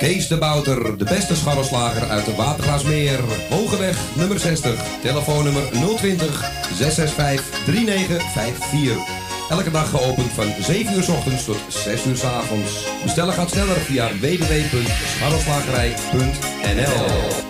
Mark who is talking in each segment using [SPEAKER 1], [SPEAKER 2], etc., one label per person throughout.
[SPEAKER 1] Kees de Bouter, de beste scharrelslager uit de Watergraasmeer. Hogeweg nummer 60, telefoonnummer 020 665 3954. Elke dag geopend van 7 uur s ochtends tot 6 uur s avonds. Bestellen gaat sneller via www.scharrelslagerij.nl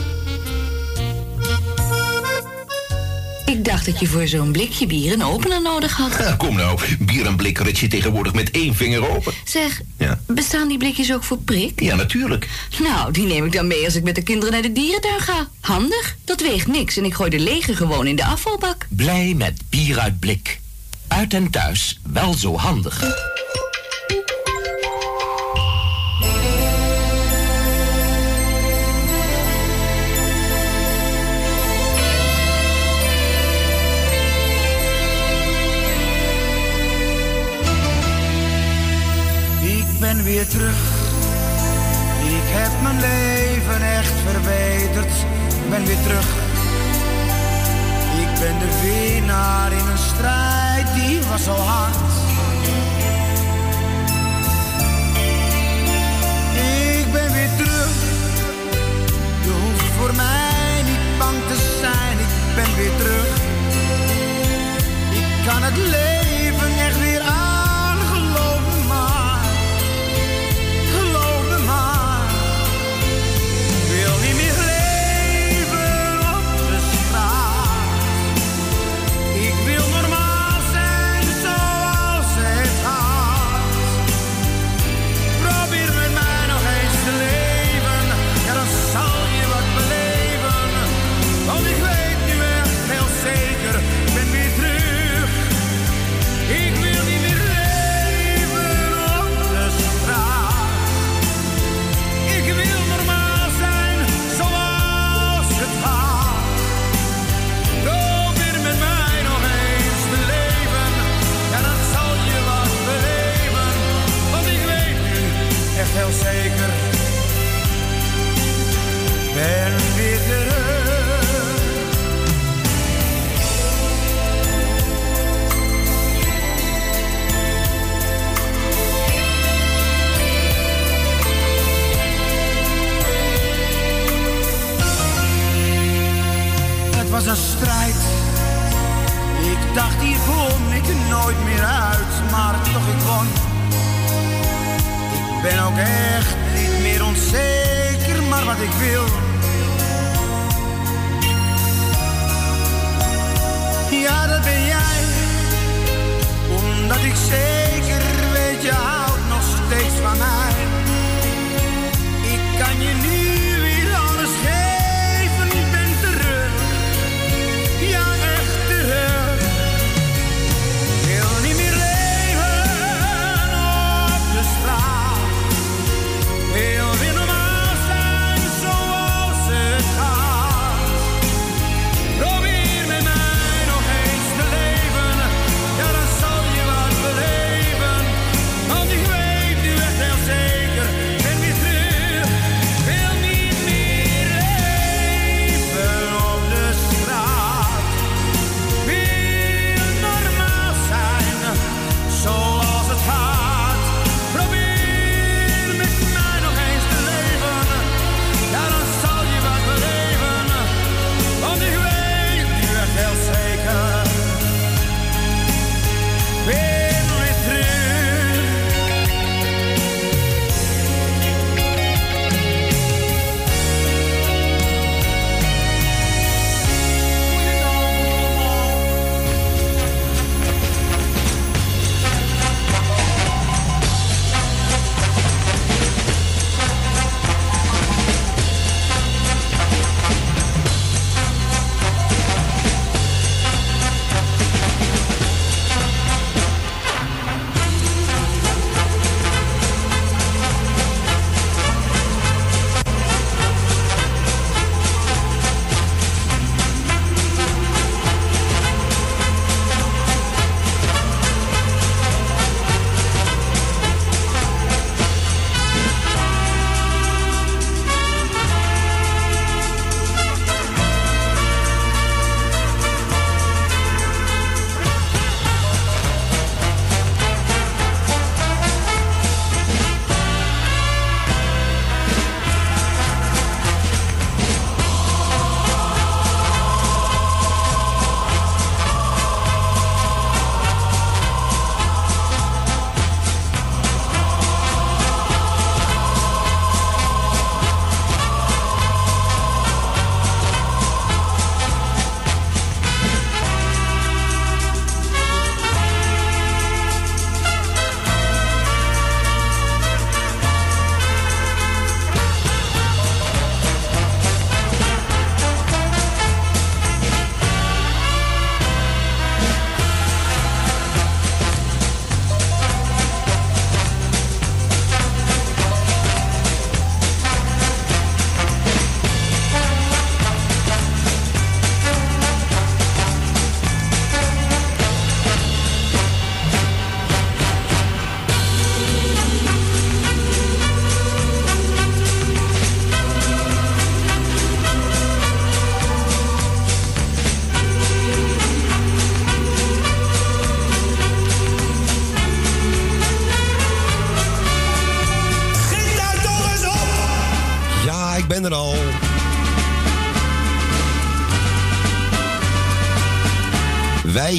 [SPEAKER 2] Ik dacht dat je voor zo'n blikje bier een opener nodig had.
[SPEAKER 3] Ja, kom nou, bier en blik rit je tegenwoordig met één vinger open.
[SPEAKER 2] Zeg,
[SPEAKER 3] Ja.
[SPEAKER 2] bestaan die blikjes ook voor prik?
[SPEAKER 3] Ja, natuurlijk.
[SPEAKER 2] Nou, die neem ik dan mee als ik met de kinderen naar de dierentuin ga. Handig, dat weegt niks en ik gooi de lege gewoon in de afvalbak.
[SPEAKER 4] Blij met bier uit blik. Uit en thuis, wel zo handig.
[SPEAKER 5] Ben weer terug. Ik heb mijn leven echt verbeterd. Ben weer terug. Ik ben de winnaar in een strijd die was zo hard. Ik ben weer terug. Je hoeft voor mij niet bang te zijn. Ik ben weer terug. Ik kan het leven Kom ik nooit meer uit, maar toch ik won. Ik ben ook echt niet meer onzeker, maar wat ik wil. Ja, dat ben jij. Omdat ik zeker weet, je houdt nog steeds van mij. Ik kan je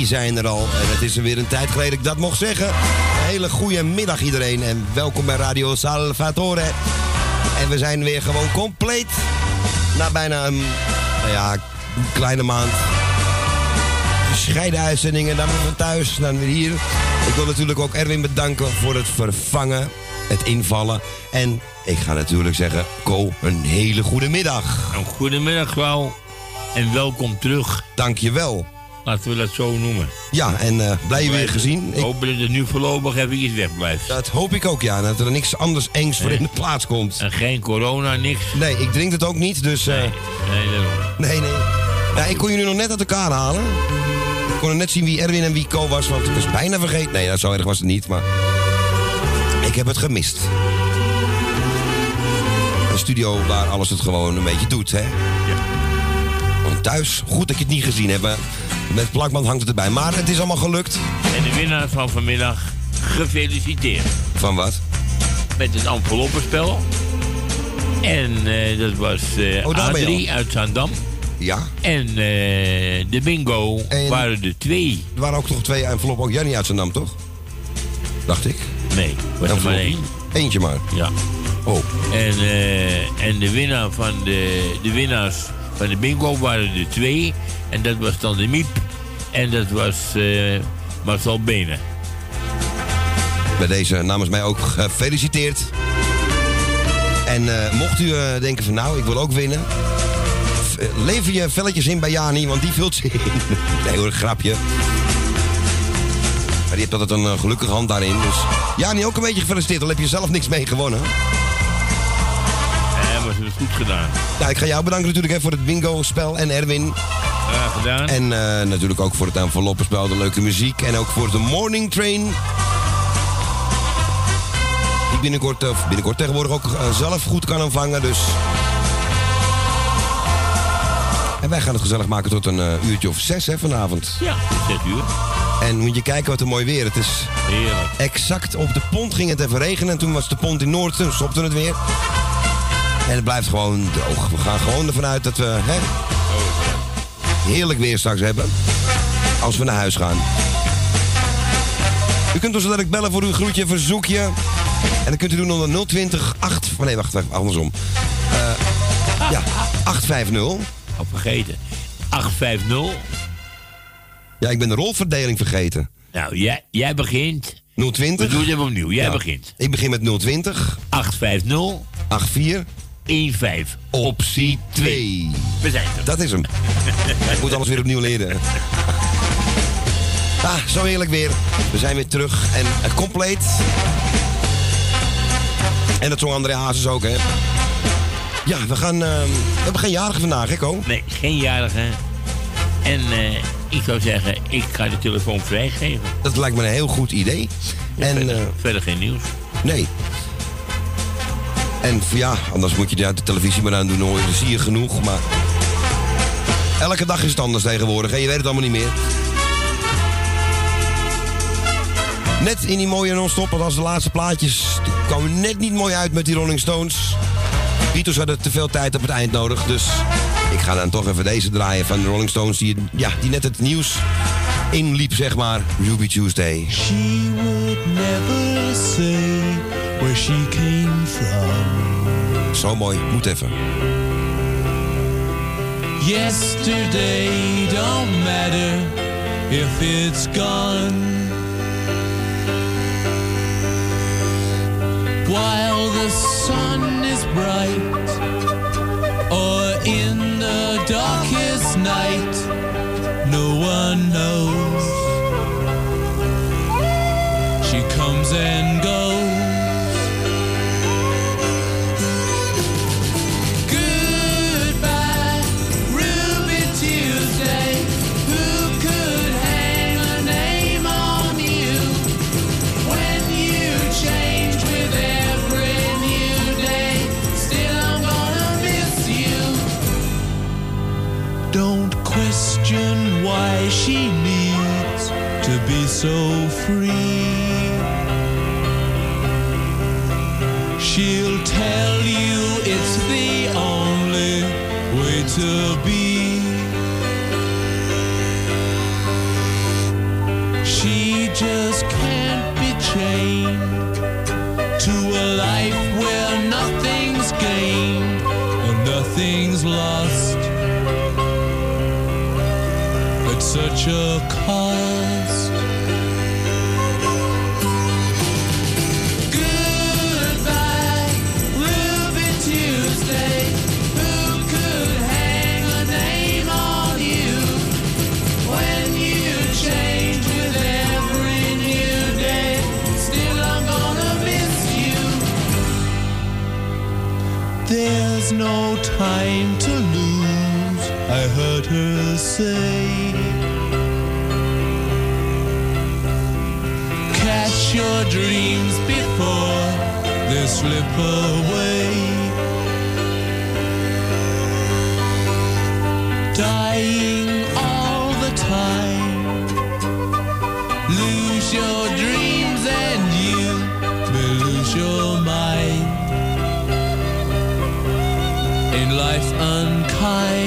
[SPEAKER 5] Zijn
[SPEAKER 6] er al en het is er weer een tijd geleden dat ik dat mocht zeggen. Een hele goede middag iedereen en welkom bij Radio Salvatore. En we zijn weer gewoon compleet na bijna een, nou ja, een kleine maand. Gescheiden uitzendingen, dan weer van thuis, dan weer hier. Ik wil natuurlijk ook Erwin bedanken voor het vervangen, het invallen. En ik ga natuurlijk zeggen, Ko, een hele goede middag.
[SPEAKER 7] Een goedemiddag, vrouw. En welkom terug.
[SPEAKER 6] Dank je wel.
[SPEAKER 7] Laten we dat zo noemen.
[SPEAKER 6] Ja, en eh, blij weer gezien. Ik,
[SPEAKER 7] Hopelijk dat het nu voorlopig even iets wegblijft.
[SPEAKER 6] dat hoop ik ook, ja. Dat er niks anders engs voor
[SPEAKER 7] Nee.
[SPEAKER 6] in de plaats komt.
[SPEAKER 7] En geen corona, niks.
[SPEAKER 6] Nee, ik drink het ook niet, dus... eh,
[SPEAKER 7] Nee, nee,
[SPEAKER 6] nee, nee. Ja, ik kon jullie nog net uit elkaar halen. Ik kon net zien wie Erwin en wie Co was, want ik was bijna vergeten. Nee, dat zo erg was het niet, maar... Ik heb het gemist. Een studio waar alles het gewoon een beetje doet, hè?
[SPEAKER 7] Ja.
[SPEAKER 6] Want thuis, goed dat je het niet gezien hebt. Met plakband hangt het erbij. Maar het is allemaal gelukt.
[SPEAKER 7] En de winnaar van vanmiddag, gefeliciteerd.
[SPEAKER 6] Van wat?
[SPEAKER 7] Met het enveloppenspel. En eh, dat was eh
[SPEAKER 6] Oh,
[SPEAKER 7] Adrie uit Zandam.
[SPEAKER 6] Ja.
[SPEAKER 7] En eh, de bingo
[SPEAKER 6] En-
[SPEAKER 7] waren er twee.
[SPEAKER 6] Er waren ook toch twee enveloppen. Ook Jannie uit Zandam, toch? Dacht ik.
[SPEAKER 7] Nee, was er maar één.
[SPEAKER 6] Eentje maar.
[SPEAKER 7] Ja.
[SPEAKER 6] Oh.
[SPEAKER 7] En, en de, winnaar van de, de winnaars van de bingo waren er twee. En dat was dan de Miep. En dat was eh, Marcel Benen.
[SPEAKER 6] Bij deze namens mij ook gefeliciteerd. En eh, mocht u eh, denken van nou, ik wil ook winnen. Lever je velletjes in bij Jani, want die vult ze in. Nee hoor, grapje. Maar die heeft altijd een gelukkige hand daarin. Dus Jani ook een beetje gefeliciteerd, al heb je zelf niks mee gewonnen.
[SPEAKER 7] En maar ze hebben het goed gedaan.
[SPEAKER 6] Nou, ik ga jou bedanken natuurlijk hè, voor het bingo-spel en Erwin.
[SPEAKER 7] Graag gedaan.
[SPEAKER 6] En eh, natuurlijk ook voor het enveloppenspel, de leuke muziek. En ook voor de morning train. Die binnenkort, of binnenkort tegenwoordig ook eh, zelf goed kan ontvangen. Dus. En wij gaan het gezellig maken tot een eh, uurtje of zes hè, vanavond.
[SPEAKER 7] Ja, zes uur.
[SPEAKER 6] En moet je kijken wat een mooi weer. Het is
[SPEAKER 7] Heerlijk.
[SPEAKER 6] exact op de pont ging het even regenen. En toen was de pont in Noord, toen stopte het weer. En het blijft gewoon droog. We gaan gewoon ervan uit dat we hè, heerlijk weer straks hebben. Als we naar huis gaan. U kunt ons dadelijk bellen voor uw groetje, verzoekje. En dat kunt u doen onder 020 8... oh Nee, wacht, wacht andersom. Eh, ja, 850.
[SPEAKER 7] Al vergeten. 850.
[SPEAKER 6] Ja, ik ben de rolverdeling vergeten.
[SPEAKER 7] Nou, jij, jij begint.
[SPEAKER 6] 020.
[SPEAKER 7] We doen het even opnieuw. Jij
[SPEAKER 6] Ja.
[SPEAKER 7] begint.
[SPEAKER 6] Ik begin met 020
[SPEAKER 7] 850
[SPEAKER 6] 84
[SPEAKER 7] 15.
[SPEAKER 6] optie 2.
[SPEAKER 7] We zijn er.
[SPEAKER 6] Dat is hem. Ik moet alles weer opnieuw leren. Ah, zo heerlijk weer. We zijn weer terug en eh, compleet. En dat zong André Hazes ook, hè? Ja, we gaan... eh, we hebben geen jarige vandaag, hè, Ko?
[SPEAKER 7] Nee, geen jarige. En eh, ik zou zeggen, ik ga de telefoon vrijgeven.
[SPEAKER 6] Dat lijkt me een heel goed idee. En,
[SPEAKER 7] verder,
[SPEAKER 6] eh,
[SPEAKER 7] verder geen nieuws.
[SPEAKER 6] nee. En ja, anders moet je de televisie maar aan doen, hoor. Dat zie je genoeg, maar... Elke dag is het anders tegenwoordig, hè? Je weet het allemaal niet meer. Net in die mooie non-stop, want als de laatste plaatjes... kwamen net niet mooi uit met die Rolling Stones. Beatles hadden te veel tijd op het eind nodig, dus... Ik ga dan toch even deze draaien van de Rolling Stones... die, ja, die net het nieuws inliep, zeg maar. Ruby Tuesday.
[SPEAKER 8] She would never say where she came from.
[SPEAKER 6] Zo mooi, moet even.
[SPEAKER 8] Yesterday don't matter if it's gone. While the sun is bright, or in the darkest night, no one knows. So time to lose, I heard her say. Catch your dreams before they slip away. Dying
[SPEAKER 6] high.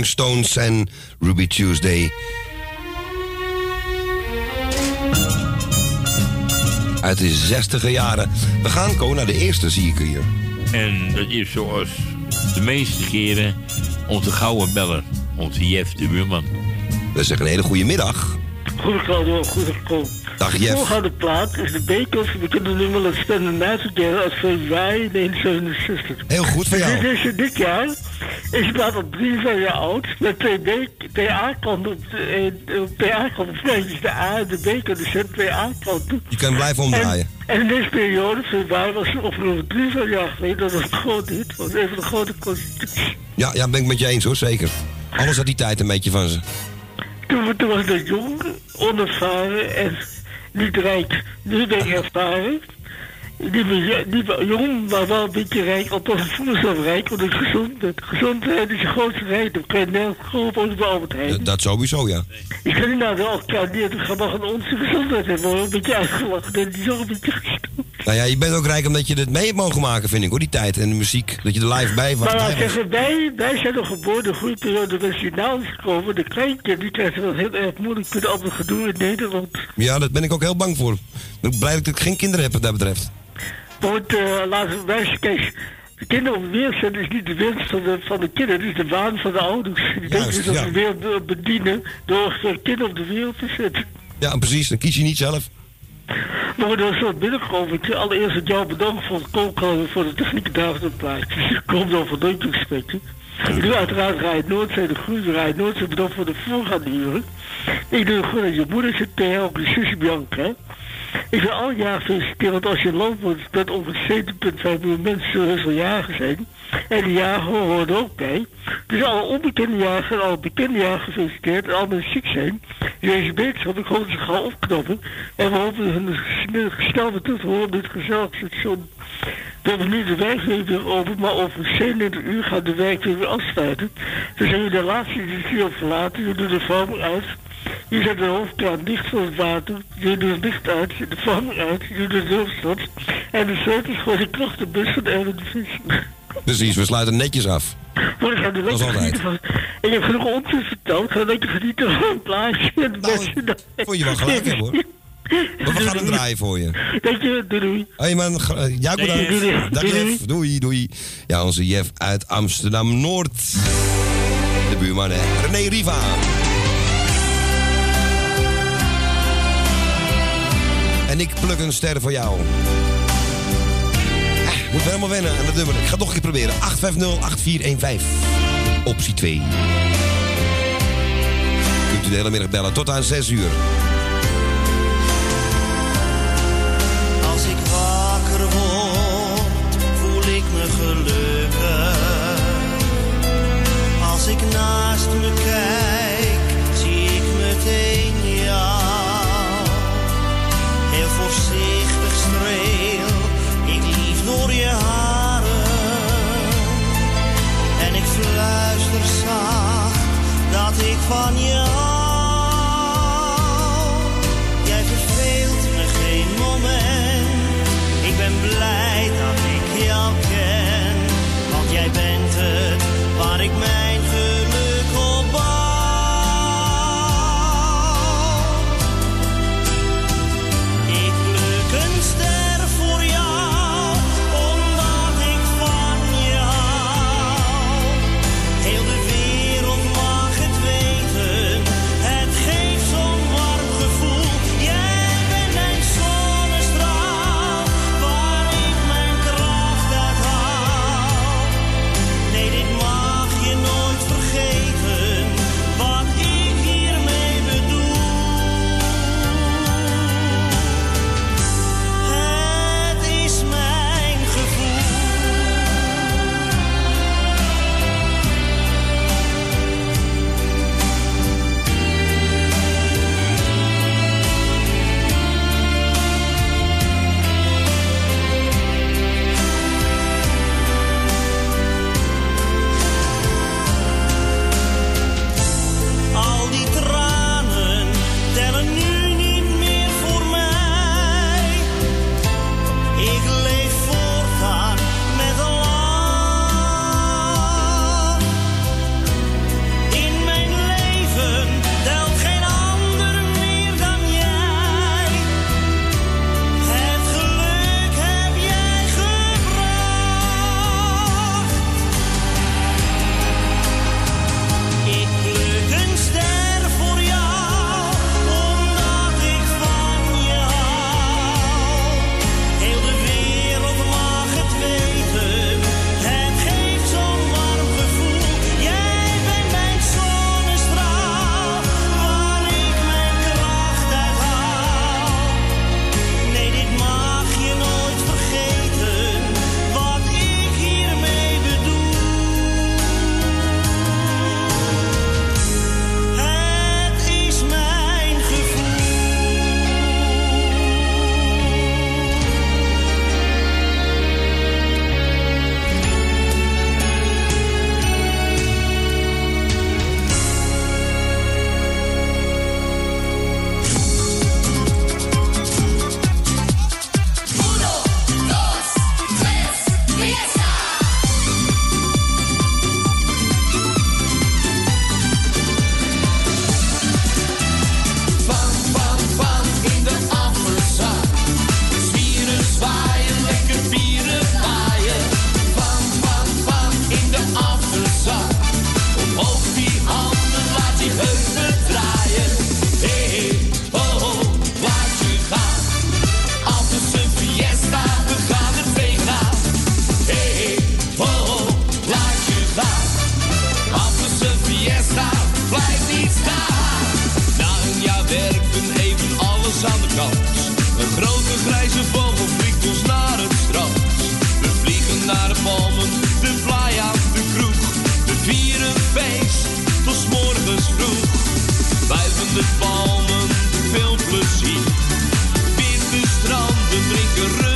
[SPEAKER 6] Rolling Stones en Ruby Tuesday. Uit de zestiger jaren. We gaan komen naar de eerste, zie ik hier.
[SPEAKER 7] En dat is zoals de meeste keren onze gouden beller, onze Jeff de buurman.
[SPEAKER 6] We zeggen een hele goede middag.
[SPEAKER 9] Goed radio, goed kom.
[SPEAKER 6] Dag
[SPEAKER 9] De
[SPEAKER 6] Jeff.
[SPEAKER 9] volgende plaat is de Bekers. We kunnen nu wel een Stand Nightingale uit februari 1967.
[SPEAKER 6] Heel goed van jou.
[SPEAKER 9] Dit, is, dit jaar plaat op 23 jaar oud. Met twee, A-kanten. op eh, op Twee A-kanten. Is de A en de B er zijn twee A-kanten.
[SPEAKER 6] Je kan blijven omdraaien.
[SPEAKER 9] En in deze periode, februari, was het ongeveer 23 jaar geleden. Dat was een grote hit. was even een grote constitutie.
[SPEAKER 6] Ja, ja, ben ik met je eens hoor, zeker. Alles had die tijd een beetje van ze.
[SPEAKER 9] Toen, toen was ik jong, onervaren en niet rijk. Nu ben ik ervaren. Niet niet meer jong, maar wel een beetje rijk. Althans, ik voel mezelf rijk, omdat ik gezond ben. Gezondheid is de grootste rijkdom. Kan je nergens kopen als bij Albert Heijn.
[SPEAKER 6] Dat, sowieso, ja.
[SPEAKER 9] Ik kan niet naar de neer, ik ga maar van onze gezondheid hebben. Een beetje uitgelachen. En die ook een beetje gestoord.
[SPEAKER 6] Nou ja, je bent ook rijk omdat je het mee hebt mogen maken, vind ik hoor, die tijd. En de muziek, dat je er live bij was.
[SPEAKER 9] Maar ik
[SPEAKER 6] was.
[SPEAKER 9] zeggen, wij, wij zijn nog geboren, de groeiperiode was hierna is gekomen. De kleinkinderen, die krijgen wel heel erg moeilijk met al het gedoe in Nederland.
[SPEAKER 6] Ja, daar ben ik ook heel bang voor. Ik ben blij dat ik geen kinderen heb wat dat betreft.
[SPEAKER 9] Want uh, laten we wijzen, kijk, de kinderen op de wereld zetten is niet de winst van de, van de kinderen, het is de waan van de ouders. Die denken dus dat
[SPEAKER 6] ja.
[SPEAKER 9] ze de wereld willen bedienen door kinderen op de wereld te zetten.
[SPEAKER 6] Ja, precies. Dan kies je niet zelf.
[SPEAKER 9] Maar er is wat binnengekomen. Allereerst het jou bedanken voor het koken voor de techniek plaatjes. Ik kom dan van gesprekken. Ik doe uiteraard Rijd Noordzee, de groene Rijd Noordzee, bedankt voor de voorgaande uren. Ik doe goed dat je moeder zit tegen, ook je zusje Bianca. Ik wil al jaar feliciteren, want als je land wordt, dat ongeveer 7,5 miljoen mensen zullen wel jagen zijn. En die jagen horen er ook bij. Dus alle onbekende jagers en alle bekende jagers gefeliciteerd en alle ziek zijn. Deze wetenschap, ik hoop ze gaan opknappen. En we hopen hun snel weer terug te horen dit gezellig. We hebben nu de werkweek weer open, maar over 37 uur gaat de werkweek weer afsluiten. Dus hebben we de laatste editie op verlaten, je doet de vorming uit. Je zet de hoofdkraan dicht voor het water, je doet het licht uit, je doet de vorming uit, je doet de hulpstad. En de sleutels voor de krachtenbus van Erwin de Visser.
[SPEAKER 6] Precies, we sluiten netjes af.
[SPEAKER 9] Maar ik ga er lekker genieten van. Ik heb genoeg onzin verteld. Ik ga lekker genieten van een plaatje. En dan-
[SPEAKER 6] Nou, Vond je wel gelijk hebben hoor. Maar we gaan hem draaien voor je.
[SPEAKER 9] Dank je, doei doei.
[SPEAKER 6] Hé man, eh, ja, bedankt. Dag Jeff. Doei, doei. Ja, onze Jeff uit Amsterdam-Noord. De buurman, hè. René Riva. Ik pluk een ster voor jou. Ah, moet helemaal wennen aan het nummer. Ik ga het nog een keer proberen. 850-8415. Optie 2.
[SPEAKER 10] Kunt u de hele middag bellen tot aan 6 uur.
[SPEAKER 11] Als ik wakker word, voel ik me gelukkig. Als ik naast me kijk ik van jou. Jij verveelt me geen moment. Ik ben blij dat ik jou ken, want jij bent het waar ik mij.
[SPEAKER 8] que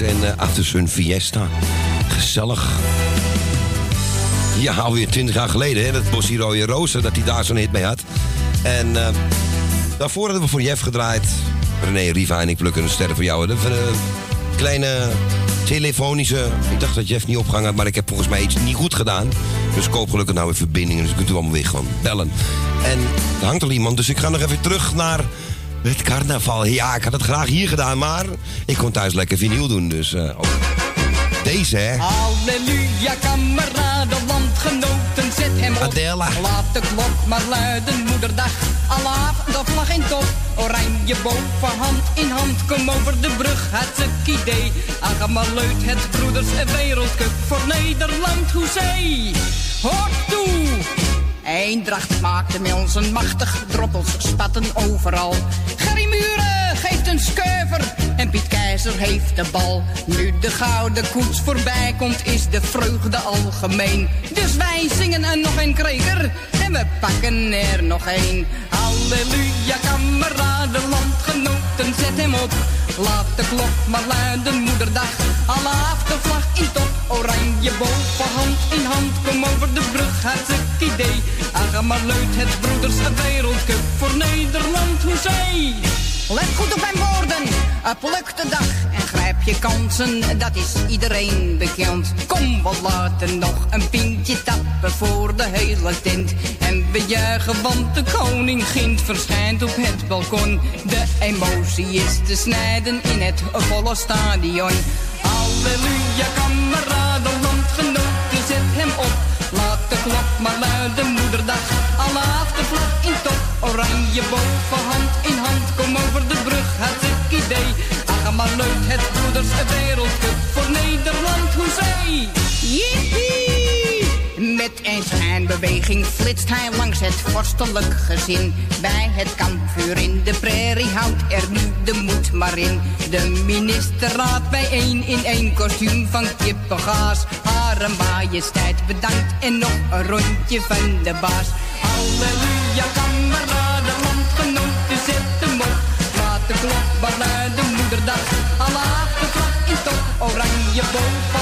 [SPEAKER 8] En
[SPEAKER 6] uh, achter zijn Fiesta. Gezellig. Ja, alweer 20 jaar geleden, hè, dat Bossie Rode Rozen, dat hij daar zo'n hit mee had. En eh, daarvoor hadden we voor Jeff gedraaid. René Riva en ik plukken een sterren voor jou. Van een kleine telefonische... Ik dacht dat Jeff niet opgehangen had, maar ik heb volgens mij iets niet goed gedaan. Dus koop gelukkig nou weer verbindingen, dus kunt u allemaal weer gewoon bellen. En er hangt al iemand, dus ik ga nog even terug naar het carnaval. Ja, ik had het graag hier gedaan, maar ik kon thuis lekker vinyl doen. Dus ook deze, hè.
[SPEAKER 12] Halleluja, kameraden, landgenoten, zet hem op.
[SPEAKER 6] Adela.
[SPEAKER 12] Laat de klok maar luiden, moederdag. Allah, de vlag in top. Oranje boven, hand in hand. Kom over de brug, het idee. Ach, maar leut het broeders wereldcup voor Nederland, hoezee. Hoort toe! Eendracht maakte met ons een machtig droppels spatten overal. Gerry Muren geeft een skeuver en Piet Keizer heeft de bal. Nu de gouden koets voorbij komt is de vreugde algemeen. Dus wij zingen er nog een kreker en we pakken er nog een. Halleluja kameraden, landgenoten, zet hem op. Laat de klok maar luiden, moederdag. Allah de vlag in oranje boven, hand in hand. Kom over de brug, hartstikke idee. Ach, maar leut het broeders wereldcup voor Nederland, hoezee. Let goed op mijn woorden, pluk de dag en grijp je kansen, dat is iedereen bekend. Kom, we laten nog een pintje tappen voor de hele tent. En we juichen, want de koningin verschijnt op het balkon. De emotie is te snijden in het volle stadion. Halleluja, kameraden, luiden, moederdag. Allah de vlag in top, oranje boven, hand in hand. Kom over de brug, hartstikke idee. Ach, maar leuk, het broeders wereldcup voor Nederland, hoezee. Jippie! Met een schijnbeweging flitst hij langs het vorstelijk gezin. Bij het kampvuur in de prairie houdt er nu de moed maar in. De ministerraad bijeen in één kostuum van kippengaas. Hare majesteit bedankt en nog een rondje van de baas. Halleluja, kameraden, landgenoten, zet hem op. Laat de klok maar luiden, moederdag. Allah de vlag in top, oranje boven,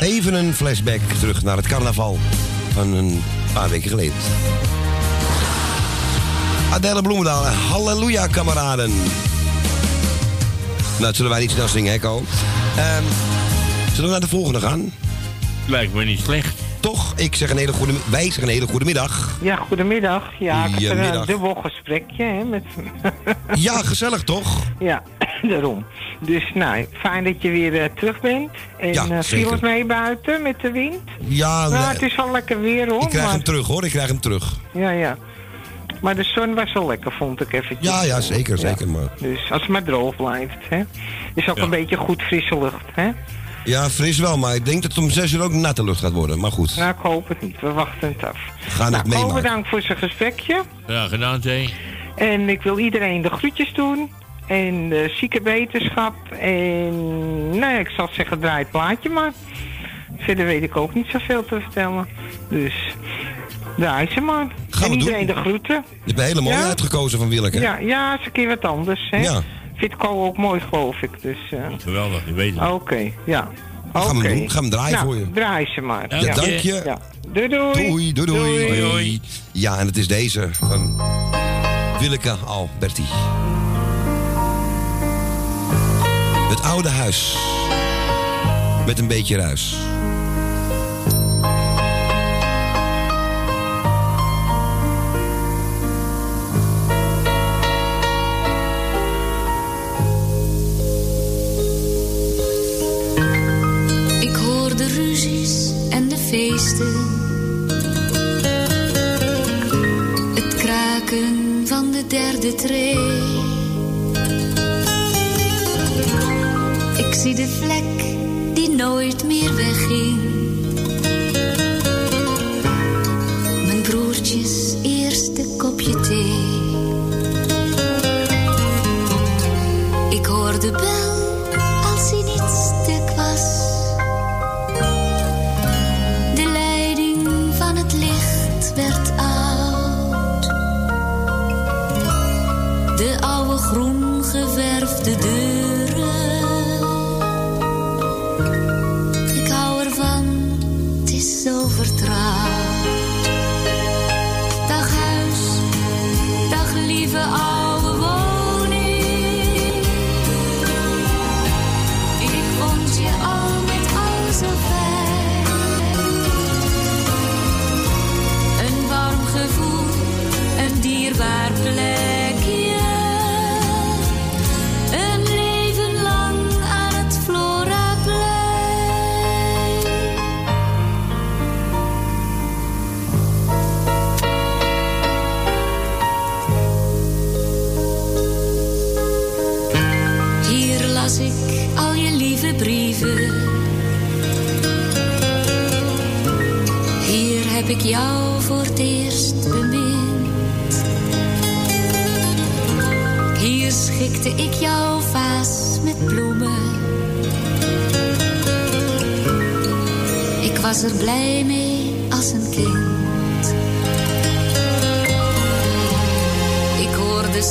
[SPEAKER 6] Even een flashback terug naar het carnaval van een paar weken geleden. Adele Bloemendaal, halleluja kameraden. Nou, zullen wij niet snel zingen, hè, Ko? Ehm, zullen we naar de volgende gaan?
[SPEAKER 7] Lijkt me niet slecht.
[SPEAKER 6] Toch? Ik zeg een hele goede, wij zeggen een hele goede middag.
[SPEAKER 13] Ja, goedemiddag. Ja, ik heb
[SPEAKER 6] Ja,
[SPEAKER 13] een dubbel gesprekje hè, met...
[SPEAKER 6] Ja, gezellig toch?
[SPEAKER 13] ja. daarom. Dus nou, fijn dat je weer eh, terug bent. En
[SPEAKER 6] Ja,
[SPEAKER 13] eh viel het mee buiten met de wind?
[SPEAKER 6] Ja,
[SPEAKER 13] nou, het is wel lekker weer hoor.
[SPEAKER 6] ik krijg
[SPEAKER 13] maar-
[SPEAKER 6] hem terug hoor, ik krijg hem terug.
[SPEAKER 13] Ja, ja. Maar de zon was wel lekker, vond ik eventjes.
[SPEAKER 6] Ja, ja, zeker, zeker. Maar,
[SPEAKER 13] Dus als het maar droog blijft, hè. Is ook
[SPEAKER 6] Ja.
[SPEAKER 13] een beetje goed frisse lucht, hè.
[SPEAKER 6] ja, fris wel, maar ik denk dat het om zes uur ook natte lucht gaat worden. Maar goed,
[SPEAKER 13] Nou, ik hoop het niet. We wachten het af.
[SPEAKER 6] we gaan het
[SPEAKER 13] nou,
[SPEAKER 6] meemaken.
[SPEAKER 13] bedankt voor zijn gesprekje.
[SPEAKER 7] Ja, gedaan, Zee.
[SPEAKER 13] En ik wil iedereen de groetjes doen. En de zieke wetenschap. En nou ja, ik zal zeggen, draai het plaatje maar. Verder weet ik ook niet zoveel te vertellen. Dus draai ze maar.
[SPEAKER 6] Gaan
[SPEAKER 13] en
[SPEAKER 6] we
[SPEAKER 13] iedereen
[SPEAKER 6] doen.
[SPEAKER 13] de groeten.
[SPEAKER 6] Je hebt een hele mooie
[SPEAKER 13] Ja?
[SPEAKER 6] uitgekozen van Willeke.
[SPEAKER 13] Ja, ja, is een keer wat anders, hè.
[SPEAKER 6] Ja.
[SPEAKER 13] Vindt Ko ook mooi, geloof ik. Dus, eh,
[SPEAKER 7] Geweldig, je weet het.
[SPEAKER 13] Oké, ja.
[SPEAKER 6] We gaan hem
[SPEAKER 13] Oké.
[SPEAKER 6] doen. Gaan hem draaien
[SPEAKER 13] Nou,
[SPEAKER 6] voor je.
[SPEAKER 13] draai ze maar.
[SPEAKER 6] Ja, dank je.
[SPEAKER 13] Ja. Doei, doei.
[SPEAKER 6] Doei, doei, doei.
[SPEAKER 13] Doei.
[SPEAKER 6] Doei. Ja, en het is deze van Willeke Alberti. Het oude huis. Met een beetje ruis.
[SPEAKER 14] Ik hoor de ruzies en de feesten. Het kraken van de derde tree. Zie de vlek die nooit meer wegging. Mijn broertjes eerste kopje thee. Ik hoor de bel ik jouw vaas met bloemen. Ik was er blij mee als een kind. Ik hoorde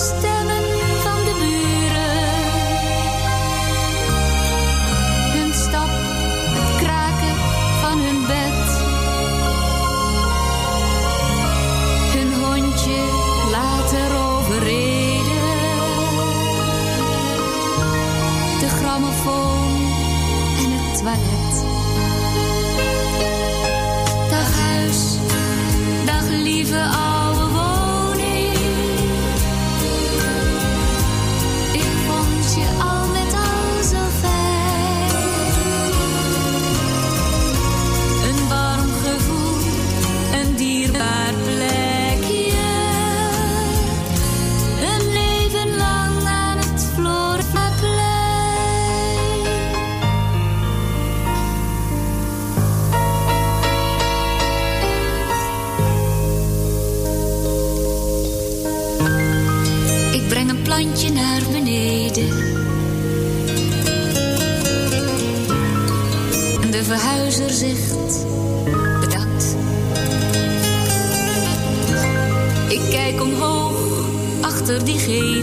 [SPEAKER 14] achter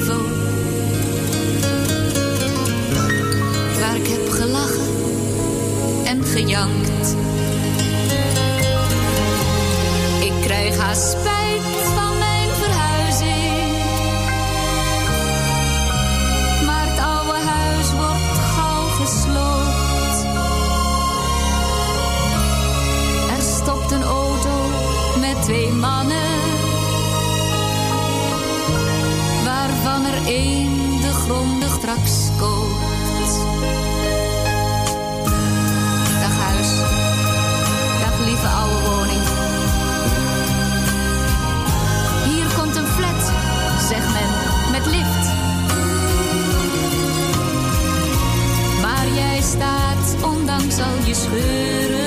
[SPEAKER 14] er één de grondig straks koopt. Dag huis, dag lieve oude woning. Hier komt een flat, zegt men, met lift. Maar jij staat, ondanks al je scheuren,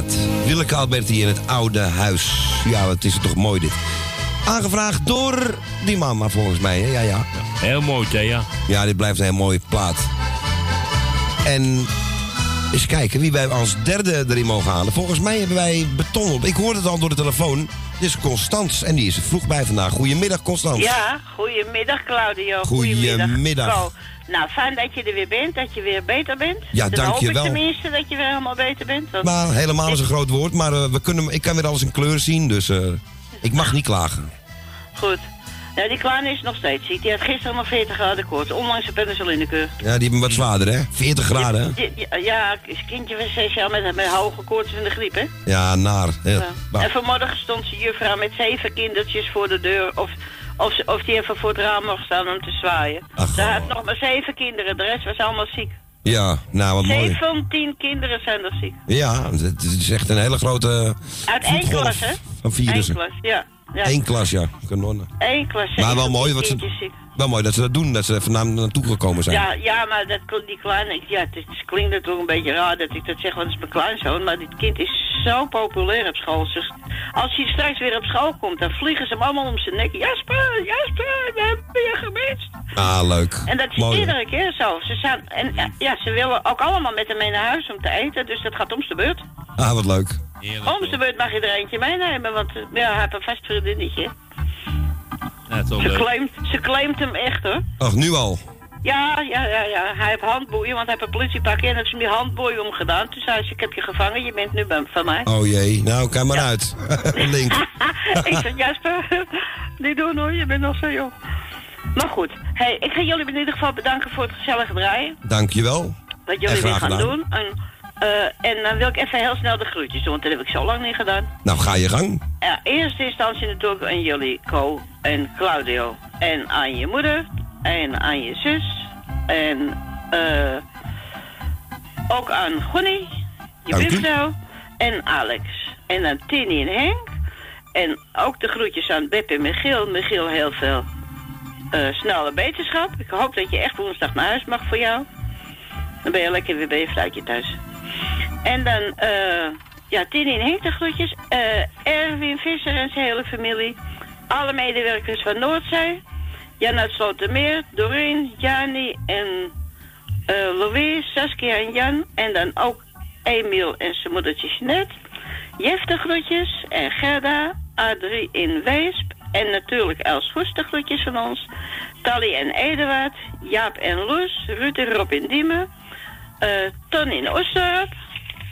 [SPEAKER 6] Zakdoekenplaat. Willeke Alberti in het oude huis. Ja, wat is het toch mooi dit. Aangevraagd door die mama volgens mij. Hè? Ja, ja.
[SPEAKER 7] Heel mooi, hè, ja.
[SPEAKER 6] Ja, dit blijft een heel mooie plaat. En eens kijken wie wij als derde erin mogen halen. Volgens mij hebben wij beton op. Ik hoorde het al door de telefoon. Dit is Constans en die is er vroeg bij vandaag. Goedemiddag, Constans.
[SPEAKER 15] Ja, goedemiddag Claudio.
[SPEAKER 6] Goedemiddag.
[SPEAKER 15] Ko. Nou, fijn dat je er weer bent, dat je weer beter bent.
[SPEAKER 6] Ja,
[SPEAKER 15] Dan
[SPEAKER 6] dank je wel.
[SPEAKER 15] ik tenminste dat je weer helemaal beter bent. want-
[SPEAKER 6] Maar helemaal is een groot woord. Maar eh, we kunnen, ik kan weer alles in kleur zien. Dus eh, ik mag niet klagen.
[SPEAKER 15] Goed. Ja, die kleine is nog steeds ziek. Die had gisteren nog 40 graden koorts, ondanks de penicillinekeur.
[SPEAKER 6] Ja, die hebben wat zwaarder, hè? 40 graden, hè?
[SPEAKER 15] Ja, is kindje van 6 jaar met, met hoge koorts en de griep, hè?
[SPEAKER 6] Ja, naar. Ja.
[SPEAKER 15] Ja. En vanmorgen stond ze juffrouw met zeven kindertjes voor de deur. Of, of, ze- of die even voor het raam mocht staan om te zwaaien.
[SPEAKER 6] Ach,
[SPEAKER 15] ze had nog maar zeven kinderen, de rest was allemaal ziek.
[SPEAKER 6] Ja, nou wat mooi.
[SPEAKER 15] 17 kinderen zijn er ziek.
[SPEAKER 6] Ja, het is echt een hele grote
[SPEAKER 15] Uit één klas, hè?
[SPEAKER 6] van virussen.
[SPEAKER 15] Eén klas, ja. Ja.
[SPEAKER 6] Eén klas, ja. Kanonnen.
[SPEAKER 15] Eén klas.
[SPEAKER 6] Maar wel
[SPEAKER 15] 17
[SPEAKER 6] mooi, wat ze, wel mooi dat ze dat doen, dat ze naar naartoe gekomen zijn.
[SPEAKER 15] Ja, ja, maar dat, kon- die kleine, ja, het, is- klinkt natuurlijk een beetje raar dat ik dat zeg, want het is mijn kleinzoon, maar dit kind is zo populair op school. Dus als hij straks weer op school komt, dan vliegen ze hem allemaal om zijn nek. Jasper, Jasper, we hebben je gemist.
[SPEAKER 6] Ah, leuk.
[SPEAKER 15] En dat is
[SPEAKER 6] mooi.
[SPEAKER 15] iedere keer zo. Ze zijn, en ja, ja, ze willen ook allemaal met hem mee naar huis om te eten, dus dat gaat om de beurt.
[SPEAKER 6] Ah, wat leuk.
[SPEAKER 15] Om de beurt mag je er eentje meenemen, want eh, ja, hij heeft een vast vriendinnetje.
[SPEAKER 7] Dat is wel
[SPEAKER 15] Ze claimt, ze claimt hem echt hoor.
[SPEAKER 6] Ach, nu al.
[SPEAKER 15] Ja, ja, ja, ja. Hij heeft handboeien, want hij heeft een politiepakje en heeft ze hem die handboeien omgedaan. Toen zei ze, ik heb je gevangen, je bent nu bij- van mij.
[SPEAKER 6] Oh jee, nou, kijk maar uit. Link.
[SPEAKER 15] ik zeg, Jasper, niet doen hoor, je bent nog zo jong. Maar goed, hey, ik ga jullie in ieder geval bedanken voor het gezellige draaien.
[SPEAKER 6] Dankjewel.
[SPEAKER 15] Wat jullie weer gaan
[SPEAKER 6] gedaan.
[SPEAKER 15] doen. En, eh, en dan wil ik even heel snel de groetjes doen, want dat heb ik zo lang niet gedaan.
[SPEAKER 6] Nou, ga je gang.
[SPEAKER 15] Ja, eerste instantie natuurlijk aan jullie, Co en Claudio. En aan je moeder. En aan je zus. En eh ook aan Gonnie, je buurvrouw. En Alex. En aan Tini en Henk. En ook de groetjes aan Beb en Michiel. Michiel, heel veel eh, snelle beterschap. Ik hoop dat je echt woensdag naar huis mag voor jou. Dan ben je lekker weer bij je fluitje thuis. En dan, eh ja, Tini en Henk de groetjes. Eh, Erwin Visser en zijn hele familie. Alle medewerkers van Noordzee. Jan uit Slotermeer, Doreen, Jani en eh Louise, Saskia en Jan. En dan ook Emiel en zijn moedertje Jeanette. Jef de groetjes en Gerda, Adrie in Weesp. En natuurlijk Els Goes de groetjes van ons. Tally en Eduard, Jaap en Loes, Ruud en Rob in Diemen. Eh Ton in Osdorp.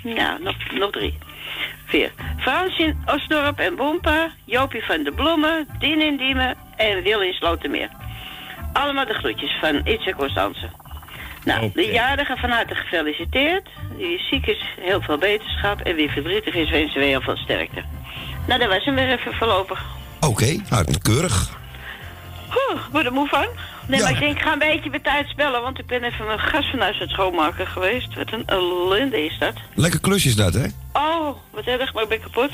[SPEAKER 15] Nou, nog, nog drie. Vier. Frans in Osdorp en Bompa. Jopie van de Bloemen. Dien in Diemen. En Wil in Slotermeer. Allemaal de groetjes van Itze Constance. Nou, de jarige van harte gefeliciteerd. Wie ziek is, heel veel beterschap. En wie verdrietig is, wensen we heel veel sterkte. Nou, dat was hem weer even voorlopig.
[SPEAKER 6] Oké, nou, keurig.
[SPEAKER 15] Ik word er moe van. Nee,
[SPEAKER 6] Ja.
[SPEAKER 15] maar ik denk, ik ga een beetje bij tijd spellen, want ik ben even mijn gas van huis aan het schoonmaken geweest. Wat een ellende is dat.
[SPEAKER 6] Lekker klusjes dat, hè?
[SPEAKER 15] Oh, wat erg, maar ik ben kapot.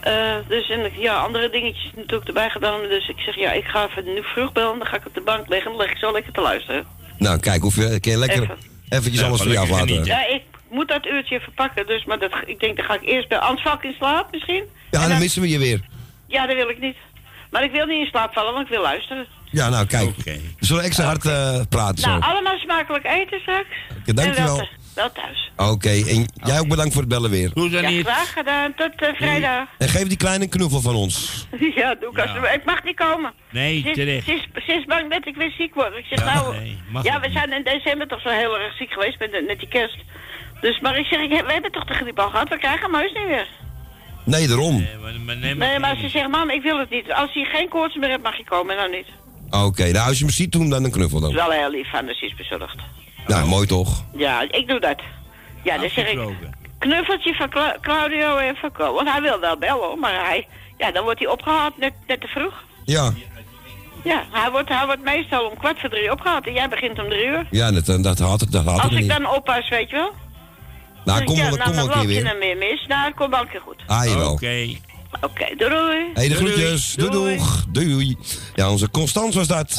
[SPEAKER 15] Eh, dus en ja, andere dingetjes natuurlijk erbij gedaan. Dus ik zeg, ja, ik ga even nu vroeg bellen. Dan ga ik op de bank liggen en dan leg ik zo lekker te luisteren.
[SPEAKER 6] Nou, kijk, hoef je, kun je lekker
[SPEAKER 15] Even.
[SPEAKER 6] eventjes
[SPEAKER 7] Ja,
[SPEAKER 6] alles voor je aflaten.
[SPEAKER 15] Ja, ik moet dat uurtje even pakken. Dus, maar dat, ik denk, dan ga ik eerst bij... Ik in slaap misschien.
[SPEAKER 6] Ja, dan missen we je weer.
[SPEAKER 15] Ja, dat wil ik niet. Maar ik wil niet in slaap vallen, want ik wil luisteren.
[SPEAKER 6] Ja, nou, kijk. We zullen extra hard eh, praten zo.
[SPEAKER 15] Nou, allemaal smakelijk eten straks.
[SPEAKER 6] Oké, dankjewel.
[SPEAKER 15] En wel, wel thuis.
[SPEAKER 6] Oké, en jij ook bedankt voor het bellen weer.
[SPEAKER 7] Doe
[SPEAKER 15] Ja, graag gedaan. Tot eh, vrijdag.
[SPEAKER 6] En geef die kleine een knuffel van ons.
[SPEAKER 15] Ja, doe ik alsjeblieft. Ik mag niet komen.
[SPEAKER 7] Nee,
[SPEAKER 15] Ze is,
[SPEAKER 7] terecht.
[SPEAKER 15] ze, is, ze is bang dat ik weer ziek word. Ik zeg
[SPEAKER 7] Ja,
[SPEAKER 15] nou...
[SPEAKER 7] nee,
[SPEAKER 15] ja, we zijn in december toch zo heel erg ziek geweest met, met die kerst. Dus, maar ik zeg, ik, we hebben toch de griep al gehad? We krijgen hem heus niet weer.
[SPEAKER 6] Nee, daarom.
[SPEAKER 15] Nee, maar ze zegt, mam, ik wil het niet. Als hij geen koorts meer hebt, mag je komen, dan niet.
[SPEAKER 6] Oké, nou als je me ziet doen, dan een knuffel
[SPEAKER 15] Dat is
[SPEAKER 6] dan.
[SPEAKER 15] wel heel lief van, dus is bezorgd.
[SPEAKER 6] Nou, mooi toch?
[SPEAKER 15] Ja, ik doe dat. Ja, dan zeg ik, knuffeltje van Cla- Claudio en van Co. Want hij wil wel bellen, hoor, maar hij, ja, dan wordt hij opgehaald net, net te vroeg.
[SPEAKER 6] Ja,
[SPEAKER 15] Ja, hij wordt, hij wordt meestal om kwart voor drie opgehaald en jij begint om drie uur.
[SPEAKER 6] ja dat, dat had het, dat had
[SPEAKER 15] Als
[SPEAKER 6] het
[SPEAKER 15] ik
[SPEAKER 6] niet.
[SPEAKER 15] dan oppas, weet je wel.
[SPEAKER 6] Nou, kom
[SPEAKER 15] ja,
[SPEAKER 6] wel,
[SPEAKER 15] nou,
[SPEAKER 6] kom wel
[SPEAKER 15] dan
[SPEAKER 6] een keer
[SPEAKER 15] loop je
[SPEAKER 6] weer.
[SPEAKER 15] dan weer mis. Nou, komt wel een keer goed.
[SPEAKER 6] Ah, jawel.
[SPEAKER 7] Oké.
[SPEAKER 15] Oké, doei doei.
[SPEAKER 6] Hey, de groetjes. Doei, doeg. Doei. Ja, onze Constans was dat.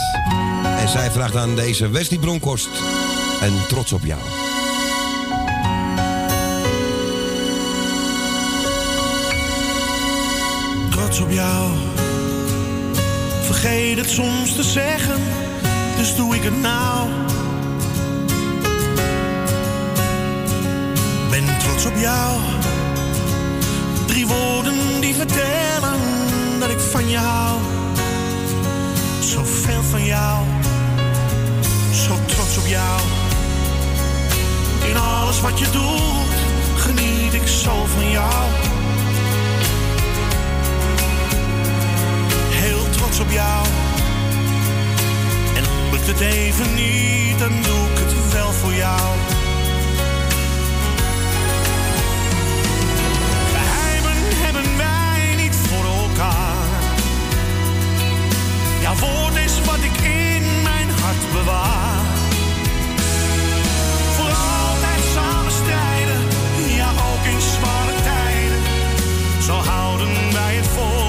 [SPEAKER 6] En zij vraagt aan deze Wesley Bronkhorst. En trots op jou.
[SPEAKER 16] trots op jou. Vergeet het soms te zeggen, dus doe ik het nou. Trots op jou. Drie woorden die vertellen dat ik van je hou. Zoveel van jou. Zo trots op jou. In alles wat je doet, geniet ik zo van jou. heel trots op jou. En lukt het even niet, dan doe ik het wel voor jou. Wat ik in mijn hart bewaar. Voor altijd samen strijden, ja ook in zware tijden. Zo houden wij het vol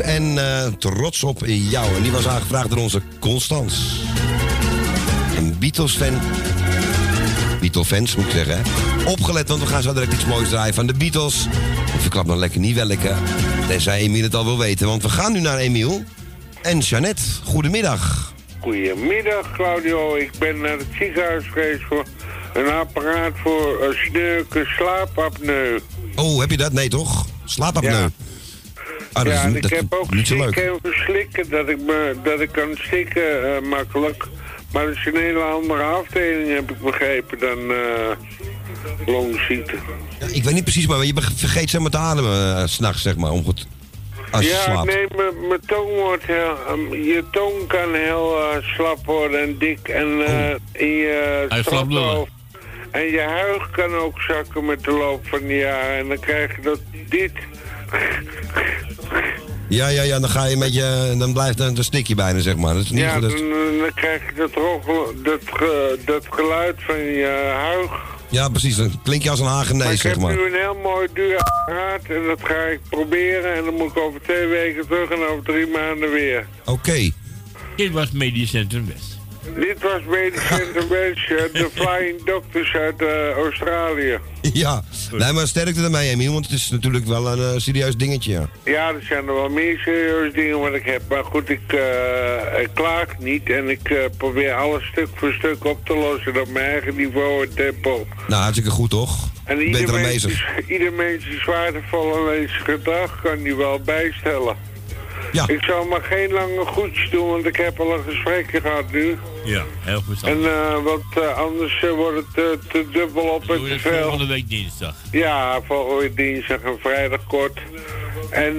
[SPEAKER 16] En
[SPEAKER 6] eh, trots op jou. En die was aangevraagd door onze Constans. Een Beatles-fan. Beatle-fans, moet ik zeggen. hè. Opgelet, want we gaan zo direct iets moois draaien van de Beatles. Ik verklap nog lekker niet welke. Tenzij Emiel het al wil weten, want we gaan nu naar Emiel. En Jeannette, goedemiddag.
[SPEAKER 17] Goedemiddag Claudio, ik ben naar het ziekenhuis geweest voor een apparaat voor een sneuke slaapapneu.
[SPEAKER 6] Oh, heb je dat? Nee, toch? Slaapapneu.
[SPEAKER 17] Ja.
[SPEAKER 6] Ah, dat
[SPEAKER 17] ja,
[SPEAKER 6] is
[SPEAKER 17] ik
[SPEAKER 6] dat
[SPEAKER 17] heb ook
[SPEAKER 6] niet zo leuk.
[SPEAKER 17] stikken en verslikken, dat ik, me, dat ik kan stikken eh, makkelijk. Maar dat is een hele andere afdeling, heb ik begrepen, dan eh longziekte.
[SPEAKER 6] Ja, ik weet niet precies, maar je vergeet zeg maar te ademen eh, 's s'nachts, zeg maar. Om goed... Als je
[SPEAKER 17] ja,
[SPEAKER 6] slaapt.
[SPEAKER 17] nee, mijn mijn tong wordt heel... ehm, je tong kan heel slap worden en dik en eh in je
[SPEAKER 7] Hij slaapt door.
[SPEAKER 17] strothoofd. En je huig kan ook zakken met de loop van de jaren. En dan krijg je dat dit...
[SPEAKER 6] Ja, ja, ja, dan ga je met je... Dan blijft er een stikje bijna, zeg maar. Dat is niet
[SPEAKER 17] Ja,
[SPEAKER 6] goed.
[SPEAKER 17] dan,
[SPEAKER 6] dat-
[SPEAKER 17] dan krijg je dat, roggel, dat, ge- dat geluid van je huig.
[SPEAKER 6] Ja, precies. Dan klink je als een
[SPEAKER 17] Maar
[SPEAKER 6] hagenees,
[SPEAKER 17] ik
[SPEAKER 6] zeg
[SPEAKER 17] heb
[SPEAKER 6] maar.
[SPEAKER 17] nu een heel mooi duur apparaat en dat ga ik proberen. En dan moet ik over twee weken terug en over drie maanden weer.
[SPEAKER 6] Oké.
[SPEAKER 7] Dit was Medisch Centrum West.
[SPEAKER 17] Dit was West, eh, de Flying Doctors uit eh, Australië.
[SPEAKER 6] Ja. Nee, maar sterkte ermee, Emiel, want het is natuurlijk wel een eh, serieus dingetje, ja.
[SPEAKER 17] Ja, er zijn er wel meer serieuze dingen wat ik heb. Maar goed, ik, eh, ik klaag niet en ik probeer alles stuk voor stuk op te lossen op mijn eigen niveau en tempo.
[SPEAKER 6] Nou, hartstikke goed, toch?
[SPEAKER 17] En ieder
[SPEAKER 6] er aan
[SPEAKER 17] mens, is, ieder mens is waardevol en zijn gedrag kan die wel bijstellen.
[SPEAKER 6] Ja.
[SPEAKER 17] Ik zal maar geen lange goedjes doen, want ik heb al een gesprekje gehad nu.
[SPEAKER 7] Ja, heel goed.
[SPEAKER 17] En eh, want eh, anders eh, wordt het eh, te dubbel op en
[SPEAKER 7] Doe
[SPEAKER 17] te
[SPEAKER 7] het
[SPEAKER 17] veel.
[SPEAKER 7] volgende week dinsdag.
[SPEAKER 17] Ja, volgende week dinsdag en vrijdag kort. En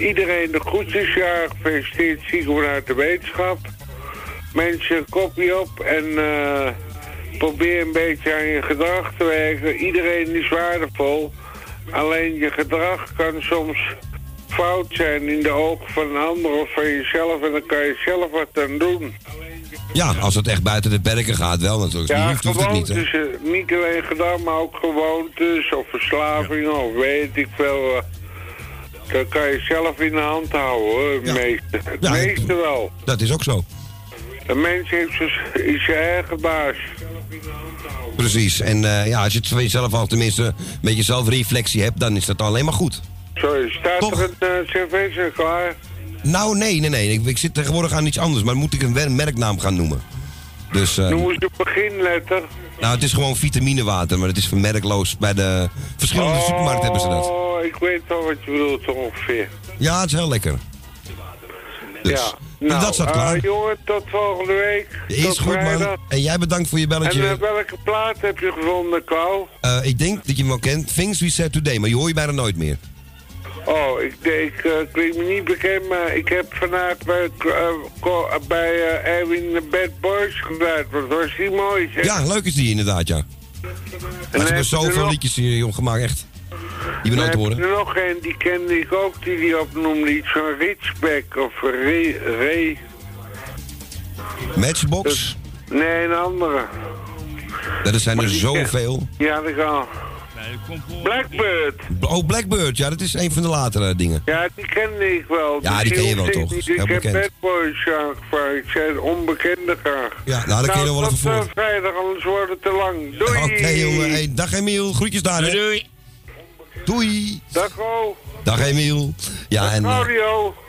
[SPEAKER 17] iedereen de groetjes, ja, gefeliciteerd zieken vanuit de wetenschap. Mensen, kopje op en probeer een beetje aan je gedrag te werken. Iedereen is waardevol. Alleen je gedrag kan soms fout zijn in de ogen van een ander of van jezelf. En dan kan je zelf wat aan doen.
[SPEAKER 6] Ja, als het echt buiten de perken gaat, wel natuurlijk.
[SPEAKER 17] Ja,
[SPEAKER 6] hoeft het niet,
[SPEAKER 17] eh, Niet alleen gedaan, maar ook gewoontes of verslavingen of weet ik veel. eh, Dat kan je zelf in de hand houden, hoor. Het meeste. Het
[SPEAKER 6] Ja,
[SPEAKER 17] meeste wel.
[SPEAKER 6] Dat is ook zo.
[SPEAKER 17] De mens heeft zijn- is zijn eigen baas.
[SPEAKER 6] Precies. En eh, ja, als je het voor jezelf al tenminste een beetje zelfreflectie hebt, dan is dat alleen maar goed.
[SPEAKER 17] Sorry, staat er een uh, klaar?
[SPEAKER 6] Nou, nee, nee, nee. Ik, ik zit tegenwoordig aan iets anders, maar moet ik een merknaam gaan noemen? Dus, eh,
[SPEAKER 17] Noem eens de beginletter.
[SPEAKER 6] nou, het is gewoon vitaminewater, maar het is vermerkloos. Bij de verschillende supermarkten hebben ze dat.
[SPEAKER 17] Oh, ik weet wel wat je bedoelt ongeveer.
[SPEAKER 6] Ja, het is heel lekker. Dus,
[SPEAKER 17] ja. Nou,
[SPEAKER 6] dat staat
[SPEAKER 17] eh,
[SPEAKER 6] klaar.
[SPEAKER 17] jongen, tot volgende week.
[SPEAKER 6] Is
[SPEAKER 17] tot
[SPEAKER 6] goed,
[SPEAKER 17] vrijdag.
[SPEAKER 6] man. En jij bedankt voor je
[SPEAKER 17] En
[SPEAKER 6] belletje.
[SPEAKER 17] eh, welke plaat heb je gevonden, Kou?
[SPEAKER 6] Ik denk dat je hem wel kent. Things We Said Today, maar je hoor je bijna nooit meer.
[SPEAKER 17] Oh, ik, ik uh, klink me niet bekend, maar ik heb vandaag bij, uh, bij uh, Erwin de Bad Boys gedraaid. Wat was die mooi, zeg.
[SPEAKER 6] Ja, leuk is die inderdaad, ja. Hebben
[SPEAKER 17] je
[SPEAKER 6] zoveel
[SPEAKER 17] nog-
[SPEAKER 6] liedjes hier gemaakt, echt. Die
[SPEAKER 17] heb
[SPEAKER 6] horen.
[SPEAKER 17] er nog een, die kende ik ook, die die opnoemde. Iets van Richback of Ray... Ray.
[SPEAKER 6] Matchbox?
[SPEAKER 17] Nee, een andere.
[SPEAKER 6] Ja, er zijn
[SPEAKER 17] Maar
[SPEAKER 6] er
[SPEAKER 17] ken-
[SPEAKER 6] zoveel.
[SPEAKER 17] Ja, dat kan. Blackbird.
[SPEAKER 6] Oh, Blackbird, ja, dat is een van de latere dingen.
[SPEAKER 17] Ja, die kende ik wel.
[SPEAKER 6] Ja, die ken je wel, toch?
[SPEAKER 17] Ik heb. Bad Boys aangevraagd. Ik zei onbekende graag.
[SPEAKER 6] Ja, nou, dat ken je nog wel even voor.
[SPEAKER 17] eh, vrijdag, anders wordt het te lang. Doei!
[SPEAKER 6] Oké, jongen. Hey, dag Emiel, groetjes daar, hè.
[SPEAKER 7] Doei.
[SPEAKER 6] Doei.
[SPEAKER 17] Dag, Ro.
[SPEAKER 6] Dag Emiel. Ja, en... eh,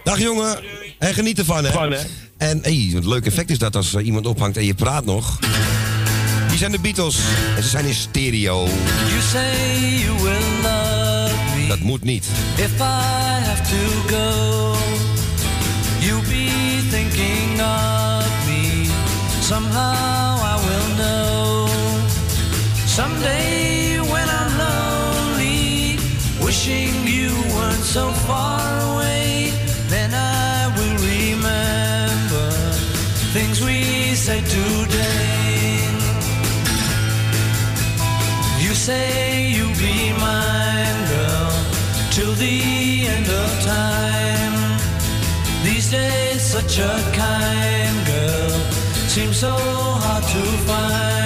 [SPEAKER 6] dag jongen. En geniet ervan, hè.
[SPEAKER 17] Van, hè.
[SPEAKER 6] En hey, wat een leuk effect is dat als iemand ophangt en je praat nog. Die zijn de Beatles. En ze zijn in stereo.
[SPEAKER 8] You say you will love me
[SPEAKER 6] Dat moet niet.
[SPEAKER 8] if I have to go. You'll be thinking of me. Somehow I will know. Someday when I'm lonely, wishing you weren't so far say you'll be mine, girl, till the end of time. These days, such a kind girl seems so hard to find.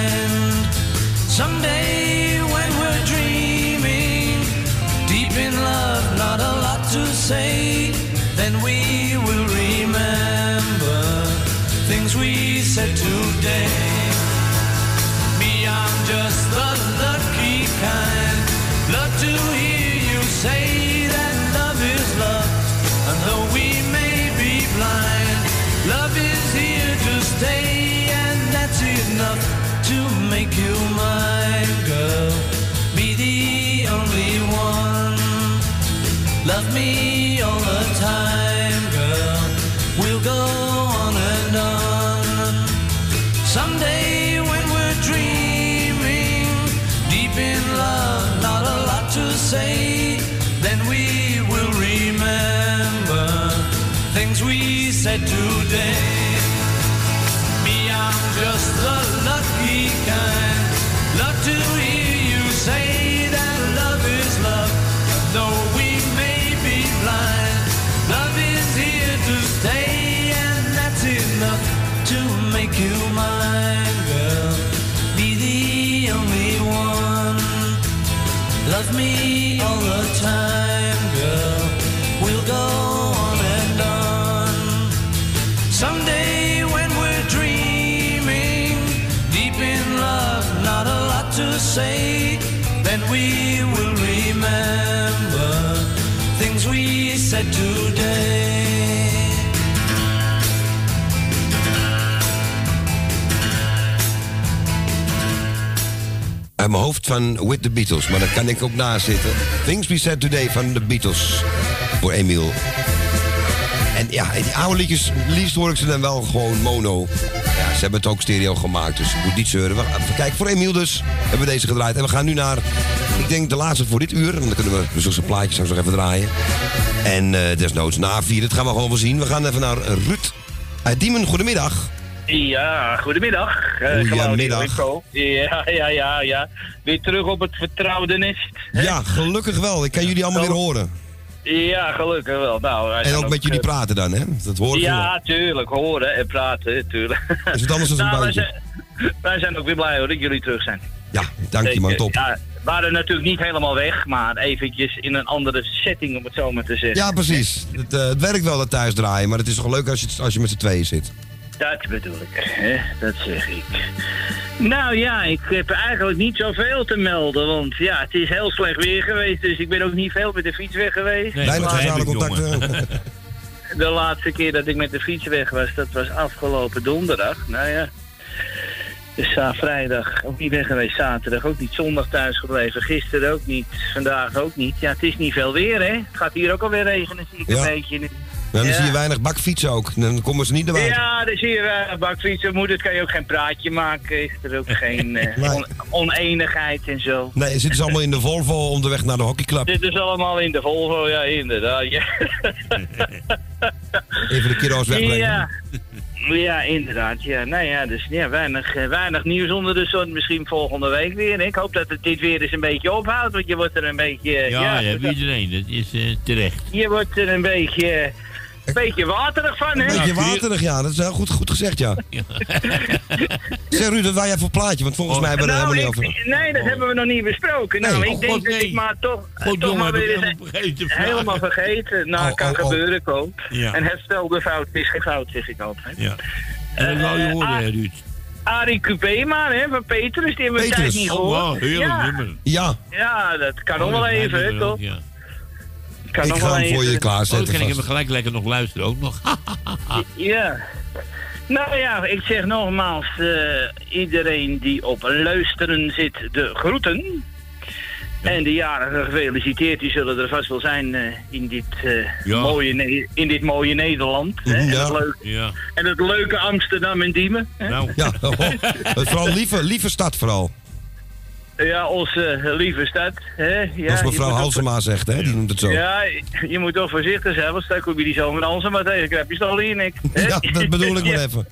[SPEAKER 6] Uit mijn hoofd van With the Beatles, maar daar kan ik ook naast zitten. Things We Said Today van de Beatles. Voor Emiel. En ja, die oude liedjes, liefst hoor ik ze dan wel gewoon mono. Ja, ze hebben het ook stereo gemaakt, dus moet niet zeuren. Kijken, voor Emiel dus hebben we deze gedraaid. En we gaan nu naar, ik denk de laatste voor dit uur. Dan kunnen we dus plaatje straks nog even draaien. En eh, desnoods na vier, dat gaan we gewoon wel zien. We gaan even naar Ruud uit Diemen. Goedemiddag.
[SPEAKER 18] Ja, goedemiddag. Eh,
[SPEAKER 6] Goedemiddag.
[SPEAKER 18] Ja, ja, ja, ja. Weer terug op het vertrouwde nest.
[SPEAKER 6] Ja, gelukkig wel. Ik kan jullie allemaal weer horen.
[SPEAKER 18] Ja, gelukkig wel. Nou, wij
[SPEAKER 6] En
[SPEAKER 18] zijn
[SPEAKER 6] ook met jullie
[SPEAKER 18] eh,
[SPEAKER 6] praten dan, hè? Dat hoor ik
[SPEAKER 18] Ja, tuurlijk. Horen en praten, tuurlijk.
[SPEAKER 6] Is het anders dan een
[SPEAKER 18] Nou, wij
[SPEAKER 6] bandje?
[SPEAKER 18] zijn, wij zijn ook weer blij hoor dat jullie terug zijn.
[SPEAKER 6] Ja, dank je man, top.
[SPEAKER 18] Ja, we waren natuurlijk niet helemaal weg, maar eventjes in een andere setting om het zo maar te zeggen.
[SPEAKER 6] Ja, precies. Het, eh, het werkt wel dat thuis draaien, maar het is toch leuk als je, als je met z'n tweeën zit.
[SPEAKER 18] Dat bedoel ik, hè? dat zeg ik. Nou ja, ik heb eigenlijk niet zoveel te melden, want ja, het is heel slecht weer geweest, dus ik ben ook niet veel met de fiets weg geweest.
[SPEAKER 6] Weinig
[SPEAKER 18] Maar
[SPEAKER 6] sociale contacten.
[SPEAKER 18] De laatste keer dat ik met de fiets weg was, dat was afgelopen donderdag. Nou ja, dus uh, vrijdag ook niet weg geweest, zaterdag ook niet, zondag thuis gebleven, gisteren ook niet, vandaag ook niet. Ja, het is niet veel weer, hè? Het gaat hier ook alweer regenen, zie ik
[SPEAKER 6] Ja.
[SPEAKER 18] een beetje nu.
[SPEAKER 6] dan
[SPEAKER 18] Ja.
[SPEAKER 6] zie je weinig bakfietsen ook. Dan komen ze niet naar buiten.
[SPEAKER 18] Ja, dus hier uh, bakfietsen moet, het kan je ook geen praatje maken. Is er ook geen eh,
[SPEAKER 6] Nee.
[SPEAKER 18] on- oneenigheid en zo.
[SPEAKER 6] Nee, zitten ze allemaal in de Volvo onderweg naar de hockeyclub.
[SPEAKER 18] Dit is allemaal in de Volvo, ja, inderdaad. Ja,
[SPEAKER 6] Even de kiddo's wegbrengen.
[SPEAKER 18] ja. ja inderdaad. Ja. Nou ja, dus ja, weinig, eh, weinig nieuws onder de zon. Misschien volgende week weer. Ik hoop dat het dit weer eens een beetje ophoudt, want je wordt er een beetje... eh,
[SPEAKER 7] Ja,
[SPEAKER 18] ja,
[SPEAKER 7] dat iedereen. Dat is terecht.
[SPEAKER 18] je wordt er een beetje, beetje waterig van, hè?
[SPEAKER 6] Een beetje waterig, ja. Dat is heel goed, goed gezegd, ja. zeg Ruud, wat wij even voor plaatje? Want volgens mij hebben we er
[SPEAKER 18] Nou,
[SPEAKER 6] helemaal niet over.
[SPEAKER 18] Nee, dat hebben we nog niet besproken.
[SPEAKER 6] Nee.
[SPEAKER 18] Nou,
[SPEAKER 6] Oh,
[SPEAKER 18] ik denk
[SPEAKER 6] God,
[SPEAKER 18] dat
[SPEAKER 6] nee.
[SPEAKER 18] ik maar toch,
[SPEAKER 7] God,
[SPEAKER 18] toch
[SPEAKER 7] jongen,
[SPEAKER 18] maar
[SPEAKER 7] heb ik
[SPEAKER 18] weer eens
[SPEAKER 7] helemaal vergeten
[SPEAKER 18] helemaal vergeten. Nou,
[SPEAKER 7] Oh,
[SPEAKER 18] kan
[SPEAKER 7] oh, oh.
[SPEAKER 18] gebeuren, Ko.
[SPEAKER 7] Ja.
[SPEAKER 18] En herstelde fout is geen fout, zeg ik altijd.
[SPEAKER 7] Ja. En dat wou je
[SPEAKER 18] Eh,
[SPEAKER 7] horen, hè, Ruud.
[SPEAKER 18] Arie Cupema, hè, van Petrus, die hebben we tijd niet
[SPEAKER 7] Oh,
[SPEAKER 18] gehoord.
[SPEAKER 7] wauw, heerlijk
[SPEAKER 18] ja.
[SPEAKER 7] nummer.
[SPEAKER 6] Ja.
[SPEAKER 18] Ja, dat kan
[SPEAKER 7] Oh,
[SPEAKER 18] nog wel
[SPEAKER 7] dat
[SPEAKER 18] even, toch?
[SPEAKER 7] ja.
[SPEAKER 18] Kan
[SPEAKER 6] Ik
[SPEAKER 18] nog
[SPEAKER 6] ga
[SPEAKER 18] wel
[SPEAKER 6] hem voor je klaarzetten
[SPEAKER 7] Oh, dan kan ik hem gelijk lekker nog luisteren ook nog.
[SPEAKER 18] Ja. Nou ja, ik zeg nogmaals, eh, iedereen die op luisteren zit, de groeten. En de jarigen gefeliciteerd, die zullen er vast wel zijn eh, in, dit, eh,
[SPEAKER 7] Ja.
[SPEAKER 18] mooie in dit mooie Nederland. hè. En,
[SPEAKER 6] Ja.
[SPEAKER 18] het leuke,
[SPEAKER 7] Ja.
[SPEAKER 18] en het leuke Amsterdam en Diemen. hè.
[SPEAKER 7] Nou,
[SPEAKER 6] Ja, oh, vooral lieve, lieve stad vooral.
[SPEAKER 18] Ja, onze lieve stad. Hè. Ja,
[SPEAKER 6] Als mevrouw
[SPEAKER 18] ook-
[SPEAKER 6] Halsema zegt, hè. Die noemt het zo.
[SPEAKER 18] Ja, je moet toch voorzichtig zijn, want straks kom je die zomer Halsema tegen. Krijg je toch ik. hè?
[SPEAKER 6] Ja, dat bedoel ik maar even.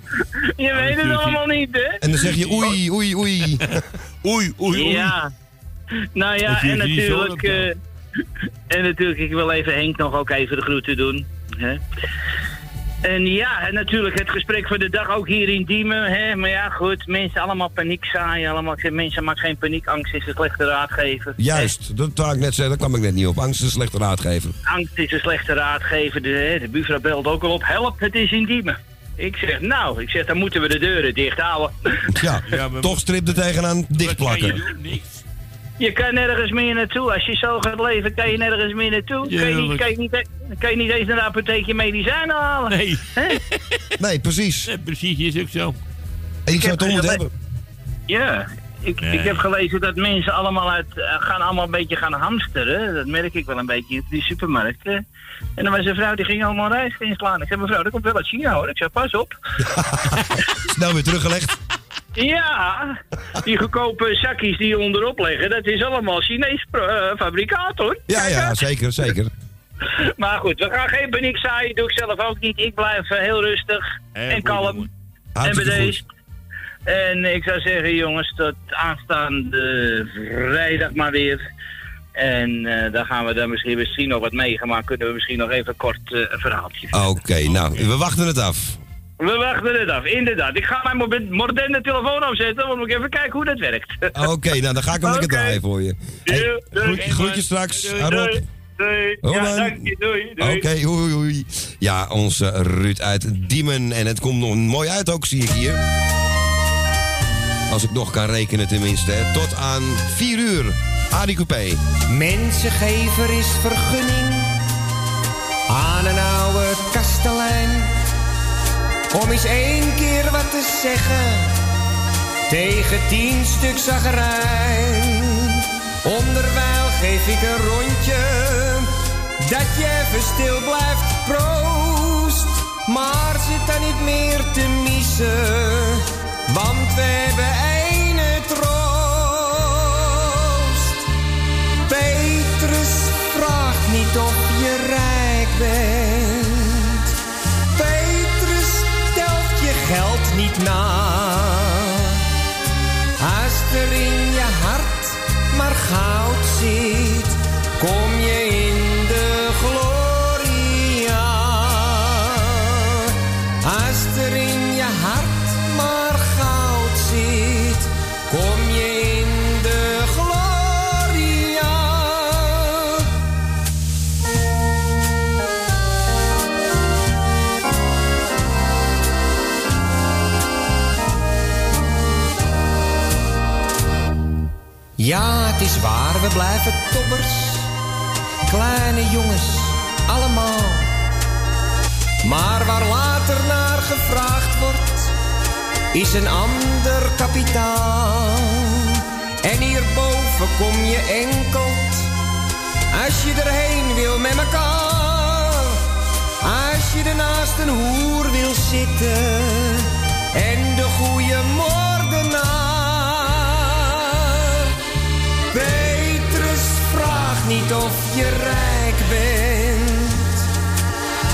[SPEAKER 18] Je weet het allemaal niet, hè?
[SPEAKER 6] En dan zeg je oei, oei, oei.
[SPEAKER 7] Oei, oei, oei.
[SPEAKER 18] Ja. Nou ja, en natuurlijk... eh, en natuurlijk, ik wil even Henk nog ook even de groeten doen. Hè? En ja, en natuurlijk het gesprek voor de dag ook hier in Diemen. Hè? Maar ja, goed, mensen allemaal paniek zaaien. Allemaal, mensen, maak geen paniek. Angst is een slechte raadgever.
[SPEAKER 6] Juist, dat wou ik net zeggen. Daar kwam ik net niet op. Angst is een slechte raadgever.
[SPEAKER 18] Angst is een slechte raadgever. De, hè, de buurvrouw belt ook al op. Help, het is in Diemen. Ik zeg, nou, ik zeg, dan moeten we de deuren dicht houden.
[SPEAKER 6] Ja,
[SPEAKER 7] Ja, maar-
[SPEAKER 6] toch strip er tegenaan
[SPEAKER 7] Wat kan je
[SPEAKER 6] dichtplakken.
[SPEAKER 18] Je kan nergens meer naartoe. Als je zo gaat leven, kan je nergens meer naartoe. Kan je, niet, kan, je niet, kan je niet eens naar de apotheek je medicijnen halen.
[SPEAKER 7] Nee.
[SPEAKER 6] Nee, precies.
[SPEAKER 7] Precies, is ook zo.
[SPEAKER 6] En je zou het om moeten
[SPEAKER 18] heb-
[SPEAKER 6] hebben.
[SPEAKER 18] Ja, ik,
[SPEAKER 7] Nee.
[SPEAKER 18] ik heb gelezen dat mensen allemaal uit, eh, gaan allemaal een beetje gaan hamsteren. Dat merk ik wel een beetje in die supermarkten. En dan was een vrouw die ging allemaal rijst inslaan. Ik zei, mevrouw, dat komt wel uit China hoor. Ik zei, pas op.
[SPEAKER 6] Snel weer teruggelegd.
[SPEAKER 18] Ja, die goedkope zakjes die je onderop leggen, dat is allemaal Chinees eh, fabrikaat hoor.
[SPEAKER 6] Ja, ja, zeker, zeker.
[SPEAKER 18] Maar goed, we gaan geen paniek zaaien. Doe ik zelf ook niet. Ik blijf eh, heel rustig en kalm en bedeesd. En ik zou zeggen, jongens, tot aanstaande vrijdag maar weer. En eh, dan gaan we daar misschien, misschien nog wat meegemaakt. Kunnen we misschien nog even kort een verhaaltje.
[SPEAKER 6] Oké, nou, we wachten het af.
[SPEAKER 18] We wachten het af, inderdaad. Ik ga mijn moderne telefoon opzetten, want ik even kijken hoe dat werkt.
[SPEAKER 6] Oké, nou dan ga ik hem lekker draaien voor je. Hey, groet- groetjes straks.
[SPEAKER 18] Doei, doei, Ja, dank je, doei, doei.
[SPEAKER 6] Oké, hoi, hoi. Ja, onze Ruud uit Diemen. En het komt nog mooi uit ook, zie ik hier. Als ik nog kan rekenen tenminste. hè. Tot aan 4 uur. Adi Coupé.
[SPEAKER 19] Mensengever is vergunning aan een oude kastelein. Om eens één keer wat te zeggen tegen tien stuk zagerijn. Onderwijl geef ik een rondje dat je even stil blijft proost. Maar zit daar niet meer te missen, want we hebben niet na. Als er in je hart maar goud zit, kom je in Ja, het is waar, we blijven toppers. Kleine jongens, allemaal. Maar waar later naar gevraagd wordt, is een ander kapitaal. En hierboven kom je enkelt, als je erheen wil met elkaar. Als je ernaast een hoer wil zitten en de goede moordenaar. Niet of je rijk bent.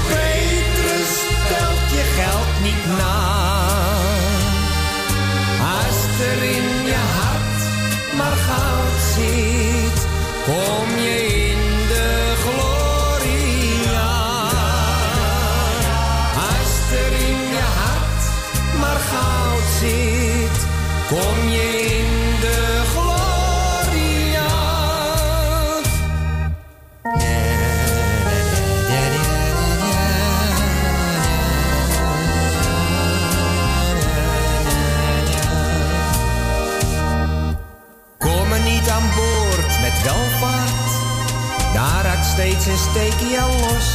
[SPEAKER 19] Petrus telt je geld niet na. Als er in je hart maar goud zit, kom je in de gloria. Als er in je hart maar goud zit, kom je in steeds een steekje al los.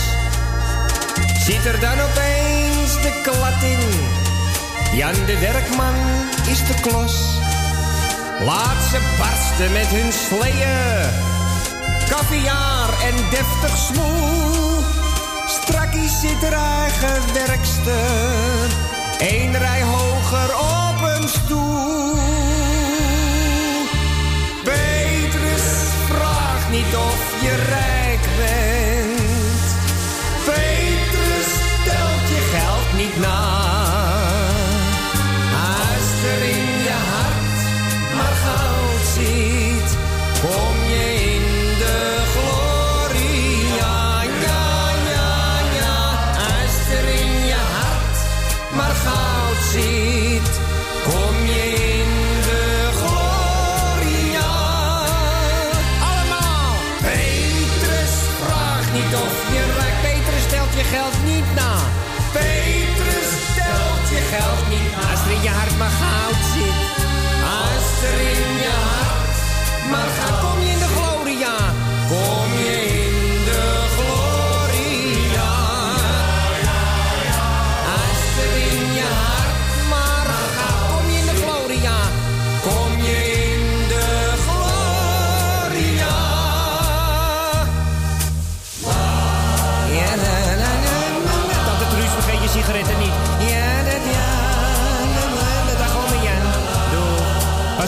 [SPEAKER 19] Zit er dan opeens de klad in, Jan de werkman is de klos. Laat ze barsten met hun sleeën, kaviaar en deftig smoel. Strakkies zit er eigen werkster, één rij hoger op een stoel. Petrus vraagt niet of je rijk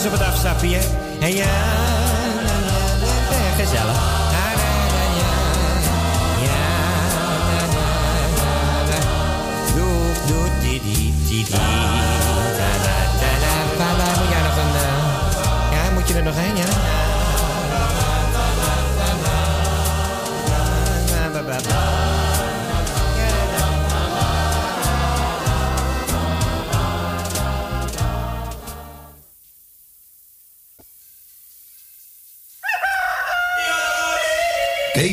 [SPEAKER 19] op het. En ja, la, la, la, gezellig. Moet je er nog heen,
[SPEAKER 20] ja?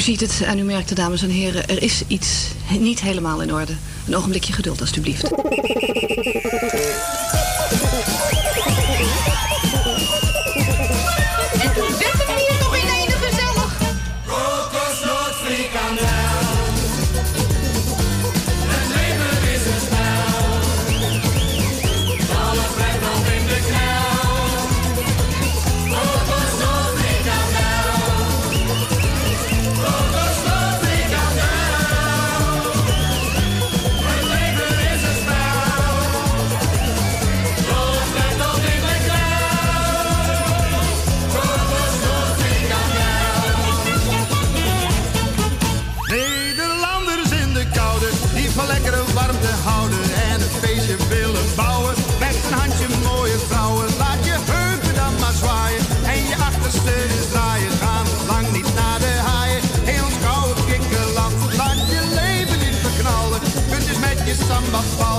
[SPEAKER 21] U ziet het en u merkt dames en heren, er is iets niet helemaal in orde. Een ogenblikje geduld, alstublieft.
[SPEAKER 16] Met je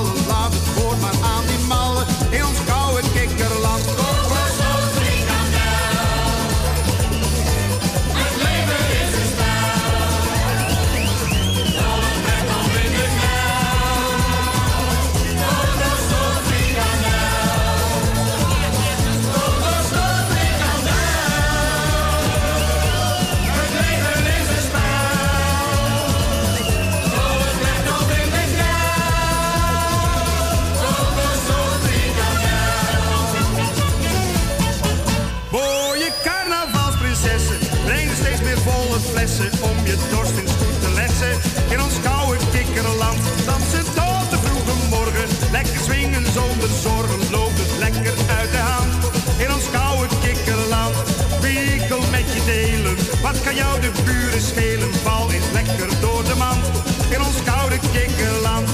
[SPEAKER 16] zorgen, loopt het lekker uit de hand. In ons koude kikkerland, wikkel met je delen. Wat kan jou de buren schelen? Val eens lekker door de mand. In ons koude kikkerland.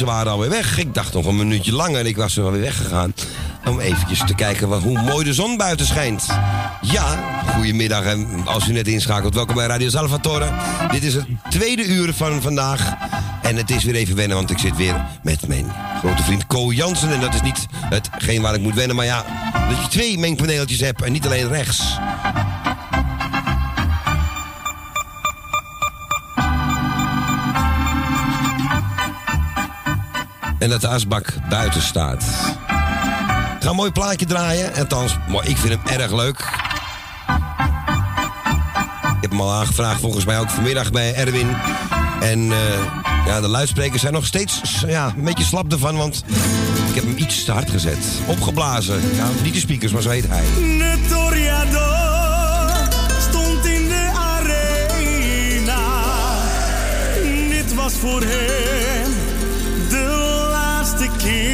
[SPEAKER 6] Mensen waren alweer weg. Ik dacht nog een minuutje langer. Ik was er alweer weggegaan. Om eventjes te kijken wat- hoe mooi de zon buiten schijnt. Ja, goedemiddag en als u net inschakelt. Welkom bij Radio Salvatore. Dit is het tweede uur van vandaag. En het is weer even wennen, want ik zit weer met mijn grote vriend Co Jansen. En dat is niet hetgeen waar ik moet wennen. Maar ja, dat je twee mengpaneeltjes hebt en niet alleen rechts. En dat de asbak buiten staat. Ga een mooi plaatje draaien. Althans, maar ik vind hem erg leuk. Ik heb hem al aangevraagd, volgens mij ook vanmiddag bij Erwin. En eh, ja, de luidsprekers zijn nog steeds ja, een beetje slap ervan, want ik heb hem iets te hard gezet. Opgeblazen. Ja, niet de speakers, maar zo heet hij.
[SPEAKER 16] Stond in de arena. Dit was voor hem de laatste keer.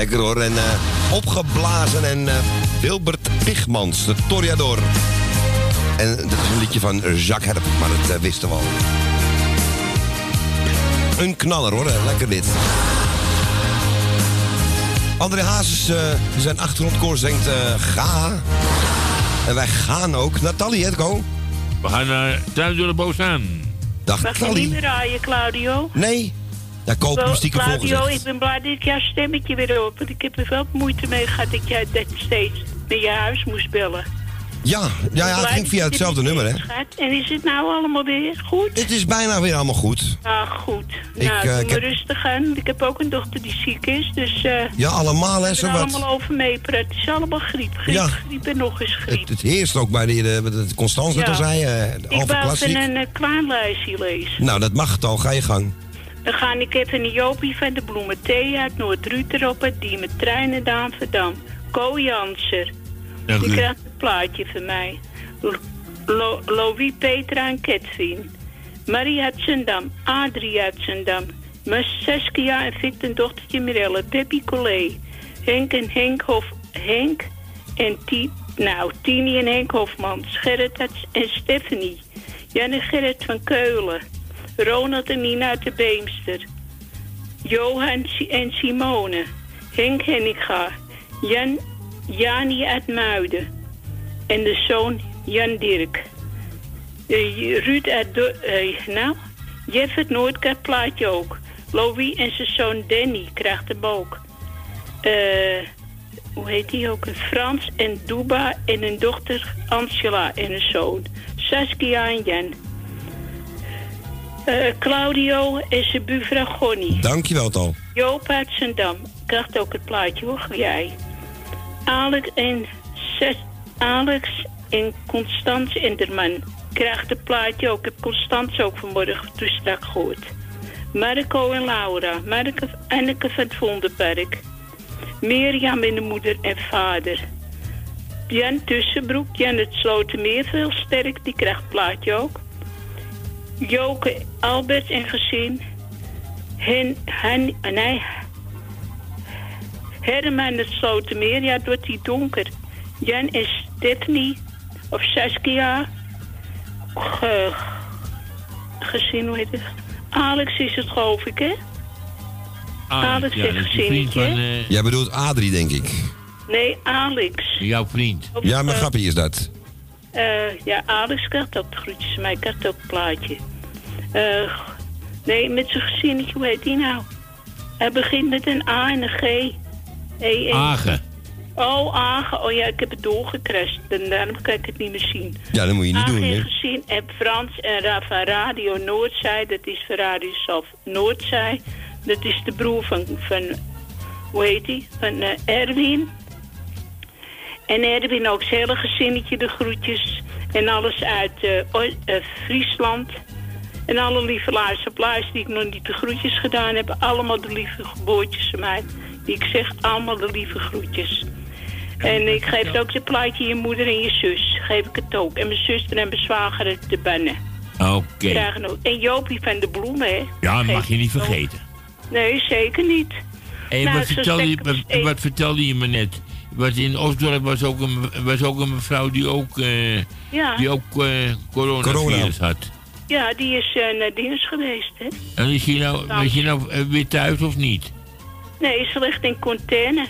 [SPEAKER 6] Lekker hoor. En eh, opgeblazen en eh, Wilbert Pigmans, de Toriador. En dat is een liedje van Jacques Herp, maar dat eh, wisten we al. Een knaller hoor, lekker dit. André Hazes, eh zijn achtergrondkoor zingt eh, Ga. En wij gaan ook. Nathalie, het go.
[SPEAKER 7] We gaan naar Thuis door de Boos aan.
[SPEAKER 6] Dag
[SPEAKER 22] Mag je niet meer rijden, Claudio?
[SPEAKER 6] Nee. Ja, koop stiekem volgezegd.
[SPEAKER 22] ik ben blij dat jouw stemmetje weer hoor. Want ik heb er wel moeite mee gehad dat jij dat steeds naar je huis moest bellen.
[SPEAKER 6] Ja, ja, ja, het ging via hetzelfde nummer, hè?
[SPEAKER 22] En is het nou allemaal weer goed?
[SPEAKER 6] Het is bijna weer allemaal goed.
[SPEAKER 22] Ah, goed.
[SPEAKER 6] Ik,
[SPEAKER 22] nou,
[SPEAKER 6] eh, ik heb-
[SPEAKER 22] rustig aan. Ik heb ook een dochter die ziek is, dus... eh
[SPEAKER 6] Ja, allemaal, hè,
[SPEAKER 22] we
[SPEAKER 6] zo
[SPEAKER 22] er
[SPEAKER 6] wat.
[SPEAKER 22] allemaal over meepraten. Het is allemaal griep. Griep,
[SPEAKER 6] Ja.
[SPEAKER 22] griep en nog eens griep.
[SPEAKER 6] Het, het heerst ook bij de, de, de Constance net
[SPEAKER 22] Ja.
[SPEAKER 6] al zei. eh,
[SPEAKER 22] ik wou even een uh, lezen.
[SPEAKER 6] Nou, dat mag het al. Ga je gang.
[SPEAKER 22] Dan ga ik even een Jopie van de Bloemen Thee uit Noord-Ruter op het die met treinen naar Amsterdam. Co Janser. Die
[SPEAKER 7] u.
[SPEAKER 22] krijgt een plaatje van mij. Lo- Lo- Louis Petra en Ketvin. Marie uit Zendam. Adrie uit Zendam. Saskia en Victor dochtertje Mirelle. Peppy Collet. Henk en Henk Hof... Henk en Ti... Nou, Tini en Henk Hofman. Gerrit en Stephanie. Jan en Gerrit van Keulen. Ronald en Nina uit de Beemster. Johan en Simone. Henk Henniga. Jan, Jani uit Muiden. En de zoon Jan Dirk. Eh, Ruud uit... Eh, nou, Jeff het Noordkap plaatje ook. Louis en zijn zoon Danny krijgt hem ook. Eh, hoe heet die ook? Frans en Duba en een dochter Angela en een zoon. Saskia en Jan. Eh, Claudio en zijn buurvrouw Gonnie.
[SPEAKER 6] Dankjewel, Tal.
[SPEAKER 22] Joop uit Zendam krijgt ook het plaatje hoor, jij. Alex en, Ses, Alex en Constance Enderman krijgt het plaatje ook. Ik heb Constance ook vanmorgen straks gehoord. Marco en Laura, Marco, Anneke van het Vondenpark. Mirjam en de moeder en vader. Jan Tussenbroek, Jan het Slotermeer, veel sterk, die krijgt het plaatje ook. Joke, Albert en gezin. Hen, hen, nee. Herman het Slotermeer, ja, het wordt hier donker. Jan en Stephanie, of Saskia. Ge, gezin, hoe heet het? Alex is het, geloof ik, hè? Alex
[SPEAKER 7] ja,
[SPEAKER 22] heeft
[SPEAKER 7] is vriend van eh,
[SPEAKER 6] Jij bedoelt Adrie, denk ik.
[SPEAKER 22] Nee, Alex.
[SPEAKER 7] jouw vriend.
[SPEAKER 6] Ja, maar grappig is dat.
[SPEAKER 22] Eh, ja, Alex krijgt ook de groetjes, een plaatje. Eh, nee, met zijn gezinnetje, hoe heet die nou? Hij begint met een A en een G. E, E.
[SPEAKER 7] Agen.
[SPEAKER 22] Oh, Agen. Oh ja, ik heb het doorgekrast. En daarom kan ik het niet meer zien.
[SPEAKER 6] Ja, dat moet je niet
[SPEAKER 22] Agen
[SPEAKER 6] doen,
[SPEAKER 22] en
[SPEAKER 6] hè.
[SPEAKER 22] gezin en Frans en Ra van Radio Noordzij. Dat is van Radio Salf Noordzij. Dat is de broer van, van hoe heet die? Van eh, Erwin. En Erwin ook zijn hele gezinnetje de groetjes. En alles uit eh, eh, Friesland. En alle lieve luisteraars die ik nog niet de groetjes gedaan heb. Allemaal de lieve geboortjes van mij. Die ik zeg, allemaal de lieve groetjes. En ik geef ook het plaatje je moeder en je zus. Geef ik het ook. En mijn zuster en mijn zwager de bannen.
[SPEAKER 7] Oké.
[SPEAKER 22] En Jopie van de bloemen, hè.
[SPEAKER 7] Ja, dat mag je niet vergeten.
[SPEAKER 22] Nee, zeker niet.
[SPEAKER 7] En
[SPEAKER 22] Nou,
[SPEAKER 7] wat,
[SPEAKER 22] zo
[SPEAKER 7] vertelde je, wat, wat vertelde je me net? Wat in Osdorp was ook een, was ook een mevrouw die ook, eh,
[SPEAKER 22] Ja.
[SPEAKER 7] die ook eh coronavirus had.
[SPEAKER 22] Ja, die is eh, naar dienst geweest, hè.
[SPEAKER 7] En is je nou, was je nou weer thuis of niet?
[SPEAKER 22] Nee, ze ligt in container.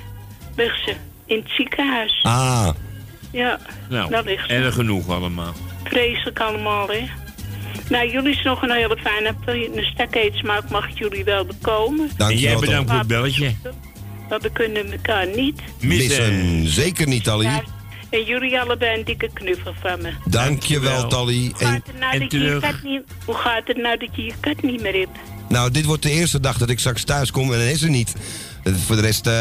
[SPEAKER 22] Ligt ze. In het ziekenhuis.
[SPEAKER 6] Ah.
[SPEAKER 22] Ja,
[SPEAKER 7] Nou,
[SPEAKER 22] daar ligt ze.
[SPEAKER 7] erg genoeg allemaal.
[SPEAKER 22] Vreselijk allemaal, hè. Nou, jullie is nog een hele fijne een stuk eetsmaak mag ik jullie wel bekomen.
[SPEAKER 7] En jij bedankt voor het belletje.
[SPEAKER 22] Maar we kunnen elkaar niet.
[SPEAKER 6] Missen. Zeker niet, Tally.
[SPEAKER 22] Ja, En jullie allebei een dikke knuffel van me.
[SPEAKER 6] Dankjewel, Tally.
[SPEAKER 22] Hoe gaat
[SPEAKER 6] En,
[SPEAKER 22] het nou dat je je kat niet, hoe gaat het nou dat je je kat niet meer hebt?
[SPEAKER 6] nou, dit wordt de eerste dag dat ik straks thuis kom en dan is er niet. Voor de rest, eh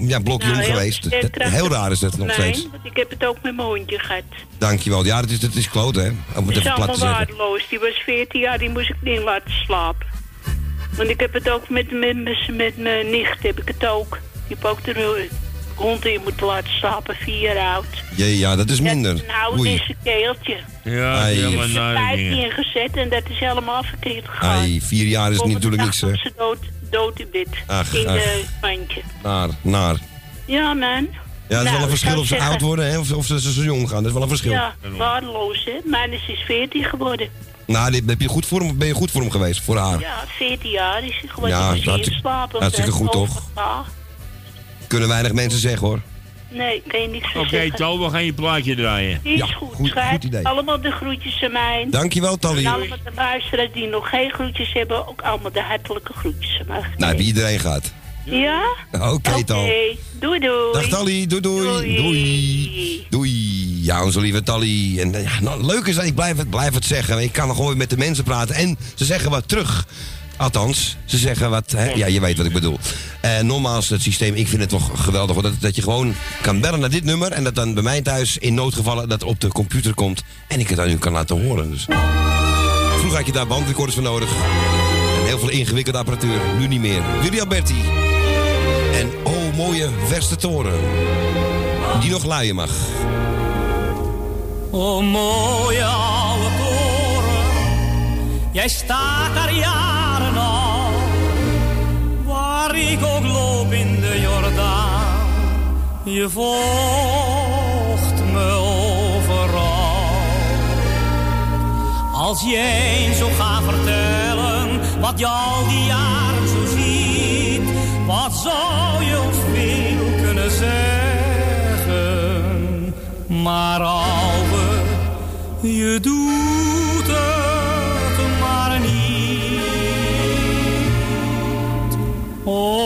[SPEAKER 6] ja, blokjong
[SPEAKER 22] Nou,
[SPEAKER 6] geweest. Heel raar is dat nog
[SPEAKER 22] nee,
[SPEAKER 6] steeds.
[SPEAKER 22] want ik heb het ook met mijn hondje gehad.
[SPEAKER 6] Dankjewel. Ja, dat is, dat is kloot, hè. Om het
[SPEAKER 22] Het is
[SPEAKER 6] even plat te
[SPEAKER 22] allemaal waardeloos. Die was 14 jaar, die moest ik niet laten slapen. Want ik heb het ook met, met, met, met mijn nicht, heb ik het ook. Die heb ook de hond in moeten laten slapen, vier jaar oud.
[SPEAKER 6] Jee, ja, dat is minder.
[SPEAKER 22] Een oude
[SPEAKER 6] Oei.
[SPEAKER 22] is een keeltje.
[SPEAKER 7] Ja,
[SPEAKER 6] Ai.
[SPEAKER 7] helemaal
[SPEAKER 22] Ik heb
[SPEAKER 7] nare
[SPEAKER 22] vijf
[SPEAKER 7] dingen.
[SPEAKER 22] ingezet en dat is helemaal verkeerd gegaan.
[SPEAKER 6] Ai, vier jaar is natuurlijk niks, hè.
[SPEAKER 22] ze dood, dood in bed.
[SPEAKER 6] Ach,
[SPEAKER 22] in
[SPEAKER 6] ach.
[SPEAKER 22] de mandje.
[SPEAKER 6] Naar, naar.
[SPEAKER 22] Ja, man.
[SPEAKER 6] Ja, dat is
[SPEAKER 22] Nou,
[SPEAKER 6] wel een
[SPEAKER 22] ik
[SPEAKER 6] verschil of ze
[SPEAKER 22] zeggen-
[SPEAKER 6] oud worden hè, of, of ze zo jong gaan. Dat is wel een verschil.
[SPEAKER 22] Ja, waardeloos, hè. Mijn is is 14 geworden.
[SPEAKER 6] Nou, dit, heb je goed voor hem, ben je goed voor hem geweest, voor haar.
[SPEAKER 22] Ja, 14 jaar is hij geworden.
[SPEAKER 6] Ja,
[SPEAKER 22] Ja,
[SPEAKER 6] hartstikke-
[SPEAKER 22] slapen.
[SPEAKER 6] hartstikke goed, toch?
[SPEAKER 22] Ja,
[SPEAKER 6] Kunnen weinig mensen zeggen, hoor.
[SPEAKER 22] Nee, kan je niks van
[SPEAKER 7] Oké,
[SPEAKER 22] zeggen.
[SPEAKER 7] Tal, we gaan je plaatje draaien.
[SPEAKER 22] Is goed, schat.
[SPEAKER 6] idee.
[SPEAKER 22] Allemaal de groetjes aan mij.
[SPEAKER 6] Dankjewel, Tally.
[SPEAKER 22] En allemaal de luisteraars die nog geen groetjes hebben, ook allemaal de hartelijke groetjes aan mij.
[SPEAKER 6] Nou, heb je iedereen gehad.
[SPEAKER 22] Ja?
[SPEAKER 6] Oké, Tal.
[SPEAKER 22] Oké, doei doei.
[SPEAKER 6] Dag Tally, doei doei. Doei. Doei. Ja, onze lieve Tally. En ja, nou, leuk is dat ik blijf het, blijf het zeggen. Ik kan nog gewoon met de mensen praten. En ze zeggen wat terug. Althans, ze zeggen wat. Hè? Ja, je weet wat ik bedoel. En nogmaals, het systeem, ik vind het toch geweldig. Dat, dat je gewoon kan bellen naar dit nummer. En dat dan bij mij thuis in noodgevallen dat op de computer komt. En ik het aan u kan laten horen. Dus. Vroeger had je daar bandrecorders voor nodig. En heel veel ingewikkelde apparatuur. Nu niet meer. Willy Alberti. En oh, mooie verste toren. Die nog luien mag.
[SPEAKER 23] O mooie oude toren, jij staat daar jaren al. Waar ik ook loop in de Jordaan, je volgt me overal. Als jij eens zo vertellen, wat je al die jaren zo ziet, wat zou je ons veel kunnen zeggen? Maar ouwe, je doet het maar niet. O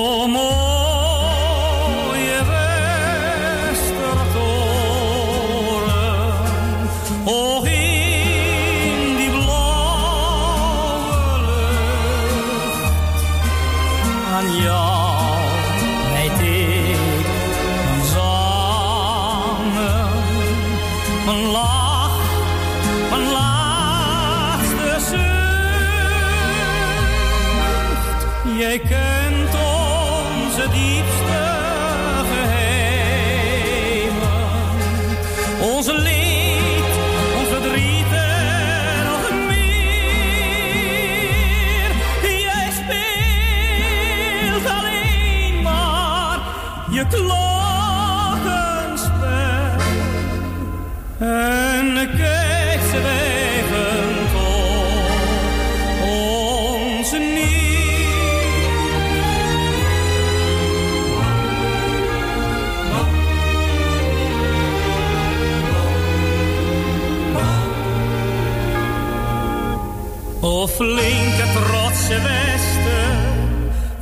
[SPEAKER 23] flinke trotse westen,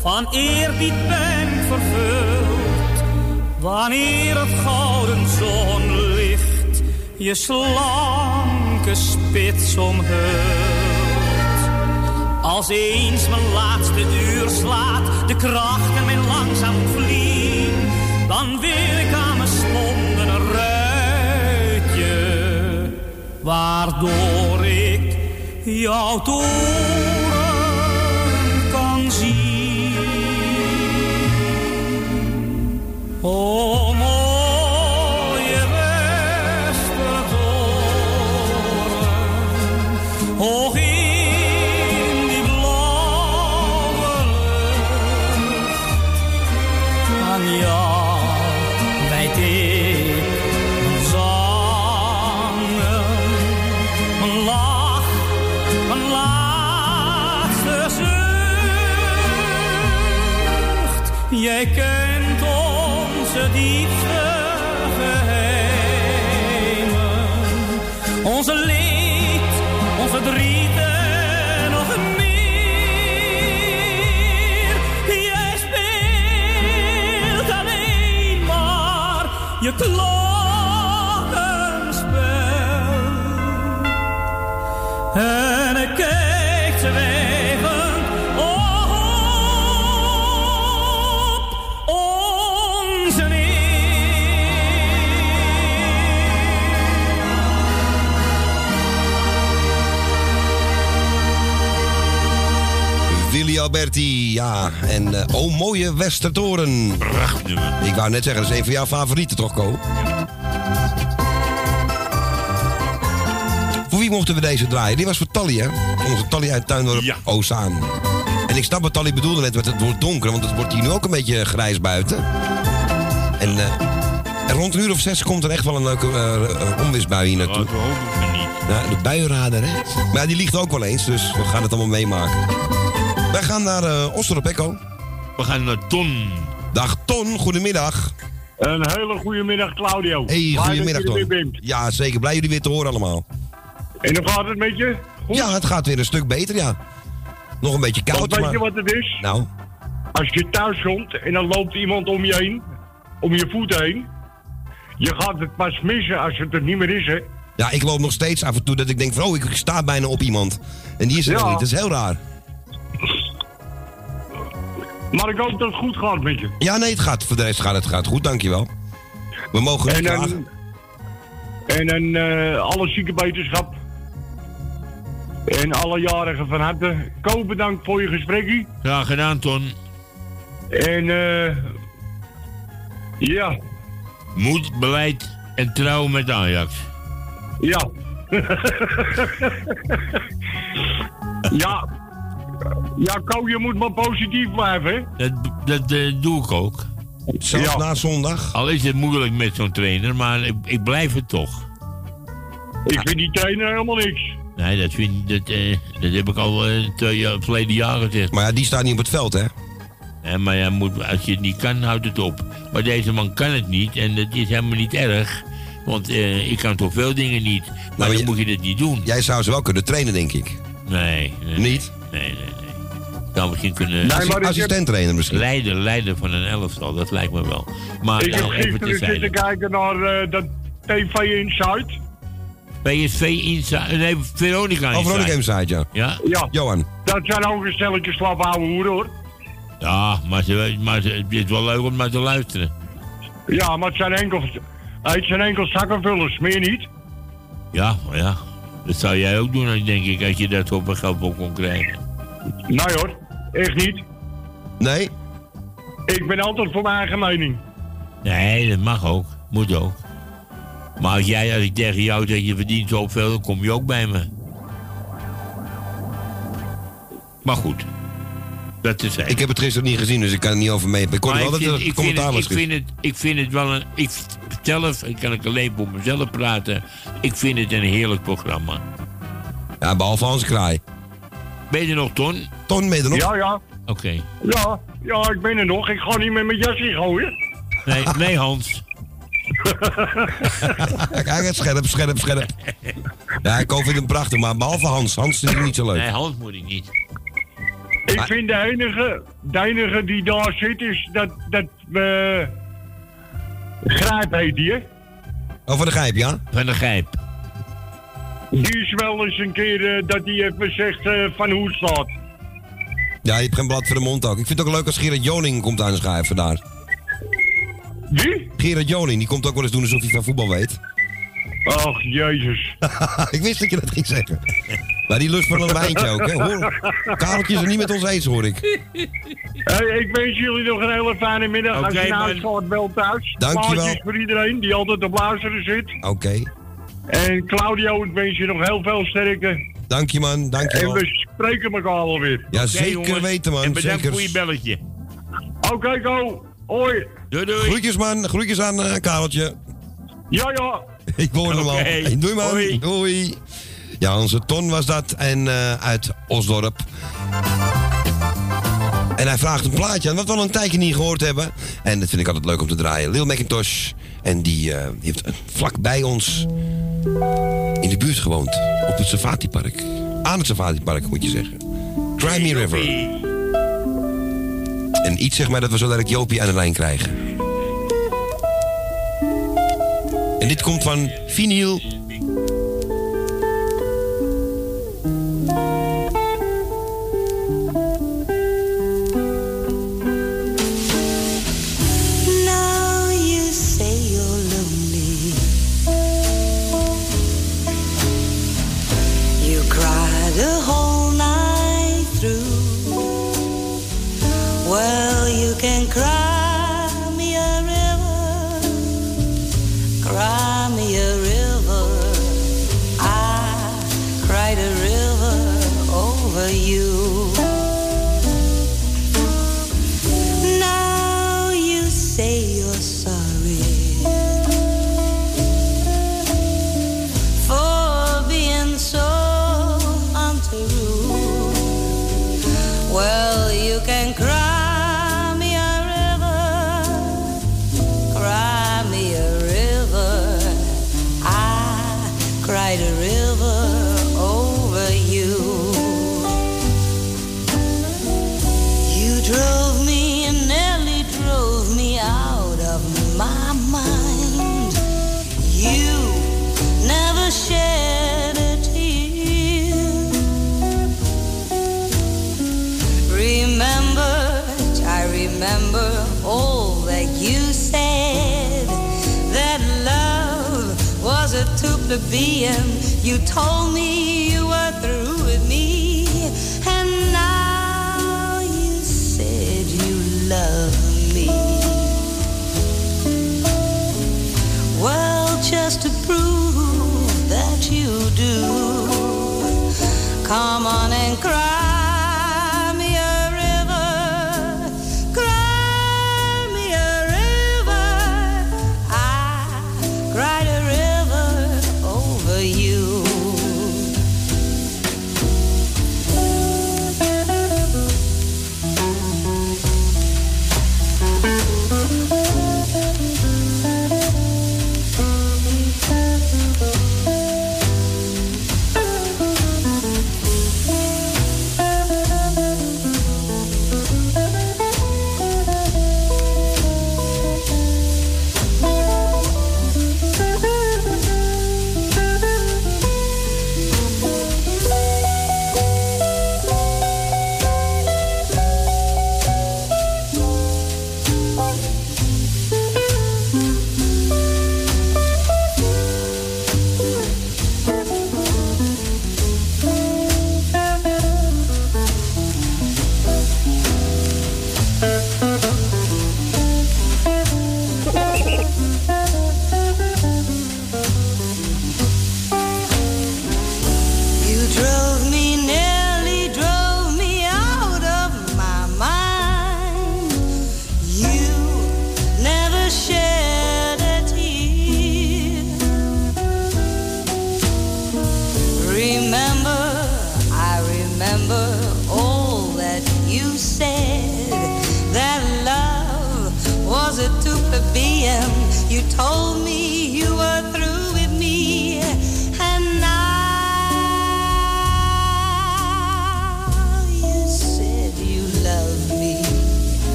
[SPEAKER 23] van eerbied ben vervuld. Wanneer het gouden zonlicht je slanke spits omhult. Als eens mijn laatste uur slaat, de krachten mij langzaam vliegen, dan wil ik aan mijn stonden een ruitje, waardoor ik jouw toren
[SPEAKER 6] Oh, mooie Westertoren.
[SPEAKER 7] Prachtig
[SPEAKER 6] Ik wou net zeggen, dat is een van jouw favorieten toch, Ko? Voor wie mochten we deze draaien? Die was voor Tally, hè? Onze Tally uit Tuindorp Ozaan. En ik snap wat Tally bedoelde net, met het wordt donker, want het wordt hier nu ook een beetje grijs buiten. En, eh, rond een uur of zes komt er echt wel een leuke onweersbui hier naartoe.
[SPEAKER 7] Ik niet.
[SPEAKER 6] Ja, de buienradar, hè? Maar ja, die ligt ook wel eens, dus we gaan het allemaal meemaken. Wij gaan naar uh, Osterop Echo.
[SPEAKER 7] We gaan naar Ton.
[SPEAKER 6] Dag Ton, goedemiddag.
[SPEAKER 24] Een hele goede middag, Claudio.
[SPEAKER 6] Hey,
[SPEAKER 24] Blij
[SPEAKER 6] goedemiddag Ton.
[SPEAKER 24] weer bent.
[SPEAKER 6] Ja, zeker. Blij jullie weer te horen allemaal.
[SPEAKER 24] En hoe gaat het met je?
[SPEAKER 6] Ja, het gaat weer een stuk beter, ja. Nog een beetje koud,
[SPEAKER 24] Want weet
[SPEAKER 6] maar...
[SPEAKER 24] je wat het is?
[SPEAKER 6] Nou,
[SPEAKER 24] Als je thuis komt en dan loopt iemand om je heen, om je voet heen. Je gaat het pas missen als het er niet meer is, hè?
[SPEAKER 6] ja, ik loop nog steeds af en toe dat ik denk van... Oh, ik sta bijna op iemand. En die is er
[SPEAKER 24] Ja.
[SPEAKER 6] nog niet. Dat is heel raar.
[SPEAKER 24] Maar ik hoop dat het goed gaat met je.
[SPEAKER 6] Ja, nee, het gaat. Voor de rest gaat het gaat goed, dankjewel. We mogen niet
[SPEAKER 24] En en dan eh, alle ziekenwetenschap. En alle jarigen van harte. Ko, bedankt voor je gesprekje.
[SPEAKER 7] Graag gedaan, Ton.
[SPEAKER 24] En eh ja,
[SPEAKER 7] Moed, beleid en trouw met Ajax.
[SPEAKER 24] ja. ja. Ja, Ko, je moet maar positief blijven, hè?
[SPEAKER 7] Dat, dat doe ik ook.
[SPEAKER 6] Zelfs
[SPEAKER 24] Ja.
[SPEAKER 6] na zondag.
[SPEAKER 7] Al is het moeilijk met zo'n trainer, maar ik, ik blijf het toch.
[SPEAKER 24] Ik vind die trainer helemaal niks.
[SPEAKER 7] Nee, dat, vind, dat, eh, dat heb ik al eh, twee jaar, verleden jaar gezegd.
[SPEAKER 6] Maar ja, die staat niet op het veld, hè?
[SPEAKER 7] Nee, maar ja, moet, als je het niet kan, houd het op. Maar deze man kan het niet en dat is helemaal niet erg. Want eh, ik kan toch veel dingen niet. Maar
[SPEAKER 6] maar
[SPEAKER 7] dan
[SPEAKER 6] je-
[SPEAKER 7] moet je dit niet doen.
[SPEAKER 6] Jij zou ze wel kunnen trainen, denk ik.
[SPEAKER 7] Nee. nee
[SPEAKER 6] Niet?
[SPEAKER 7] Nee, nee, nee. Zou misschien kunnen...
[SPEAKER 24] Nee, heb-
[SPEAKER 6] Assistent-trainer misschien.
[SPEAKER 7] Leider, leider van een elftal, dat lijkt me wel. Maar
[SPEAKER 24] ik heb
[SPEAKER 7] nou, even
[SPEAKER 24] gisteren
[SPEAKER 7] terzijde.
[SPEAKER 24] zitten kijken naar eh, dat TV Insight.
[SPEAKER 7] PSV Inside... Nee, Veronica
[SPEAKER 6] Oh, Veronica
[SPEAKER 7] Inside.
[SPEAKER 6] Inside, ja.
[SPEAKER 7] Ja?
[SPEAKER 24] Ja,
[SPEAKER 6] Johan.
[SPEAKER 24] dat zijn ook een stelletje slap hoeren, hoor.
[SPEAKER 7] Ja, maar, ze, maar ze, het is wel leuk om naar te luisteren.
[SPEAKER 24] Ja, maar het zijn enkel, het zijn enkel zakkenvullers, meer niet.
[SPEAKER 7] Ja, maar ja. Dat zou jij ook doen, denk ik, als je dat op een geld op kon krijgen.
[SPEAKER 24] Nee hoor, echt niet.
[SPEAKER 6] Nee?
[SPEAKER 24] Ik ben altijd voor mijn eigen mening.
[SPEAKER 7] Nee, dat mag ook. Moet ook. Maar als jij, als ik tegen jou zeg, je verdient zoveel, dan kom je ook bij me. Maar goed. Dat is
[SPEAKER 6] Ik heb het gisteren niet gezien, dus ik kan er niet over mee. Ik
[SPEAKER 7] Maar
[SPEAKER 6] wel dat
[SPEAKER 7] ik
[SPEAKER 6] er
[SPEAKER 7] ik, vind
[SPEAKER 6] commentaar
[SPEAKER 7] het,
[SPEAKER 6] was.
[SPEAKER 7] ik, vind het, ik vind het wel een... Ik zelf, ik kan ik alleen voor mezelf praten. Ik vind het een heerlijk programma.
[SPEAKER 6] Ja, behalve Hans Kraai.
[SPEAKER 7] Ben je er nog, Ton?
[SPEAKER 6] Ton, ben je er nog?
[SPEAKER 24] Ja, ja.
[SPEAKER 7] Oké.
[SPEAKER 24] Ja, ja, ik ben er nog. Ik ga niet met mijn jasje gooien.
[SPEAKER 7] Nee, nee, Hans.
[SPEAKER 6] Kijk, het scherp, scherp, scherp. Ja, ik vind hem prachtig, maar behalve Hans. Hans is niet zo leuk.
[SPEAKER 7] Nee, Hans moet ik niet.
[SPEAKER 24] Ik vind de enige, de enige die daar zit is dat, dat eh Grijp heet die, hè?
[SPEAKER 6] Oh, van de Gijp, ja?
[SPEAKER 7] Van de Gijp.
[SPEAKER 24] Die is wel eens een keer eh, dat hij even zegt eh, van hoe het staat.
[SPEAKER 6] Ja, je hebt geen blad voor de mond ook. Ik vind het ook leuk als Gerard Joning komt aanschuiven daar.
[SPEAKER 24] Wie?
[SPEAKER 6] Gerard Joning, die komt ook wel eens doen alsof hij van voetbal weet.
[SPEAKER 24] Ach, jezus.
[SPEAKER 6] ik wist dat je dat ging zeggen. Maar die lust van een wijntje ook, hè? Hoor. Kareltje is er niet met ons eens, hoor ik.
[SPEAKER 24] Hey, ik wens jullie nog een hele fijne middag. Als
[SPEAKER 6] Oké,
[SPEAKER 24] je huis gaat, bel thuis.
[SPEAKER 6] Dankjewel.
[SPEAKER 24] Plaatjes voor iedereen die altijd op luisteren zit.
[SPEAKER 6] Oké.
[SPEAKER 24] En Claudio, ik wens je nog heel veel sterkte.
[SPEAKER 6] Dank je, man. Dank je
[SPEAKER 24] En
[SPEAKER 6] wel.
[SPEAKER 24] we spreken elkaar wel weer.
[SPEAKER 6] Ja, zeker weten, man.
[SPEAKER 7] En bedankt
[SPEAKER 6] zeker.
[SPEAKER 7] voor je belletje.
[SPEAKER 24] Oké, go. Hoi.
[SPEAKER 7] Doei, doei.
[SPEAKER 6] Groetjes, man. Groetjes aan eh Kareltje.
[SPEAKER 24] Ja, ja.
[SPEAKER 6] Ik hoor hem al. Hey, doei, man. Doei. Ja, onze Ton was dat. En eh, uit Osdorp. En hij vraagt een plaatje aan wat we al een tijdje niet gehoord hebben. En dat vind ik altijd leuk om te draaien. Lil McIntosh. En die, eh, heeft vlak bij ons in de buurt gewoond. Op het Safati-park. Aan het Safati-park, moet je zeggen. Cry Me River. En iets zeg maar dat we zo direct Jopie aan de lijn krijgen. En dit komt van Vinyl.
[SPEAKER 14] A
[SPEAKER 25] too plebeian. You told me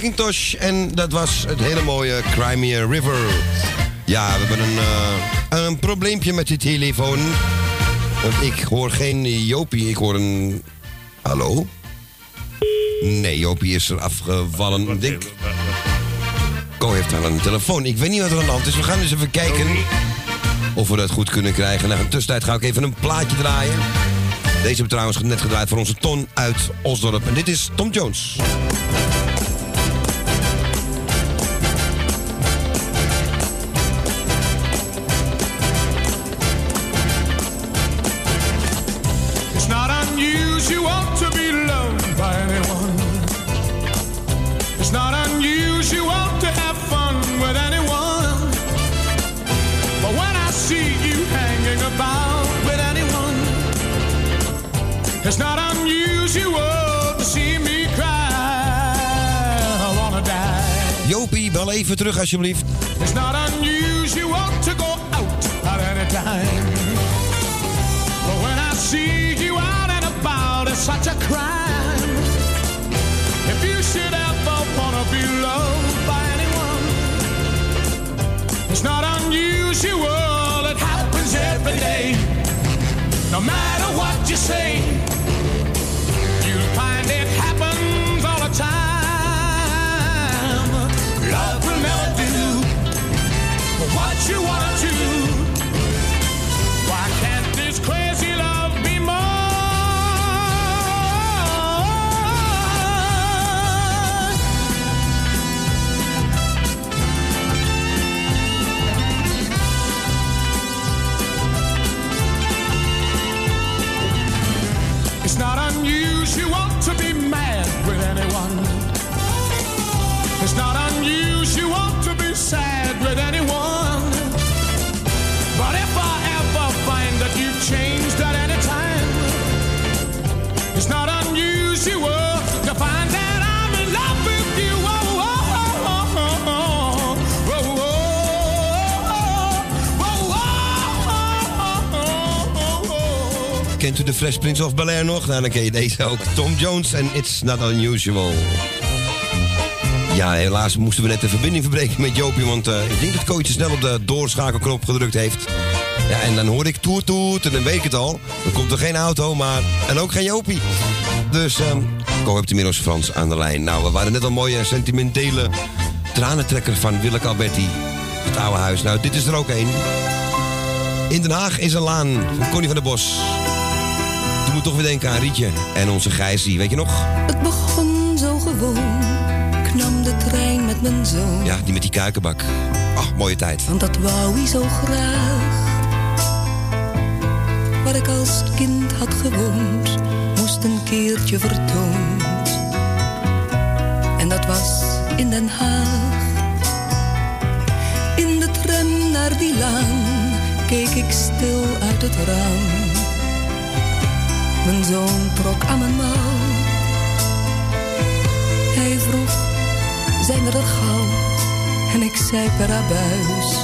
[SPEAKER 6] McIntosh en dat was het hele mooie Crimea River. Ja, we hebben een, eh, een probleempje met die telefoon. Want ik hoor geen Jopie, ik hoor een... Hallo? Nee, Jopie is er afgevallen. Ik denk... Ko heeft al een telefoon. Ik weet niet wat er aan de hand is. We gaan eens even kijken of we dat goed kunnen krijgen. Na een tussentijd ga ik even een plaatje draaien. Deze hebben we trouwens net gedraaid voor onze Ton uit Osdorp. En dit is Tom Jones. Even terug alsjeblieft.
[SPEAKER 16] It's not unusual to go out at any time. But when I see you out and about, it's such a crime. If you should ever wanna be loved by anyone, it's not unusual. It happens every day. No matter what you say, what you wanna do.
[SPEAKER 6] Kent u de Fresh Prince of Bel-Air nog? Nou, dan ken je deze ook. Tom Jones en It's Not Unusual. Ja, helaas moesten we net de verbinding verbreken met Jopie, want eh, ik denk dat Kootje snel op de doorschakelknop gedrukt heeft. Ja, en dan hoor ik toet toet en dan weet ik het al. Dan komt er geen auto, maar... En ook geen Jopie. Dus, ehm Ko inmiddels Frans aan de lijn. Nou, we waren net al mooie sentimentele tranentrekker van Willeke Alberti. Het oude huis. Nou, dit is er ook één. In Den Haag is een laan van Connie van der Bos. Doe me toch weer denken aan Rietje en onze Gijsie, weet je nog?
[SPEAKER 26] Het begon zo gewoon. Ik nam de trein met mijn zoon.
[SPEAKER 6] Ja, die met die kuikenbak. Ach, mooie tijd.
[SPEAKER 26] Want dat wou hij zo graag. Waar ik als kind had gewoond, moest een keertje vertoond. En dat was in Den Haag. In de tram naar die laan keek ik stil uit het raam. Mijn zoon trok aan mijn mouw. Hij vroeg, zijn we er gauw? En ik zei per abuis,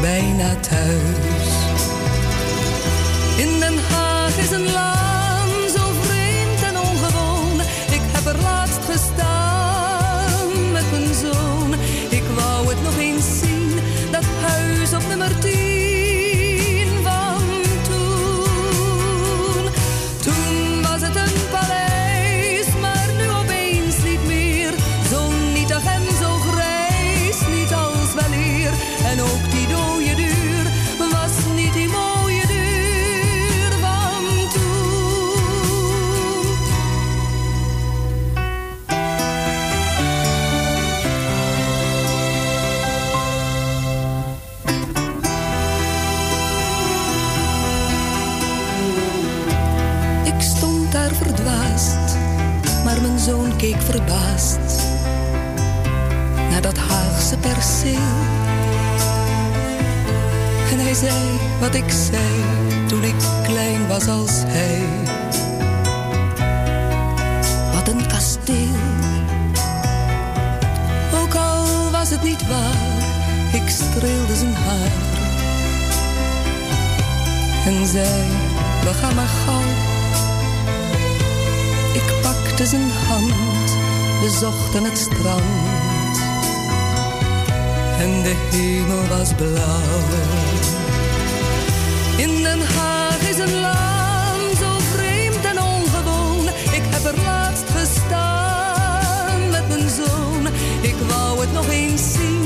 [SPEAKER 26] bijna thuis. In Den Haag is een laan keek verbaasd naar dat Haagse perceel. En hij zei wat ik zei toen ik klein was als hij. Wat een kasteel. Ook al was het niet waar, ik streelde zijn haar. En zei, we gaan maar gauw. Ik pakte zijn hand, we zochten het strand. En de hemel was blauw. In Den Haag is een laan zo vreemd en ongewoon. Ik heb er laatst gestaan met mijn zoon. Ik wou het nog eens zien,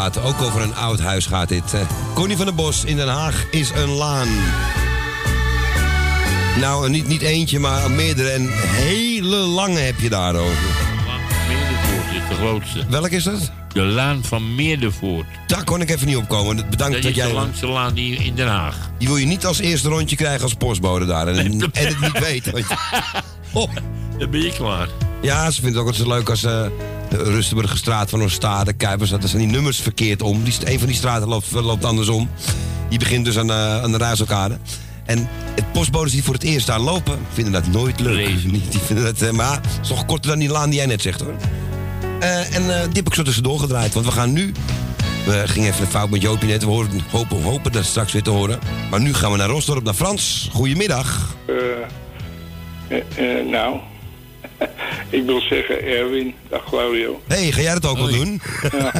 [SPEAKER 6] plaat. Ook over een oud huis gaat dit. Eh, Connie van der Bos in Den Haag is een laan. Nou, niet, niet eentje, maar meerdere. En hele lange heb je daarover.
[SPEAKER 7] Meerdervoort is de grootste.
[SPEAKER 6] Welk is dat?
[SPEAKER 7] De Laan van Meerdervoort.
[SPEAKER 6] Daar kon ik even niet op komen. Bedankt
[SPEAKER 7] Dat
[SPEAKER 6] dat, jij...
[SPEAKER 7] de langste laan die in Den Haag.
[SPEAKER 6] Die wil je niet als eerste rondje krijgen als postbode daar. En, en het niet weten. want Oh.
[SPEAKER 7] Dan ben je klaar.
[SPEAKER 6] Ja, ze vindt het ook altijd zo leuk als eh, de Rustenburgerstraat van Oostade, Kuipers. Dat zijn die nummers verkeerd om. Die, een van die straten loopt, loopt andersom. Die begint dus aan, eh, aan de. En het postbodes die voor het eerst daar lopen, vinden dat nooit leuk. Niet, die vinden dat, eh, maar het is toch korter dan die laan die jij net zegt hoor. Eh, en eh, die heb ik zo tussendoor gedraaid. Want we gaan nu. We gingen even een fout met Joopie net. We horen, hopen, hopen dat straks weer te horen. Maar nu gaan we naar Rosdorp, naar Frans. Goedemiddag.
[SPEAKER 27] Eh, eh, eh, nou, ik wil zeggen Erwin, dag Claudio.
[SPEAKER 6] Hé, hey, ga jij dat ook wel doen?
[SPEAKER 27] Ja.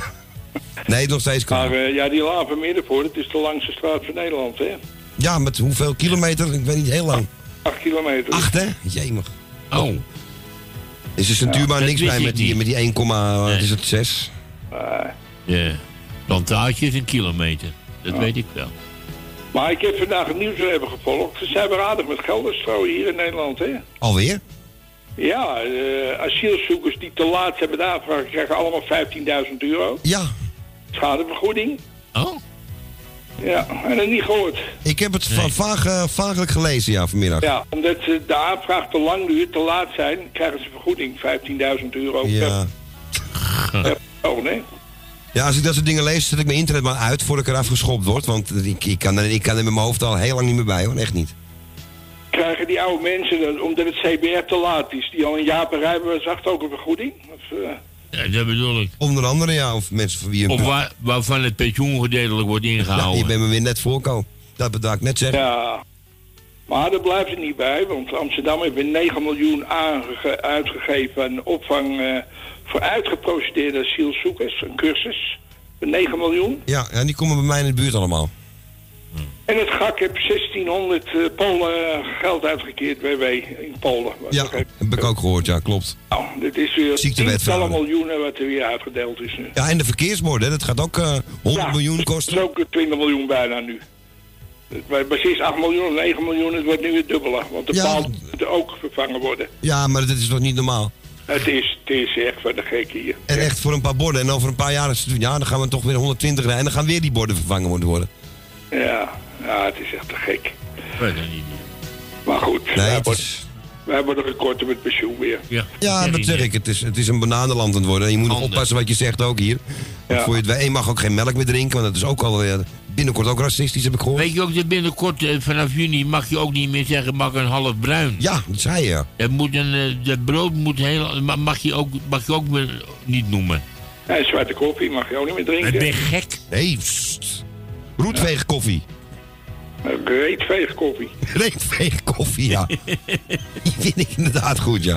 [SPEAKER 6] nee, nog steeds kan.
[SPEAKER 27] Maar eh, ja, die Middenvoort, het is de langste straat van Nederland, hè?
[SPEAKER 6] Ja, met hoeveel kilometer? Ik weet niet, heel lang.
[SPEAKER 27] Acht kilometer.
[SPEAKER 6] Acht, hè? Jemig.
[SPEAKER 7] Oh.
[SPEAKER 6] Is er centuurbaar
[SPEAKER 7] dat
[SPEAKER 6] niks bij met die, met die 1, wat is het, 6?
[SPEAKER 7] De plantage is een kilometer. Dat weet ik wel.
[SPEAKER 27] Maar ik heb vandaag het nieuws weer even gevolgd. Ze zijn weer aardig met geld strooien hier in Nederland, hè?
[SPEAKER 6] Alweer?
[SPEAKER 27] Ja, eh, asielzoekers die te laat hebben de aanvraag krijgen allemaal 15.000 euro.
[SPEAKER 6] Ja.
[SPEAKER 27] Schadevergoeding.
[SPEAKER 7] Oh.
[SPEAKER 27] Ja, en dat niet gehoord.
[SPEAKER 6] Ik heb het va vaag, vaaglijk gelezen, ja, vanmiddag.
[SPEAKER 27] Ja, omdat eh, de aanvraag te lang duurt, te laat zijn, krijgen ze vergoeding 15.000 euro
[SPEAKER 6] Ja.
[SPEAKER 27] per persoon, hè?
[SPEAKER 6] Ja, als ik dat soort dingen lees, zet ik mijn internet maar uit voordat ik eraf geschopt word. Want ik, ik, kan, er, ik kan er met mijn hoofd al heel lang niet meer bij, hoor. Echt niet.
[SPEAKER 27] Krijgen die oude mensen, dan, omdat het CBR te laat is, die al een jaar per rijbewijs ook een vergoeding? Of, eh,
[SPEAKER 7] Ja, dat bedoel ik.
[SPEAKER 6] Onder andere, ja, of mensen voor wie... een-
[SPEAKER 7] Of waar, waarvan het pensioen gedeeltelijk wordt
[SPEAKER 6] Ja,
[SPEAKER 7] ingehouden.
[SPEAKER 6] je bent me weer net voorkomen. Dat bedoel ik net zeggen.
[SPEAKER 27] Ja, maar daar blijft het niet bij, want Amsterdam heeft weer 9 miljoen aange- uitgegeven aan opvang eh, voor uitgeprocedeerde asielzoekers, een cursus. Voor 9 miljoen.
[SPEAKER 6] Ja, ja, die komen bij mij in de buurt allemaal.
[SPEAKER 27] En het GAK heeft 1600 eh, Polen eh, geld uitgekeerd, WW, in Polen.
[SPEAKER 6] Ja, heb ik ook gehoord, ja, klopt.
[SPEAKER 27] Nou, dit is weer tientallen miljoenen wat er weer uitgedeeld is nu.
[SPEAKER 6] Ja, en de verkeersborden, dat gaat ook eh 100
[SPEAKER 27] Ja,
[SPEAKER 6] miljoen kosten.
[SPEAKER 27] Dat is ook 20 miljoen bijna nu. Was precies 8 miljoen, 9 miljoen, het wordt nu weer dubbele. Want de
[SPEAKER 6] Ja.
[SPEAKER 27] paal moet ook vervangen worden.
[SPEAKER 6] Ja, maar dat is toch niet normaal?
[SPEAKER 27] Het is, het is echt van de gek hier.
[SPEAKER 6] En echt voor een paar borden. En over een paar jaar, ja, dan gaan we toch weer 120 rijden. En dan gaan weer die borden vervangen moeten worden.
[SPEAKER 27] Ja, ja, het is echt te gek.
[SPEAKER 7] Weet dat niet.
[SPEAKER 27] Maar goed,
[SPEAKER 6] Nee,
[SPEAKER 27] wij,
[SPEAKER 6] het
[SPEAKER 27] worden,
[SPEAKER 6] is,
[SPEAKER 27] wij worden gekort met pensioen weer.
[SPEAKER 7] Ja,
[SPEAKER 6] ja, dat zeg ik. Het is, het is een bananenland aan het worden. En je moet nog
[SPEAKER 7] Handen.
[SPEAKER 6] oppassen wat je zegt ook hier. Want
[SPEAKER 27] Ja.
[SPEAKER 6] Voor je, het weet, je mag ook geen melk meer drinken. Want dat is ook al binnenkort ook racistisch, heb ik gehoord.
[SPEAKER 7] Weet je ook dat binnenkort, eh, vanaf juni, mag je ook niet meer zeggen, mag een half bruin.
[SPEAKER 6] Ja, dat zei je.
[SPEAKER 7] Het moet een, eh, dat brood moet heel, ma- mag je ook, mag je ook weer niet noemen.
[SPEAKER 27] Ja, zwarte koffie mag je ook niet meer drinken.
[SPEAKER 7] Ik ben gek.
[SPEAKER 6] Nee. Roetveeg koffie.
[SPEAKER 27] Reetveeg koffie.
[SPEAKER 6] Reetveeg koffie, ja. Die vind ik inderdaad goed, ja.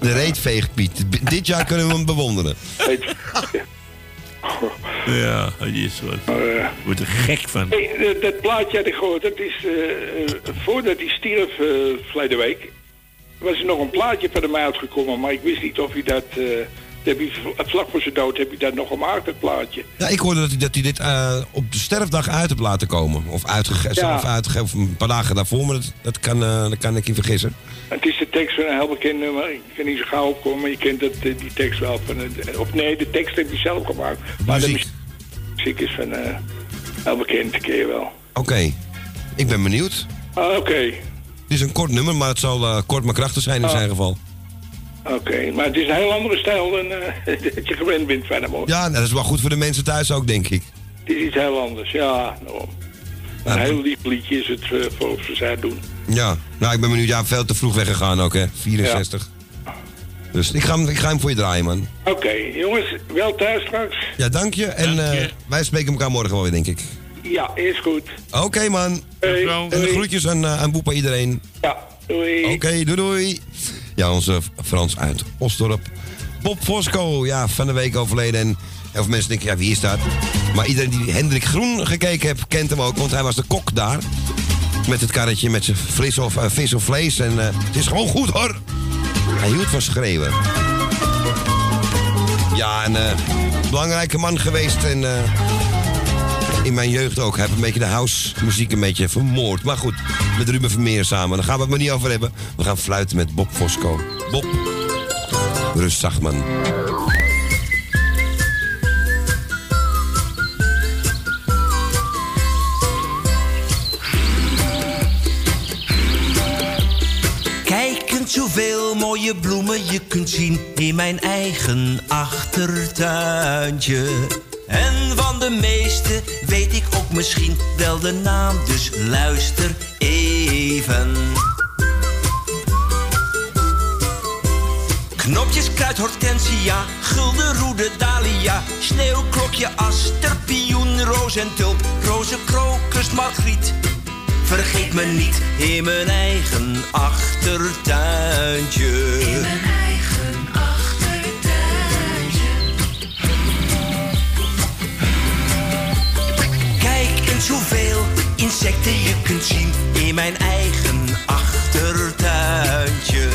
[SPEAKER 6] De reetveeg Piet. B- Dit jaar kunnen we hem bewonderen.
[SPEAKER 7] Ja, dat is wat.
[SPEAKER 27] Eh,
[SPEAKER 7] Wordt er gek van.
[SPEAKER 27] Hey, eh, dat plaatje had ik gehoord, dat is eh, eh, voordat hij stierf eh verleden week, was er nog een plaatje van hem uitgekomen, maar ik wist niet of hij dat, eh, dat heb v- vlak voor zijn dood heb je dat nog gemaakt, dat plaatje.
[SPEAKER 6] Ja, ik hoorde dat hij, dat hij dit eh, op de sterfdag uit heeft laten komen. Of uitgege- zelf uitgegeven, of een paar dagen daarvoor. Maar dat, dat, kan, eh, dat kan ik je vergissen.
[SPEAKER 27] Het is de tekst van een heel bekend nummer, ik kan niet zo gauw opkomen, maar je kent dat, eh, die tekst wel. Van het, of nee, de tekst heb je zelf gemaakt, maar de
[SPEAKER 6] Muziek.
[SPEAKER 27] muziek is van eh, heel bekend, ken je wel.
[SPEAKER 6] Oké, ik ben benieuwd.
[SPEAKER 27] Ah, Oké,
[SPEAKER 6] Het is een kort nummer, maar het zal kort maar krachtig zijn in
[SPEAKER 27] Ah.
[SPEAKER 6] zijn geval.
[SPEAKER 27] Oké, maar het is een heel andere stijl dan eh, dat je gewend bent hoor.
[SPEAKER 6] Ja, nou, dat is wel goed voor de mensen thuis ook, denk ik.
[SPEAKER 27] Het is iets heel anders, ja. Nou, een heel lief liedje is het eh, voor zijn zij doen.
[SPEAKER 6] Ja, nou, ik ben benieuwd. Ja, veel te vroeg weggegaan ook, hè. 64. Dus ik ga, hem, ik ga hem voor je draaien, man.
[SPEAKER 27] Oké, jongens, wel thuis straks?
[SPEAKER 6] Ja, dank je. En eh, wij spreken elkaar morgen wel weer, denk ik.
[SPEAKER 27] Ja, is goed.
[SPEAKER 6] Oké, man.
[SPEAKER 27] Hey,
[SPEAKER 6] En de groetjes aan, aan Boepa iedereen.
[SPEAKER 27] Ja, doei.
[SPEAKER 6] Oké, doei doei. Ja, onze Frans uit Osdorp. Bob Fosco, ja, van de week overleden. En heel veel mensen denken, ja, wie is dat? Maar iedereen die Hendrik Groen gekeken heeft, kent hem ook. Want hij was de kok daar. Met het karretje met zijn vis of, eh, vis of vlees. En eh, het is gewoon goed, hoor. Hij hield van schreeuwen. Ja, een eh, belangrijke man geweest. En in mijn jeugd ook. Heb een beetje de house muziek een beetje vermoord. Maar goed, met Ruben Vermeer samen. Daar gaan we het maar niet over hebben. We gaan fluiten met Bob Fosco. Bob, rust Kijk man.
[SPEAKER 28] zoveel mooie bloemen je kunt zien in mijn eigen achtertuintje. En van de meeste weet ik ook misschien wel de naam, dus luister even. Knopjes, kruid, hortensia, gulden, roede, dahlia, sneeuwklokje, aster, pioen, roos en tulp, roze, krokus, margriet. Vergeet me niet in mijn eigen achtertuintje. Hoeveel insecten je kunt zien in mijn eigen achtertuintje.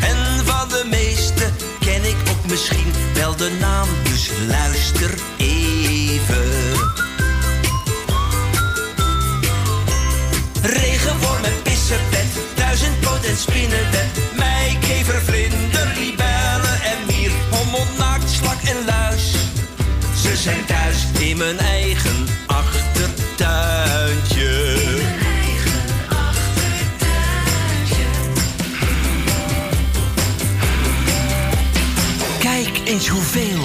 [SPEAKER 28] En van de meeste ken ik ook misschien wel de naam, dus luister even. Regenworm en pissepet, duizendpoot en spinnenweb. Mijkever, vlinder, libellen en mier. Hommel, naakt, slak en luis. Ze zijn thuis in mijn eigen eens hoeveel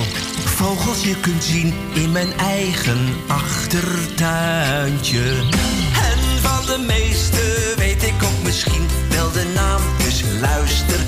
[SPEAKER 28] vogels je kunt zien in mijn eigen achtertuintje. En van de meeste weet ik ook misschien wel de naam, dus luister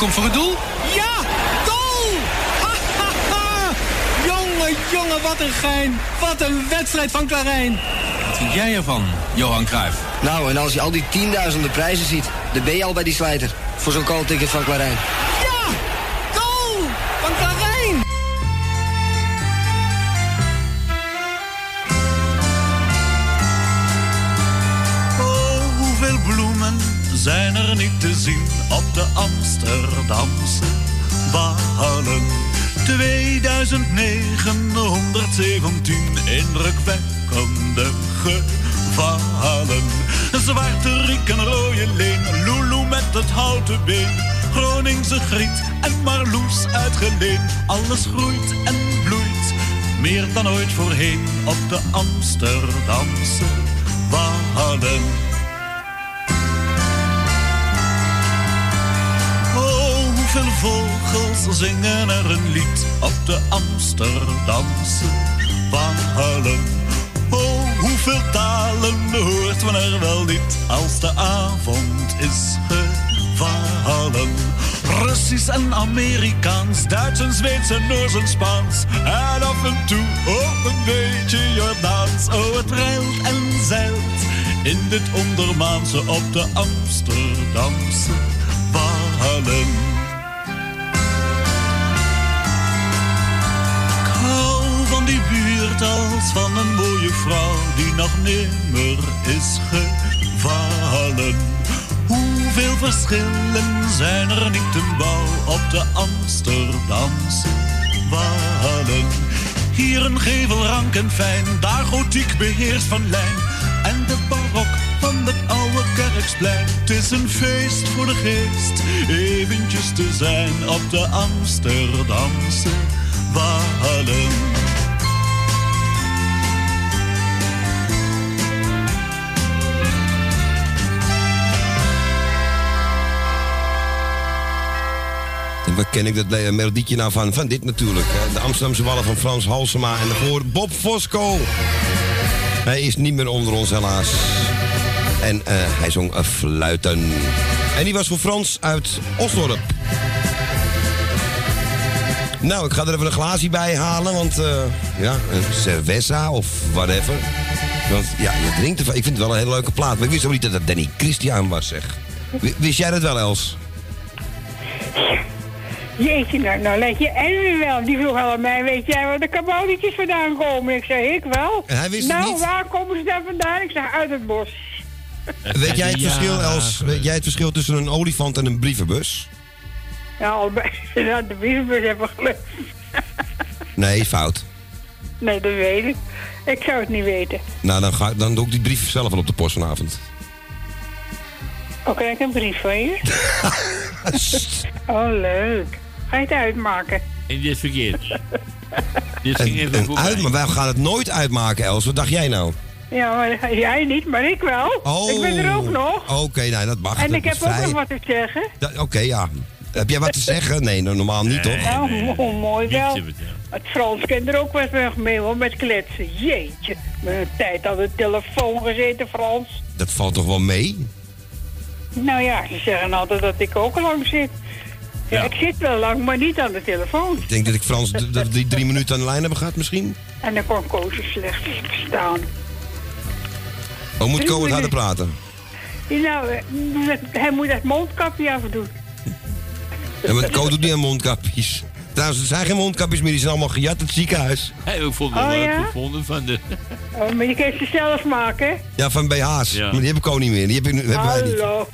[SPEAKER 29] komt voor het doel.
[SPEAKER 30] Ja! Goal! Ha, ha, ha! Jongen, jongen, wat een gein. Wat een wedstrijd van Clarijn.
[SPEAKER 29] Wat vind jij ervan, Johan Cruijff?
[SPEAKER 31] Nou, en als je al die tienduizenden prijzen ziet, dan ben je al bij die slijter. Voor zo'n call-ticket van Clarijn.
[SPEAKER 32] Niet te zien op de Amsterdamse Wallen. 2917 indrukwekkende gevallen. Zwarte Riek en rode leen, Lulu met het houten been. Groningse griet en Marloes uitgeleen. Alles groeit en bloeit, meer dan ooit voorheen op de Amsterdamse Wallen. Hoeveel vogels zingen er een lied op de Amsterdamse Wallen. Oh, hoeveel talen hoort men er wel niet als de avond is gevallen. Russisch en Amerikaans, Duits en Zweeds en Noors en Spaans. En af en toe ook een beetje Jordaans. Oh, het rijlt en zeilt in dit ondermaanse op de Amsterdamse Wallen. Van een mooie vrouw die nog nimmer is gevallen. Hoeveel verschillen zijn er niet te bouw op de Amsterdamse Wallen? Hier een gevel rank en fijn, daar gotiek beheerst van lijn. En de barok van het oude kerksplein. Het is een feest voor de geest, eventjes te zijn op de Amsterdamse Wallen.
[SPEAKER 6] Waar ken ik dat eh, melodietje nou van? Van dit natuurlijk. De Amsterdamse Wallen van Frans Halsema. En daarvoor Bob Fosco. Hij is niet meer onder ons helaas. En eh, hij zong een fluiten. En die was voor Frans uit Osdorp. Nou, ik ga er even een glaasje bij halen, want eh, ja, een cerveza of whatever. Want ja, je drinkt ervan. Ik vind het wel een hele leuke plaat. Maar ik wist ook niet dat dat Danny Christian was, zeg. Wist jij dat wel, Els?
[SPEAKER 33] Jeetje, nou, nou let je Edwin wel. Die vroeg al aan mij, weet jij waar de kaboutertjes vandaan komen? Ik zei, ik wel.
[SPEAKER 6] En hij wist het
[SPEAKER 33] nou,
[SPEAKER 6] niet?
[SPEAKER 33] waar komen ze dan vandaan? Ik zeg, uit het bos.
[SPEAKER 6] Weet jij het
[SPEAKER 7] Ja.
[SPEAKER 6] verschil, Els? Weet jij het verschil tussen een olifant en een brievenbus?
[SPEAKER 33] Ja, de brievenbus hebben geluk.
[SPEAKER 6] Nee, fout.
[SPEAKER 33] Nee, dat weet ik. Ik zou het niet weten.
[SPEAKER 6] Nou, dan, ga, dan doe ik die brief zelf wel op de post vanavond.
[SPEAKER 33] Oh, krijg ik een brief van je? oh, leuk. Ga je het uitmaken?
[SPEAKER 7] En dit is verkeerd. dit ging even
[SPEAKER 6] En
[SPEAKER 7] voorbij.
[SPEAKER 6] uit, maar wij gaan het nooit uitmaken, Els. Wat dacht jij nou?
[SPEAKER 33] Ja, maar jij niet, maar ik wel.
[SPEAKER 6] Oh.
[SPEAKER 33] Ik ben er ook nog.
[SPEAKER 6] Oké, nou, dat mag.
[SPEAKER 33] en
[SPEAKER 6] dat
[SPEAKER 33] ik heb ook nog wat te zeggen.
[SPEAKER 6] Ja, Oké, ja. Heb jij wat te zeggen? Nee, nou, normaal niet, toch?
[SPEAKER 33] Nou, mo- mooi wel. Het Frans kent er ook wat weg mee, hoor, met kletsen. Jeetje, met een tijd aan de telefoon gezeten, Frans.
[SPEAKER 6] Dat valt toch wel mee?
[SPEAKER 33] Nou ja, ze zeggen altijd dat ik ook lang zit. Ja, ik zit wel lang, maar niet aan de telefoon.
[SPEAKER 6] Ik denk dat ik Frans dat die drie minuten aan de lijn hebben gehad, misschien.
[SPEAKER 33] En dan kon Koos er slecht verstaan.
[SPEAKER 6] Oh, moet
[SPEAKER 33] Drie
[SPEAKER 6] Ko wat harder praten?
[SPEAKER 33] Nou, eh, hij moet dat mondkapje afdoen.
[SPEAKER 6] Ja, maar Ko doet niet aan mondkapjes. Trouwens, er zijn geen mondkapjes meer, die zijn allemaal gejat in het ziekenhuis.
[SPEAKER 7] Hey, ik vond het
[SPEAKER 33] Oh,
[SPEAKER 7] wel
[SPEAKER 33] ja?
[SPEAKER 7] leuk gevonden van de...
[SPEAKER 33] Oh, maar je kan ze zelf maken, hè?
[SPEAKER 6] Ja, van BH's. Maar die heb ik ook niet meer. Die heb ik, hebben wij niet.
[SPEAKER 33] Hallo.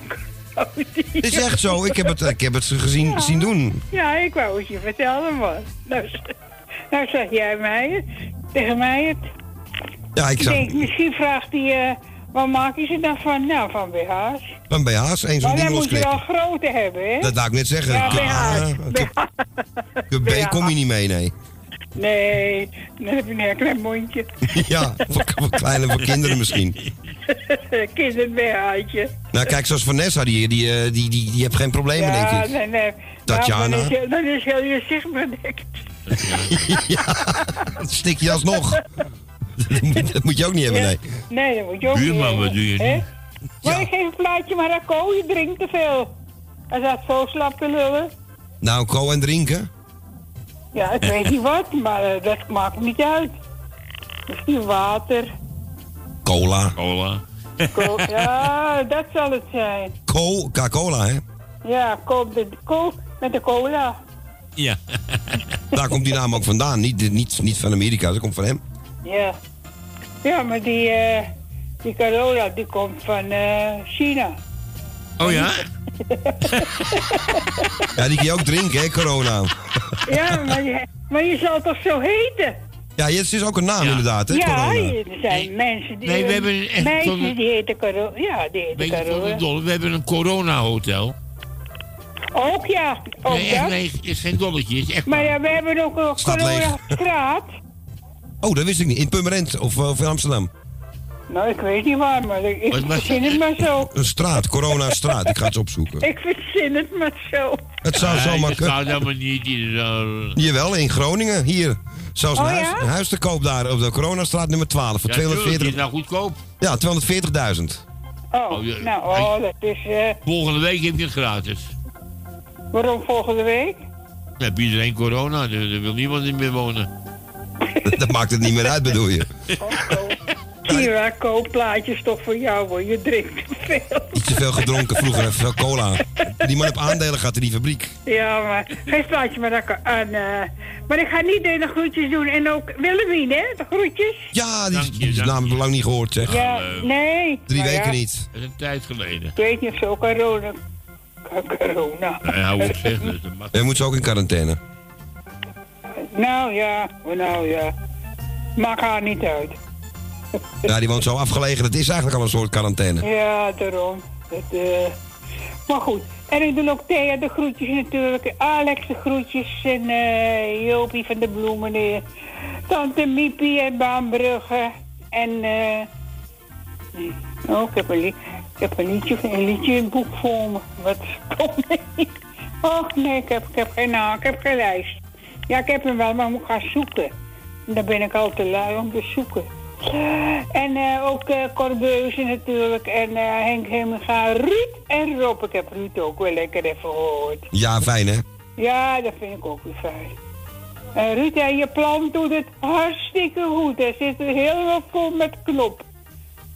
[SPEAKER 6] Het is echt zo, ik heb het, ik heb het ze gezien zien doen.
[SPEAKER 33] Ja, ik wou het je vertellen, man. Nou, nou zeg jij mij het, tegen mij het.
[SPEAKER 6] Ja, ik
[SPEAKER 33] denk, misschien vraagt hij, eh waar maak je ze dan van? Nou, van BH's.
[SPEAKER 6] van BH's, één zo'n
[SPEAKER 33] Maar
[SPEAKER 6] ding
[SPEAKER 33] moet je wel grote hebben, hè?
[SPEAKER 6] Dat wou ik net zeggen.
[SPEAKER 33] Ja, BH's.
[SPEAKER 6] B kom je niet mee, nee.
[SPEAKER 33] Nee, dan heb je een heel klein mondje.
[SPEAKER 6] Ja, voor, voor kleine voor kinderen misschien.
[SPEAKER 33] Kinder BH'tje.
[SPEAKER 6] Nou, kijk, zoals Vanessa, die, die, eh, die, die, die heeft geen problemen,
[SPEAKER 33] ja,
[SPEAKER 6] denk ik.
[SPEAKER 33] nee, nee.
[SPEAKER 6] Tatjana.
[SPEAKER 33] Nou, dan, is, dan is heel je zicht bedekt.
[SPEAKER 6] Dat stik je alsnog. Dat moet, dat moet je ook niet hebben, nee.
[SPEAKER 33] Nee, dat moet je ook niet
[SPEAKER 6] Buurman, wat doe je nu?
[SPEAKER 33] Maar ik geef een plaatje maar aan Ko, je drinkt te veel. Hij zat zo slap te lullen.
[SPEAKER 6] Nou, Ko en drinken?
[SPEAKER 33] Ja, ik weet niet wat, maar eh, dat maakt niet uit. Misschien water.
[SPEAKER 6] Cola.
[SPEAKER 7] Cola.
[SPEAKER 33] Ja, dat zal het zijn.
[SPEAKER 6] Co Coca-Cola, hè?
[SPEAKER 33] Ja, koop de, koop met de cola.
[SPEAKER 7] Ja.
[SPEAKER 6] Daar komt die naam ook vandaan. Niet, niet, niet van Amerika, dat komt van hem.
[SPEAKER 33] Ja. Ja, maar die, eh die Carola, die komt van eh, China.
[SPEAKER 7] Oh ja?
[SPEAKER 6] Ja, die kun je ook drinken, hè, corona.
[SPEAKER 33] Ja, maar je, maar je zal toch zo heten?
[SPEAKER 6] Ja, het is ook een naam inderdaad, hè,
[SPEAKER 33] ja,
[SPEAKER 6] corona.
[SPEAKER 33] er zijn mensen die...
[SPEAKER 7] nee, we hebben echt
[SPEAKER 33] die heten Carola. Ja, die heten
[SPEAKER 7] dolle? We hebben een corona-hotel.
[SPEAKER 33] Ook ja, ook
[SPEAKER 7] Nee, echt, nee, het is geen dolletje. Is echt
[SPEAKER 33] Maar ja, we hebben ook een. Corona-straat.
[SPEAKER 6] Oh, dat wist ik niet. In Purmerend of, eh, of in Amsterdam.
[SPEAKER 33] Nou, ik weet niet waar, maar ik, ik verzin het maar zo.
[SPEAKER 6] Een straat, corona-straat. Ik ga het opzoeken.
[SPEAKER 33] Ik verzin het maar zo.
[SPEAKER 6] Het zou zomaar
[SPEAKER 7] Dat
[SPEAKER 6] kunnen.
[SPEAKER 7] staat helemaal niet. Die, uh,
[SPEAKER 6] Jawel, in Groningen, hier. Zelfs een,
[SPEAKER 33] Oh,
[SPEAKER 6] huis,
[SPEAKER 33] ja?
[SPEAKER 6] een huis te koop daar op de Coronastraat nummer 12 voor
[SPEAKER 7] Ja, tuurlijk,
[SPEAKER 6] 240.
[SPEAKER 7] die is nou goedkoop.
[SPEAKER 6] Ja, 240.000.
[SPEAKER 33] Oh,
[SPEAKER 7] Oh, ja.
[SPEAKER 33] nou, oh, dat is... eh,
[SPEAKER 7] Volgende week heb je het gratis.
[SPEAKER 33] waarom volgende week?
[SPEAKER 7] Dan heb iedereen corona, er, er wil niemand in meer wonen.
[SPEAKER 6] Dat maakt het niet meer uit, bedoel je?
[SPEAKER 33] Zie je waar, koopplaatjes toch voor jou, hoor. Je drinkt te veel.
[SPEAKER 6] Iets te veel gedronken vroeger, even veel cola. Die man op aandelen gaat in die fabriek.
[SPEAKER 33] Ja, maar geef plaatje maar lekker aan. eh, maar ik ga niet de groetjes doen. En ook Willemien, hè? De groetjes.
[SPEAKER 6] Ja, die, die is namelijk lang niet gehoord, zeg.
[SPEAKER 33] Ja, nee.
[SPEAKER 6] Drie
[SPEAKER 33] maar
[SPEAKER 6] weken
[SPEAKER 33] ja,
[SPEAKER 6] niet.
[SPEAKER 7] Dat is een tijd geleden.
[SPEAKER 33] Ik weet niet of ze ook corona... Corona.
[SPEAKER 7] Nou ja, hoe zeg dat? dat mag-
[SPEAKER 6] Jij moet ze ook in quarantaine.
[SPEAKER 33] Nou ja, nou ja. Maakt haar niet uit.
[SPEAKER 6] Ja, die woont zo afgelegen. Dat is eigenlijk al een soort quarantaine.
[SPEAKER 33] Ja, daarom. Eh, Maar goed. En ik doe ook Thea de groetjes natuurlijk. Alex de groetjes. En eh Jopie van de Bloemen. eh, Tante Miepie uit Baanbrugge. En eh oh, ik heb een, li- ik een liedje, een liedje boek voor me. Wat stom nee. Och nee, ik heb, ik heb geen naam, ik heb geen lijst. Ja, ik heb hem wel, maar ik moet gaan zoeken. En dan ben ik al te lui om te zoeken. En eh, ook eh Corbeuze natuurlijk. En eh Henk Hemminga, Ruud en Rob. Ik heb Ruud ook wel lekker even gehoord.
[SPEAKER 6] Ja, fijn hè?
[SPEAKER 33] Ja, dat vind ik ook weer fijn. En Ruud, en je plant doet het hartstikke goed. Hij zit er helemaal vol met knop.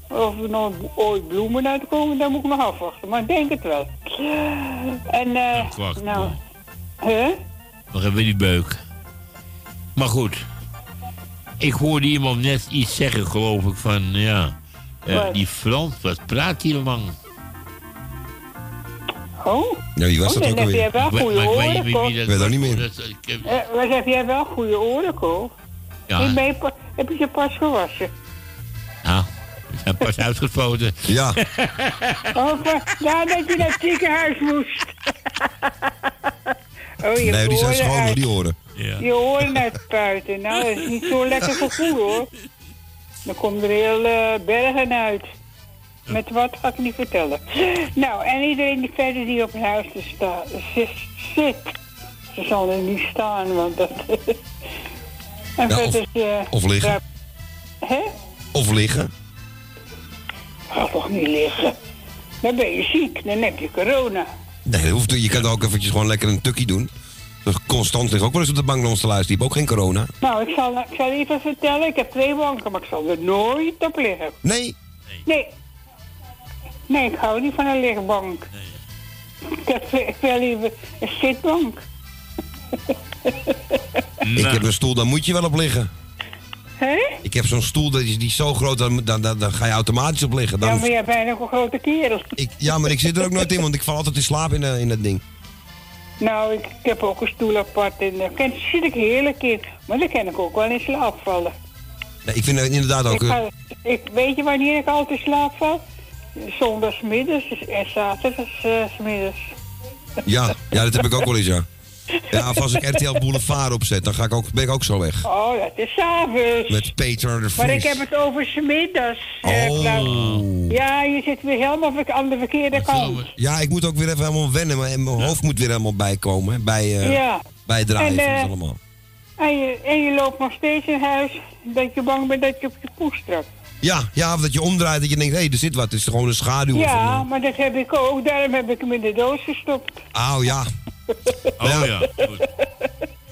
[SPEAKER 33] Of er nog ooit bloemen uitkomen, dan moet ik nog afwachten. Maar ik denk het wel. En, eh
[SPEAKER 7] Wacht,
[SPEAKER 33] nou... Hè?
[SPEAKER 7] Nog even die beuk. Maar goed. Ik hoorde iemand net iets zeggen, geloof ik, van ja. eh, die Frans, wat praat die lang?
[SPEAKER 33] Oh?
[SPEAKER 6] Ja, wie was
[SPEAKER 33] Oh,
[SPEAKER 6] dat
[SPEAKER 33] dan
[SPEAKER 6] ook
[SPEAKER 33] heb
[SPEAKER 6] alweer?
[SPEAKER 33] jij wel
[SPEAKER 7] Ik
[SPEAKER 33] goede
[SPEAKER 7] maar ik weet
[SPEAKER 33] oren,
[SPEAKER 7] dat
[SPEAKER 6] Ik weet ook niet meer.
[SPEAKER 7] Dat- ik heb-
[SPEAKER 33] Eh, wat heb jij wel goede oren, Cor?
[SPEAKER 7] Ja.
[SPEAKER 33] Ik ben heb je ze pas gewassen?
[SPEAKER 7] Nou, we zijn pas uitgespoten.
[SPEAKER 6] Ja.
[SPEAKER 33] Of eh, ja, dat je naar het ziekenhuis moest. oh, je
[SPEAKER 6] Nee, die zijn
[SPEAKER 33] oren
[SPEAKER 6] schoon die oren.
[SPEAKER 33] Je oren uit spuiten. Nou, dat is niet zo lekker gevoel hoor. Dan komen er heel eh, bergen uit. Met wat ga ik niet vertellen. Nou, en iedereen die verder die op een huis te sta- zit, zit. Ze zal er niet staan, want dat... en
[SPEAKER 6] Ja, of-
[SPEAKER 33] verder... eh,
[SPEAKER 6] of liggen.
[SPEAKER 33] Hè?
[SPEAKER 6] Of liggen.
[SPEAKER 33] Ga toch niet liggen. Dan ben je ziek, dan heb je corona.
[SPEAKER 6] Nee, dat hoeft, je kan ook eventjes gewoon lekker een tukkie doen. Dus constant ligt ook wel eens op de bank naar ons te luisteren. Die heeft ook geen corona.
[SPEAKER 33] Nou, ik zal, ik zal even vertellen, ik heb twee banken, maar ik zal er nooit op liggen.
[SPEAKER 6] Nee?
[SPEAKER 33] Nee. Nee, ik hou niet van een lichtbank. Ik heb ik wil liever een zitbank.
[SPEAKER 6] Ik heb een stoel, daar moet je wel op liggen.
[SPEAKER 33] Hé?
[SPEAKER 6] Ik heb zo'n stoel, dat is, die is zo groot, dan, dan, dan, dan ga je automatisch op liggen.
[SPEAKER 33] Ja,
[SPEAKER 6] Dan,
[SPEAKER 33] maar jij bent ook een grote kerel.
[SPEAKER 6] ik, ja, maar ik zit er ook nooit in, want ik val altijd in slaap in, eh, in dat ding.
[SPEAKER 33] Nou, ik, ik heb ook een stoel apart en daar ken- zit ik heerlijk in. Maar daar kan ik ook wel in slaap vallen.
[SPEAKER 6] Ik vind het inderdaad ook...
[SPEAKER 33] Ik
[SPEAKER 6] eh,
[SPEAKER 33] ga, ik, weet je wanneer ik altijd in slaap val? Zondagsmiddags en zaterdagsmiddags.
[SPEAKER 6] ja, ja, dat heb ik ook wel eens, ja. Ja, of als ik RTL Boulevard opzet, dan ga ik ook, ben ik ook zo weg.
[SPEAKER 33] Oh, dat is s'avonds.
[SPEAKER 6] Met Peter de Vries.
[SPEAKER 33] Maar ik heb het over smiddags. eh,
[SPEAKER 6] Oh.
[SPEAKER 33] Klaus. Ja, je zit weer helemaal aan de verkeerde kant.
[SPEAKER 6] Ja, ik moet ook weer even helemaal wennen, maar en mijn hoofd moet weer helemaal bijkomen. Hè, bij, eh,
[SPEAKER 33] Ja.
[SPEAKER 6] bij het draaien
[SPEAKER 33] En,
[SPEAKER 6] van
[SPEAKER 33] eh,
[SPEAKER 6] allemaal.
[SPEAKER 33] En je, en je loopt nog steeds in huis dat je bang bent dat je op je poes trapt.
[SPEAKER 6] Ja, ja, of dat je omdraait dat je denkt, hé, er zit wat. Het is gewoon een schaduw.
[SPEAKER 33] Ja,
[SPEAKER 6] Van,
[SPEAKER 33] maar dat heb ik ook. Daarom heb ik hem in de doos gestopt.
[SPEAKER 6] Auw, ja.
[SPEAKER 7] Oh ja, goed.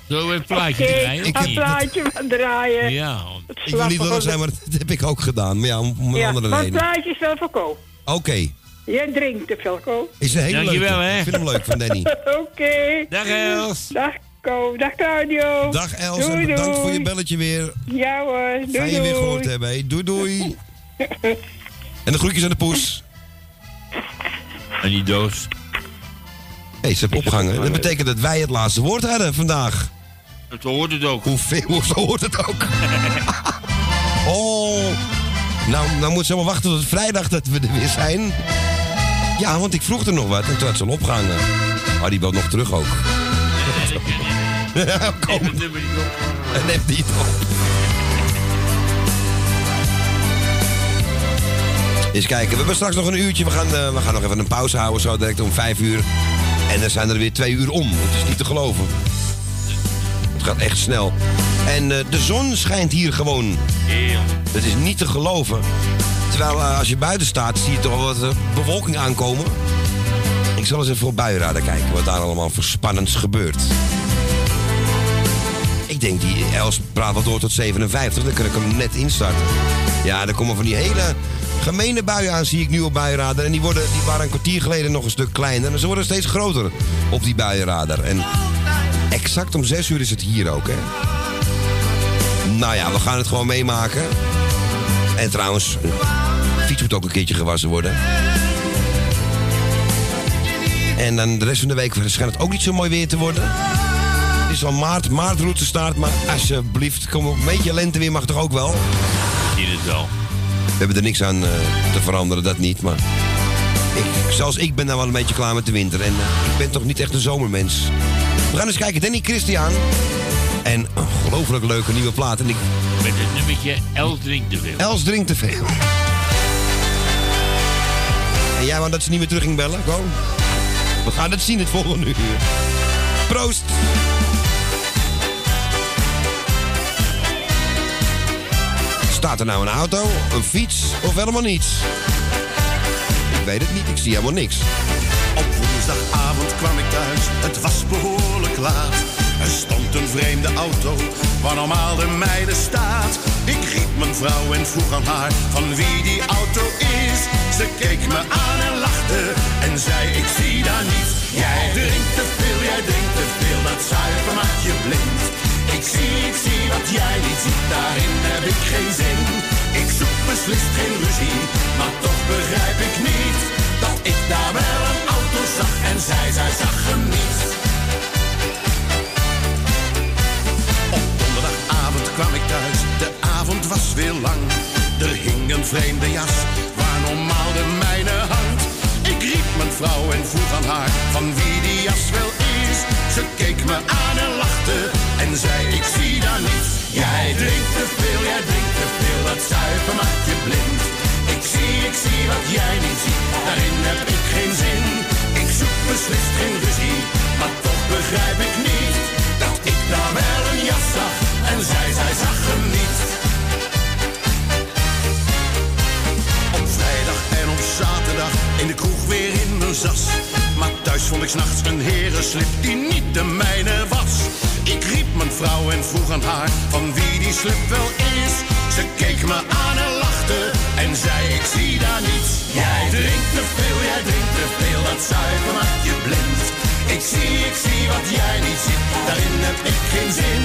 [SPEAKER 7] We het plaatje draaien?
[SPEAKER 33] ik een plaatje van draaien.
[SPEAKER 7] Ja.
[SPEAKER 6] Ik wil niet lullig zijn, maar dat heb ik ook gedaan. Maar ja, om, een
[SPEAKER 33] Ja,
[SPEAKER 6] andere
[SPEAKER 33] maar
[SPEAKER 6] reden.
[SPEAKER 33] plaatje is wel verkoop.
[SPEAKER 6] Oké,
[SPEAKER 33] Jij drinkt te veel, Ko.
[SPEAKER 6] is een hele
[SPEAKER 7] Dankjewel,
[SPEAKER 6] leuke.
[SPEAKER 7] hè.
[SPEAKER 6] Ik vind hem leuk van Danny.
[SPEAKER 33] Oké.
[SPEAKER 7] Dag Els.
[SPEAKER 33] Dag Ko. Dag Claudio.
[SPEAKER 6] Dag Els,
[SPEAKER 33] Doei,
[SPEAKER 6] en bedankt
[SPEAKER 33] doei.
[SPEAKER 6] voor je belletje weer.
[SPEAKER 33] Ja hoor. Doei
[SPEAKER 6] Fijn je weer gehoord hebben. hè. Doei, doei. En de groetjes aan de poes.
[SPEAKER 7] En die doos.
[SPEAKER 6] Ze hebben opgehangen. Dat betekent dat wij het laatste woord hadden vandaag.
[SPEAKER 7] Zo hoort het ook.
[SPEAKER 6] Hoeveel, zo hoort het ook. oh. Nou, nou moet ze maar wachten tot vrijdag dat we er weer zijn. Ja, want ik vroeg er nog wat en toen had ze al opgehangen. Maar die belt nog terug ook. Ja, kom.
[SPEAKER 7] Het.
[SPEAKER 6] En neemt niet op. Eens kijken, we hebben straks nog een uurtje. We gaan, eh, we gaan nog even een pauze houden, zo direct om vijf uur. En dan zijn er weer twee uur om. Het is niet te geloven. Het gaat echt snel. En eh, de zon schijnt hier gewoon. Het is niet te geloven. Terwijl eh, als je buiten staat, zie je toch wel wat eh, bewolking aankomen. Ik zal eens even op buienradar kijken wat daar allemaal voor spannends gebeurt. Ik denk, die Els praat wel door tot 57, dan kan ik hem net instarten. Ja, er komen van die hele gemene buien aan, zie ik nu op buienradar. En die, worden, die waren een kwartier geleden nog een stuk kleiner. En ze worden steeds groter op die buienradar. En exact om 6 uur is het hier ook, hè. Nou ja, we gaan het gewoon meemaken. En trouwens, de fiets moet ook een keertje gewassen worden. En dan de rest van de week schijnt het ook niet zo mooi weer te worden. Het is al maart, maartroute start, maar alsjeblieft, kom op, een beetje lente weer mag toch ook wel?
[SPEAKER 7] Je het wel.
[SPEAKER 6] We hebben er niks aan eh, te veranderen, dat niet, maar... Ik, zelfs ik ben nou wel een beetje klaar met de winter en eh, ik ben toch niet echt een zomermens. We gaan eens kijken, Danny Christian. En een ongelooflijk leuke nieuwe plaat. En ik,
[SPEAKER 7] Met het nummertje Els drinkt te veel.
[SPEAKER 6] Els drinkt te veel. En jij wou dat ze niet meer terug ging bellen? Go. We gaan het zien het volgende uur. Proost! Staat er nou een auto, een fiets of helemaal niets? Ik weet het niet, ik zie helemaal niks.
[SPEAKER 34] Op woensdagavond kwam ik thuis, het was behoorlijk laat. Er stond een vreemde auto, waar normaal de meiden staat.
[SPEAKER 16] Ik riep mijn vrouw en vroeg aan haar van wie die auto is. Ze keek me aan en lachte en zei ik zie daar niets. Jij drinkt te veel, jij drinkt te veel, dat zuiver maakt je blind. Ik zie, ik zie wat jij niet ziet, daarin heb ik geen zin. Ik zoek beslist geen ruzie, maar toch begrijp ik niet dat ik daar wel een auto zag en zij, zij zag hem niet. Op donderdagavond kwam ik thuis, de avond was weer lang. Er hing een vreemde jas, waar normaal de mijne hangt. Mijn vrouw en vroeg aan haar van wie die jas wel is. Ze keek me aan en lachte en zei ik zie daar niets. Jij drinkt te veel, jij drinkt te veel, dat zuiver maakt je blind. Ik zie, ik zie wat jij niet ziet, daarin heb ik geen zin. Ik zoek beslist geen s'nachts een herenslip die niet de mijne was. Ik riep mijn vrouw en vroeg aan haar van wie die slip wel is. Ze keek me aan en lachte en zei ik zie daar niets. Jij drinkt te veel, jij drinkt te veel, dat zuiver maakt je blind. Ik zie, ik zie wat jij niet ziet, daarin heb ik geen zin.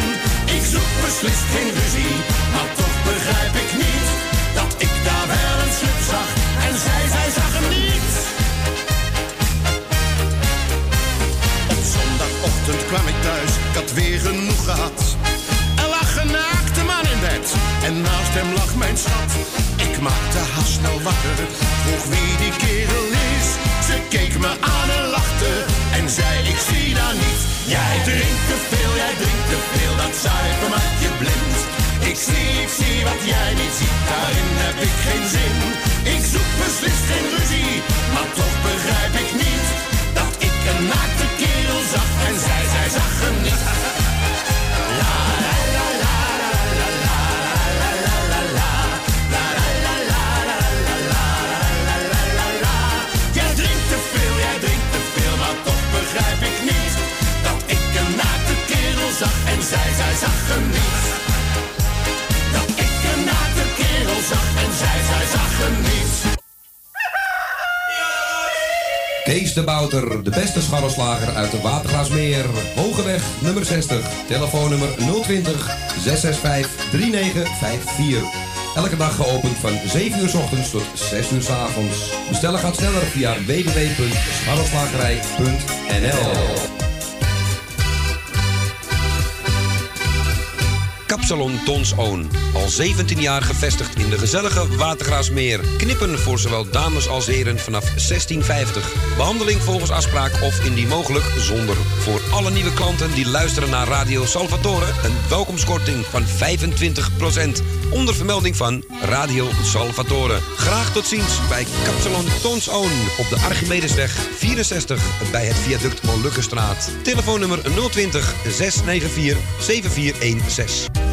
[SPEAKER 16] Ik zoek beslist geen ruzie, maar toch begrijp ik niet dat ik daar wel een slip zag en zij, zij zag hem niet. Zondagochtend kwam ik thuis, ik had weer genoeg gehad. Er lag een naakte man in bed en naast hem lag mijn schat. Ik maakte haast snel wakker, vroeg wie die kerel is. Ze keek me aan en lachte en zei ik zie daar niet. Jij drinkt te veel, jij drinkt te veel, dat zuiver maakt je blind. Ik zie, ik zie wat jij niet ziet, daarin heb ik geen zin. Ik zoek beslist geen ruzie, maar toch begrijp ik niet dat ik een naakte kerel zag en zij, zij zag hem niet. La la la la la la la la la la la la la la la la la la la la Jij drinkt te veel, jij drinkt te veel, maar toch begrijp ik niet dat ik een naakte kerel zag en zij, zij zag hem niet. Dat ik een naakte kerel zag en zij, zij zag
[SPEAKER 35] Kees de Bouter, de beste scharrelslager uit de Watergraasmeer. Hogeweg nummer 60, telefoonnummer 020 665 3954. Elke dag geopend van 7 uur s ochtends tot 6 uur s avonds. Bestellen gaat sneller via www.scharrelslagerij.nl
[SPEAKER 6] Kapsalon Tons Oon. Al 17 jaar gevestigd in de gezellige Watergraasmeer. Knippen voor zowel dames als heren vanaf 1650. Behandeling volgens afspraak of indien mogelijk zonder. Voor alle nieuwe klanten die luisteren naar Radio Salvatore... een welkomstkorting van 25%. Onder vermelding van Radio Salvatore. Graag tot ziens bij Kapsalon Tons Oon. Op de Archimedesweg 64 bij het viaduct Molukkenstraat. Telefoonnummer 020 694 7416.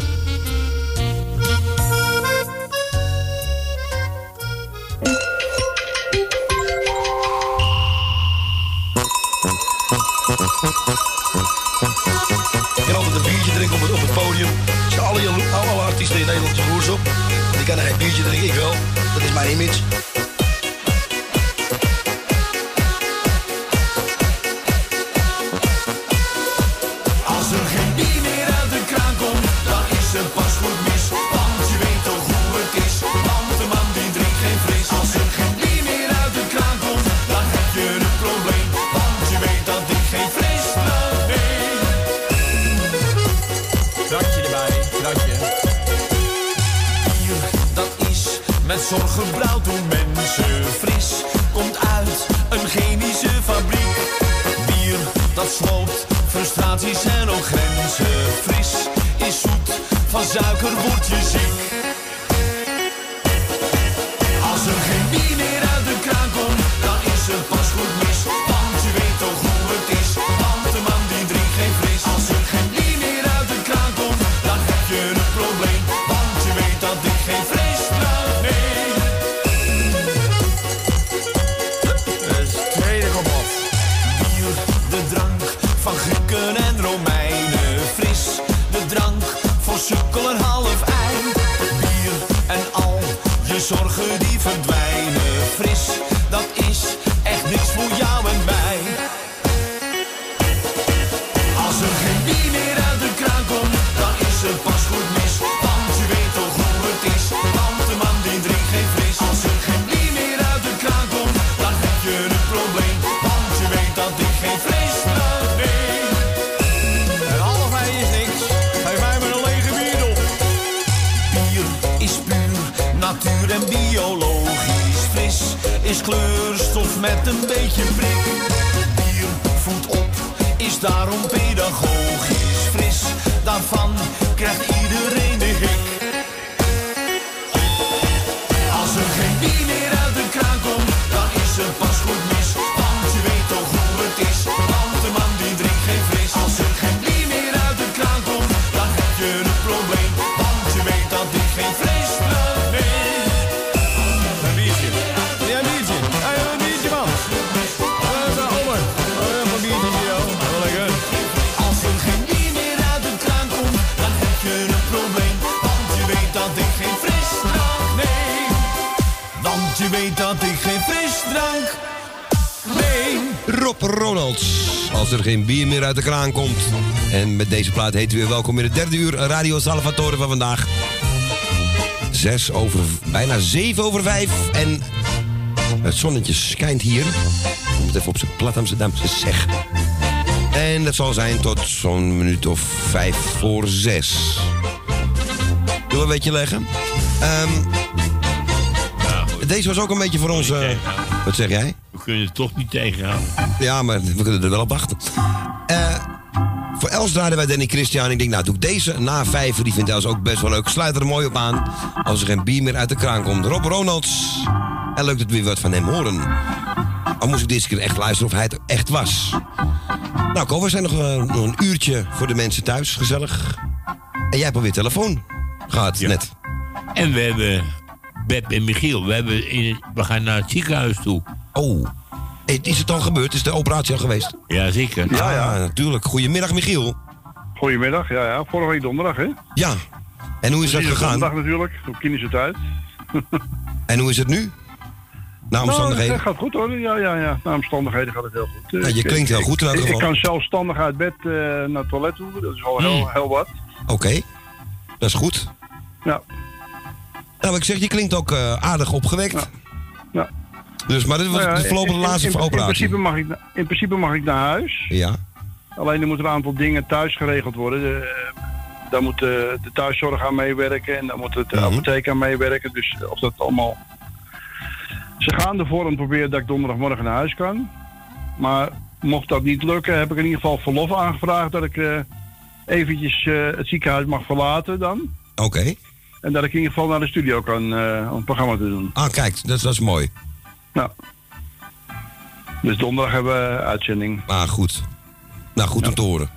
[SPEAKER 11] my image
[SPEAKER 36] daarvan krijgt Als er geen bier meer uit de kraan komt.
[SPEAKER 6] En met deze plaat heet u weer welkom in het derde uur Radio Salvatore van vandaag. Zes over, bijna zeven over vijf. En het zonnetje schijnt hier. Om het even op zijn plat Amsterdamse zeg. En dat zal zijn tot zo'n minuut of vijf voor zes. Doe een beetje leggen. Ehm, deze was ook een beetje voor ons... wat zeg jij?
[SPEAKER 7] Kunnen het toch niet tegenhouden.
[SPEAKER 6] Ja, maar we kunnen er wel op wachten. Eh, voor Els draaiden wij Danny Christian. Ik denk, nou doe ik deze na vijf. Die vindt Els ook best wel leuk. Sluit er mooi op aan. Als er geen bier meer uit de kraan komt. Rob Ronalds. En leuk dat we weer wat van hem horen. Al moest ik deze keer echt luisteren of hij het echt was. Nou, Ko, we zijn nog, eh, nog een uurtje voor de mensen thuis. Gezellig. En jij hebt alweer telefoon gehad net.
[SPEAKER 7] En we hebben Beb en Michiel. We, hebben in, we gaan naar het ziekenhuis toe.
[SPEAKER 6] Oh. Eh, Is het al gebeurd? Is de operatie al geweest?
[SPEAKER 7] Ja, zeker.
[SPEAKER 6] Ja, ja. natuurlijk. Goedemiddag, Michiel.
[SPEAKER 37] Goedemiddag, ja, ja. Vorige week donderdag, hè?
[SPEAKER 6] Ja. En hoe is dat gegaan?
[SPEAKER 37] Donderdag natuurlijk, op klinische tijd.
[SPEAKER 6] En hoe is het nu? Naar omstandigheden?
[SPEAKER 37] Nou, het gaat goed hoor, ja, ja, ja. Naar omstandigheden gaat het heel goed.
[SPEAKER 6] Ja, je
[SPEAKER 37] Ik-
[SPEAKER 6] klinkt heel goed in elk
[SPEAKER 37] ik-
[SPEAKER 6] geval.
[SPEAKER 37] Ik kan zelfstandig uit bed eh, naar het toilet toe, dat is al heel,
[SPEAKER 6] Hmm.
[SPEAKER 37] heel wat.
[SPEAKER 6] Oké, dat is goed.
[SPEAKER 37] Ja.
[SPEAKER 6] Nou, ik zeg, je klinkt ook eh, aardig opgewekt.
[SPEAKER 37] Ja.
[SPEAKER 6] Dus, maar dit was
[SPEAKER 37] Nou ja,
[SPEAKER 6] de voorlopige
[SPEAKER 37] in- in-
[SPEAKER 6] laatste
[SPEAKER 37] in, in, principe mag ik, in principe mag ik naar huis.
[SPEAKER 6] Ja.
[SPEAKER 37] Alleen er moeten een aantal dingen thuis geregeld worden. De, daar moet de, de thuiszorg aan meewerken en daar moet de
[SPEAKER 6] Mhm.
[SPEAKER 37] apotheek aan meewerken. Dus of dat allemaal... Ze gaan ervoor om te proberen dat ik donderdagmorgen naar huis kan. Maar mocht dat niet lukken, heb ik in ieder geval verlof aangevraagd dat ik eh, eventjes eh, het ziekenhuis mag verlaten dan.
[SPEAKER 6] Oké.
[SPEAKER 37] En dat ik in ieder geval naar de studio kan eh, om het programma te doen.
[SPEAKER 6] Ah, kijk, dat, dat is mooi.
[SPEAKER 37] Ja. Dus donderdag hebben we uitzending.
[SPEAKER 6] Ah, goed. Nou, goed om te horen.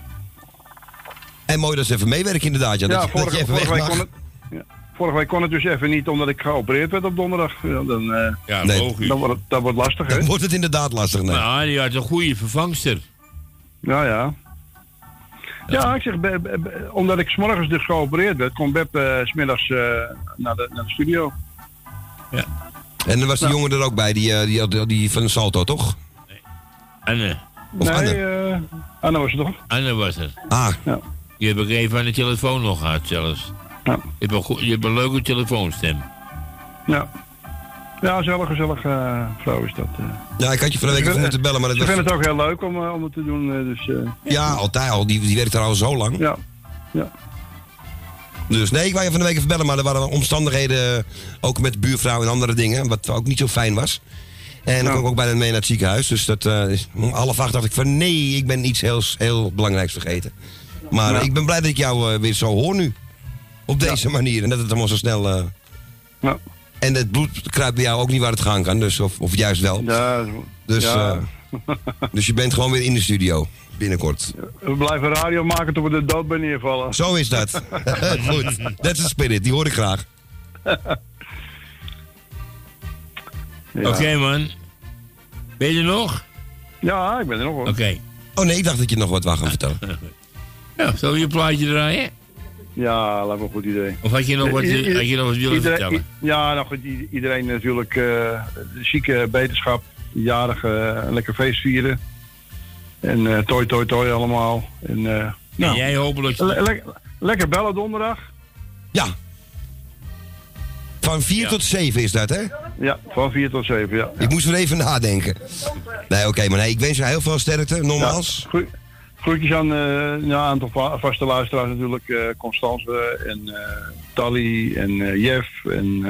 [SPEAKER 6] En mooi dat ze even meewerken inderdaad. Ja, dat, je- dat
[SPEAKER 37] vorige,
[SPEAKER 6] je even
[SPEAKER 37] vorige week kon het, ja, vorige week kon het dus even niet omdat ik geopereerd werd op donderdag. Ja, dan, eh,
[SPEAKER 7] Ja,
[SPEAKER 6] Nee.
[SPEAKER 7] logisch.
[SPEAKER 37] dan wordt het, dat wordt lastig, hè?
[SPEAKER 6] Dan wordt het inderdaad lastig. Nee.
[SPEAKER 7] Nou, die had een goede vervangster.
[SPEAKER 37] Ja, ja. Ja, ik zeg, Be- Be- Be- omdat ik 's morgens dus geopereerd werd, kon Beb eh, 's smiddags eh, naar, de, naar de studio.
[SPEAKER 6] En er was die jongen er ook bij, die, eh, die, die, die van Salto, toch?
[SPEAKER 7] Anne.
[SPEAKER 6] Of
[SPEAKER 37] nee,
[SPEAKER 6] Anne?
[SPEAKER 37] eh, Anne was het toch?
[SPEAKER 7] Anne was er.
[SPEAKER 6] Ah.
[SPEAKER 37] Ja.
[SPEAKER 7] Die heb ik even aan de telefoon nog gehad zelfs.
[SPEAKER 37] Ja.
[SPEAKER 7] Je, hebt een je hebt een leuke telefoonstem.
[SPEAKER 37] Ja. Ja, gezellig, gezellig eh, vrouw is dat. eh.
[SPEAKER 6] Ja, ik had je van de week even moeten bellen, maar dat was...
[SPEAKER 37] vinden het ook heel leuk om, om het te doen, dus... eh,
[SPEAKER 6] Ja, altijd al. Die, die werkt er al zo lang.
[SPEAKER 37] Ja. Ja.
[SPEAKER 6] Dus nee, ik wou je van de week even bellen, maar er waren omstandigheden, eh, ook met de buurvrouw en andere dingen, wat ook niet zo fijn was. En dan kwam ik ook bijna mee naar het ziekenhuis. Dus dat is om half acht dacht ik van nee, ik ben iets heel, heel belangrijks vergeten. Maar
[SPEAKER 37] Ja.
[SPEAKER 6] ik ben blij dat ik jou eh, weer zo hoor nu. Op deze manier. En dat het allemaal zo snel...
[SPEAKER 37] Ja.
[SPEAKER 6] En het bloed kruipt bij jou ook niet waar het gaan kan. Dus, of, of juist wel.
[SPEAKER 37] Ja,
[SPEAKER 6] Dus,
[SPEAKER 37] ja.
[SPEAKER 6] Eh, dus je bent gewoon weer in de studio. Binnenkort.
[SPEAKER 37] We blijven radio maken tot we de dood bij neervallen.
[SPEAKER 6] Zo is dat. Goed. That's the spirit. Die hoor ik graag.
[SPEAKER 7] Oké, man. Ben je er nog?
[SPEAKER 37] Ja, ik ben er nog hoor.
[SPEAKER 7] Oké.
[SPEAKER 6] Oh nee, ik dacht dat je nog wat wou gaan vertellen.
[SPEAKER 7] Ja, zullen we je plaatje draaien?
[SPEAKER 37] Ja, lijkt me een goed idee.
[SPEAKER 7] Of had je nog wat,
[SPEAKER 37] i-
[SPEAKER 7] had je nog wat willen
[SPEAKER 37] iedereen-
[SPEAKER 7] vertellen?
[SPEAKER 37] Ja, nou goed, iedereen natuurlijk uh, zieke beterschap, jarig, eh, lekker feest vieren. En eh toi, toi, toi allemaal. En, eh, nou,
[SPEAKER 7] jij hopelijk...
[SPEAKER 37] le- le- lekker bellen donderdag.
[SPEAKER 6] Ja. Van 4 tot 7 is dat, hè?
[SPEAKER 37] Ja, van 4 tot 7, ja.
[SPEAKER 6] Ik moest weer even nadenken. Nee, oké, maar nee, ik wens je heel veel sterkte, nogmaals.
[SPEAKER 37] Ja, groe- groetjes aan eh, ja, een aantal va- vaste luisteraars natuurlijk. eh Constance en eh Tally en eh, Jeff en...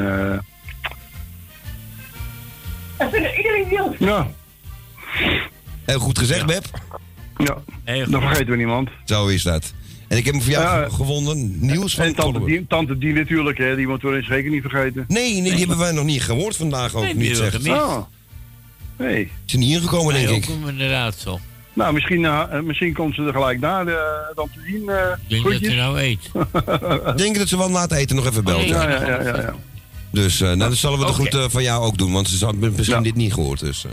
[SPEAKER 37] eh
[SPEAKER 33] Iedereen wil.
[SPEAKER 37] ja,
[SPEAKER 6] Heel goed gezegd, Beb.
[SPEAKER 37] ja. dan vergeten we niemand.
[SPEAKER 6] Zo is dat. En ik heb hem voor jou
[SPEAKER 37] Ja.
[SPEAKER 6] ge- gewonnen. Nieuws van
[SPEAKER 37] En tante die, tante die natuurlijk, hè, die moeten we zeker niet vergeten.
[SPEAKER 6] Nee, nee, die hebben wij nog niet gehoord vandaag ook
[SPEAKER 37] Nee,
[SPEAKER 6] niet,
[SPEAKER 37] hebben
[SPEAKER 6] zeg.
[SPEAKER 37] gemist. Oh. Nee.
[SPEAKER 6] Is er niet ingekomen, denk
[SPEAKER 7] Nee,
[SPEAKER 6] ik.
[SPEAKER 7] ook inderdaad zo.
[SPEAKER 37] Nou, misschien, eh, eh, misschien komt ze er gelijk naar eh, dan te zien. eh
[SPEAKER 7] Ik denk dat ze nou eet.
[SPEAKER 6] Ik denk dat ze wel na het eten nog even belt.
[SPEAKER 37] Oh, Ja, ja, ja, ja, ja.
[SPEAKER 6] Dus eh, nou, dat zullen we de
[SPEAKER 7] Oké.
[SPEAKER 6] goed eh, van jou ook doen, want ze hadden misschien dit niet gehoord. Dus, eh.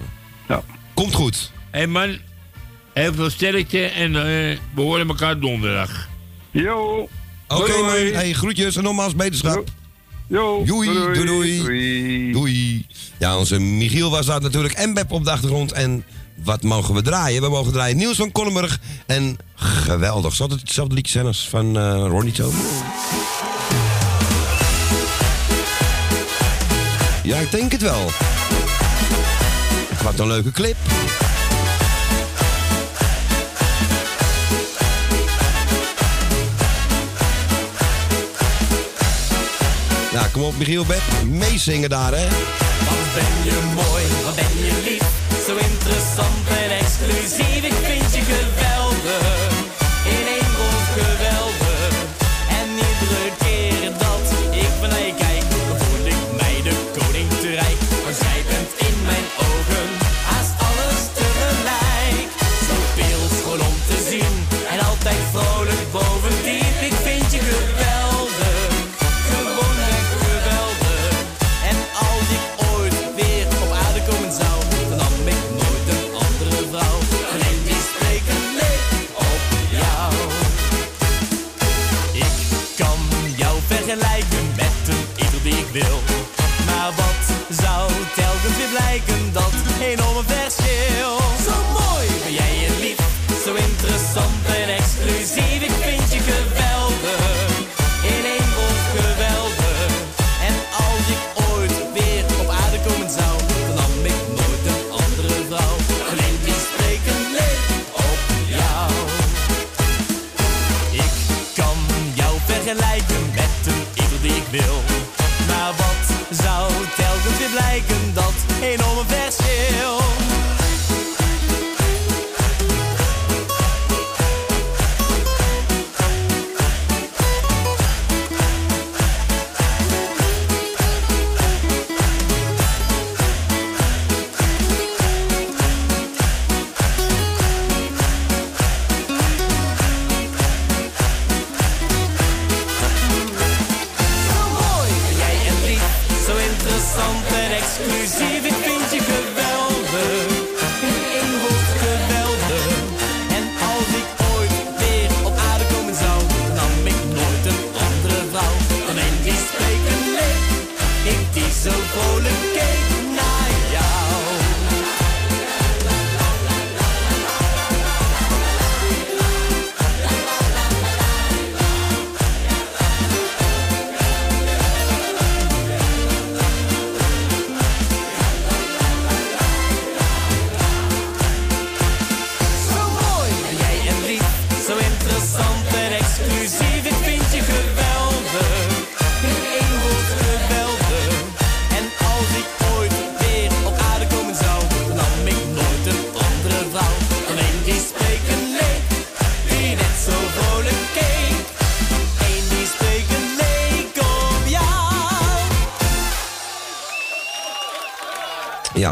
[SPEAKER 37] Ja.
[SPEAKER 6] Komt goed.
[SPEAKER 7] Hé hey man, heel veel sterkte en eh, we horen elkaar donderdag.
[SPEAKER 37] Yo.
[SPEAKER 6] Oké, man. Hey, groetjes en nogmaals beterschap.
[SPEAKER 37] Yo.
[SPEAKER 6] Doei,
[SPEAKER 37] Doei,
[SPEAKER 6] doei, doei.
[SPEAKER 37] doei.
[SPEAKER 6] Doei. Ja, onze Michiel was daar natuurlijk en Beb op de achtergrond. En wat mogen we draaien? We mogen draaien Niels van Kollenburg. En geweldig. Zal het hetzelfde liedje zijn als van eh Ronnie Toon? Ja, ik denk het wel. Wat een leuke clip. Nou, kom op Michiel, Beb. Meezingen daar, hè.
[SPEAKER 38] Wat ben je mooi, wat ben je lief.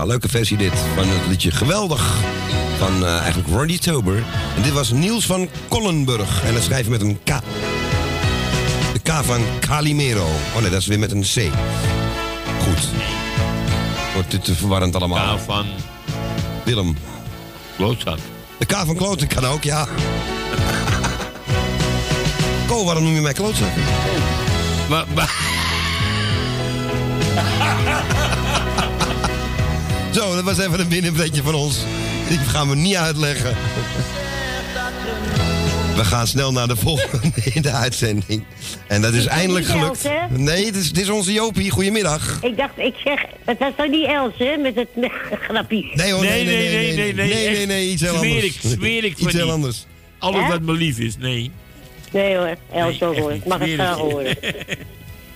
[SPEAKER 6] Leuke versie dit van het liedje Geweldig van eh, eigenlijk Ronnie Tober. En dit was Niels van Kollenburg en dat schrijf je met een K. De K van Calimero. Oh nee, dat is weer met een C. Goed. Wordt dit te verwarrend allemaal.
[SPEAKER 7] K van
[SPEAKER 6] Willem.
[SPEAKER 7] Klootzak.
[SPEAKER 6] De K van kloten kan ook, ja. Ko, waarom noem je mij klootzak?
[SPEAKER 7] Maar, maar...
[SPEAKER 6] Zo, dat was even een binnenpretje van ons. Die gaan we niet uitleggen. We gaan snel naar de volgende in de uitzending. En dat is eindelijk gelukt.
[SPEAKER 39] Els?
[SPEAKER 6] Nee, het is, het is onze Jopie. Goedemiddag.
[SPEAKER 39] Ik dacht, ik zeg, het was toch niet Els, hè, met het met, grapje.
[SPEAKER 6] Nee hoor, nee, nee, nee, nee, nee, nee,
[SPEAKER 7] echt.
[SPEAKER 6] nee, iets heel
[SPEAKER 7] Zweer
[SPEAKER 6] anders.
[SPEAKER 7] ik, zweer ik
[SPEAKER 6] Iets heel anders.
[SPEAKER 7] Alles wat me lief is, nee.
[SPEAKER 39] Nee hoor, Els hoor. Ik mag het graag horen.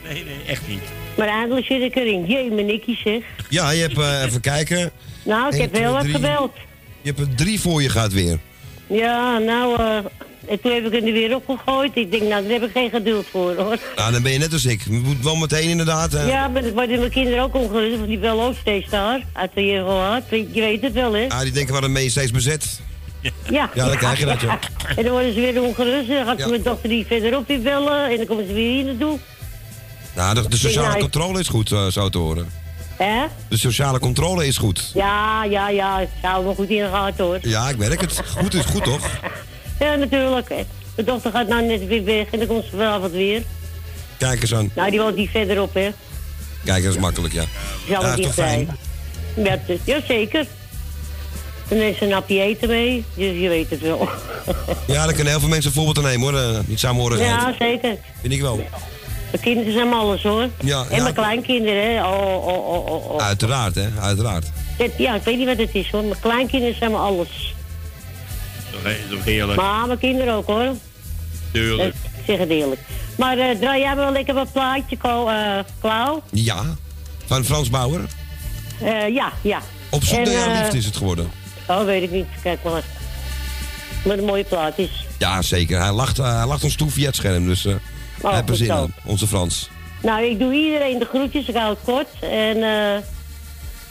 [SPEAKER 7] Nee, nee, echt niet.
[SPEAKER 39] Maar eindelijk zit ik erin. Jee, mijn nikkie zeg.
[SPEAKER 6] Ja, je hebt eh, even kijken.
[SPEAKER 39] Nou, ik heb wel wat gebeld.
[SPEAKER 6] Je hebt er drie voor je gaat weer.
[SPEAKER 39] Ja, nou, eh, en toen heb ik hem er weer opgegooid. Ik denk, nou, daar heb ik geen geduld voor, hoor.
[SPEAKER 6] Nou, dan ben je net als ik. Je moet wel meteen inderdaad. eh,
[SPEAKER 39] Ja, maar dat worden mijn kinderen ook ongerust, want die bellen ook steeds daar. Uit de Jehovah. Je weet het wel, hè?
[SPEAKER 6] Ah, die denken waarom ben je steeds bezet?
[SPEAKER 39] Ja.
[SPEAKER 6] Ja, dan krijg je dat, ja.
[SPEAKER 39] En dan worden ze weer ongerust. En dan ga ik
[SPEAKER 6] Ja.
[SPEAKER 39] mijn dochter die verderop weer bellen. En dan komen ze weer hier naartoe.
[SPEAKER 6] Nou, de, de sociale controle is goed, eh, zo te horen.
[SPEAKER 39] Hè?
[SPEAKER 6] De sociale controle is goed.
[SPEAKER 39] Ja, ja, ja. Ik zou wel goed in de gaten, hoor.
[SPEAKER 6] Ja, ik merk het. Goed is goed, toch?
[SPEAKER 39] Ja, natuurlijk. Mijn dochter gaat nou net weer weg en dan komt ze vanavond weer.
[SPEAKER 6] Kijk eens aan.
[SPEAKER 39] Nou, die woont niet verderop, hè.
[SPEAKER 6] Kijk, dat is makkelijk, ja.
[SPEAKER 39] Zal
[SPEAKER 6] Ja,
[SPEAKER 39] het
[SPEAKER 6] is
[SPEAKER 39] niet
[SPEAKER 6] toch fijn?
[SPEAKER 39] Ja, dus- ja, zeker. En dan is een hapje eten mee, dus je weet het wel.
[SPEAKER 6] Ja, daar kunnen heel veel mensen een voorbeeld aan nemen, hoor. eh, niet samenhorigheid.
[SPEAKER 39] Ja, zeker.
[SPEAKER 6] Vind ik wel.
[SPEAKER 39] Mijn kinderen zijn maar alles, hoor.
[SPEAKER 6] Ja,
[SPEAKER 39] En
[SPEAKER 6] ja.
[SPEAKER 39] mijn kleinkinderen, hè. Oh, oh, oh, oh, oh.
[SPEAKER 6] Uiteraard, hè. Uiteraard.
[SPEAKER 39] Ja, ik weet niet wat het is, hoor. Mijn kleinkinderen zijn maar alles.
[SPEAKER 7] He- toch heerlijk.
[SPEAKER 39] Maar mijn kinderen ook, hoor.
[SPEAKER 7] Tuurlijk.
[SPEAKER 39] Ik zeg het eerlijk. Maar eh, draai jij wel lekker wat plaatje, Ko, eh, Klauw?
[SPEAKER 6] Ja. Van Frans Bauer.
[SPEAKER 39] Eh, ja, ja.
[SPEAKER 6] Op zoek
[SPEAKER 39] En,
[SPEAKER 6] naar jouw
[SPEAKER 39] eh,
[SPEAKER 6] liefde is het geworden.
[SPEAKER 39] Oh, weet ik niet. Kijk maar. Wat een mooie plaat is.
[SPEAKER 6] Ja, zeker. Hij lacht, eh, hij lacht ons toe via het scherm, dus er
[SPEAKER 39] goed
[SPEAKER 6] zin. Onze Frans.
[SPEAKER 39] Nou, ik doe iedereen de groetjes. Ik hou het kort. En eh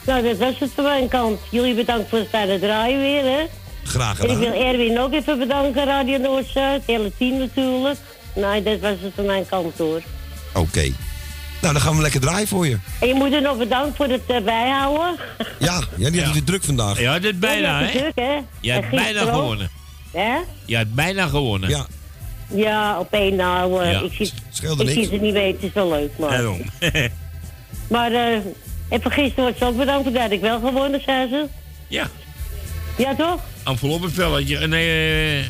[SPEAKER 39] nou, dat was het van mijn kant. Jullie bedankt voor het fijne draaien weer, hè.
[SPEAKER 6] Graag
[SPEAKER 39] En ik
[SPEAKER 6] gedaan.
[SPEAKER 39] wil Erwin ook even bedanken, Radio Noord-Zuid. Het hele team natuurlijk. Nee, dat was het van mijn kant, hoor.
[SPEAKER 6] Oké. Nou, dan gaan we lekker draaien voor je.
[SPEAKER 39] En je moeder nog bedankt voor het eh, bijhouden.
[SPEAKER 6] Ja, ja die had het druk vandaag.
[SPEAKER 7] Ja, dit bijna,
[SPEAKER 39] Ja,
[SPEAKER 7] hè?
[SPEAKER 39] druk, hè.
[SPEAKER 7] Je
[SPEAKER 39] En
[SPEAKER 7] hebt bijna gewonnen.
[SPEAKER 39] Hè?
[SPEAKER 7] Je hebt bijna gewonnen.
[SPEAKER 6] Ja.
[SPEAKER 39] Ja, op één nou. eh,
[SPEAKER 7] Ja.
[SPEAKER 39] Ik zie, ik
[SPEAKER 7] niks.
[SPEAKER 39] het niet weten, het is wel leuk, maar...
[SPEAKER 7] Daarom.
[SPEAKER 39] Maar eh even gisteren wordt ze ook bedankt dat ik wel gewonnen, zei ze.
[SPEAKER 7] Ja.
[SPEAKER 39] Ja, toch?
[SPEAKER 7] Enveloppenvelletje. Nee,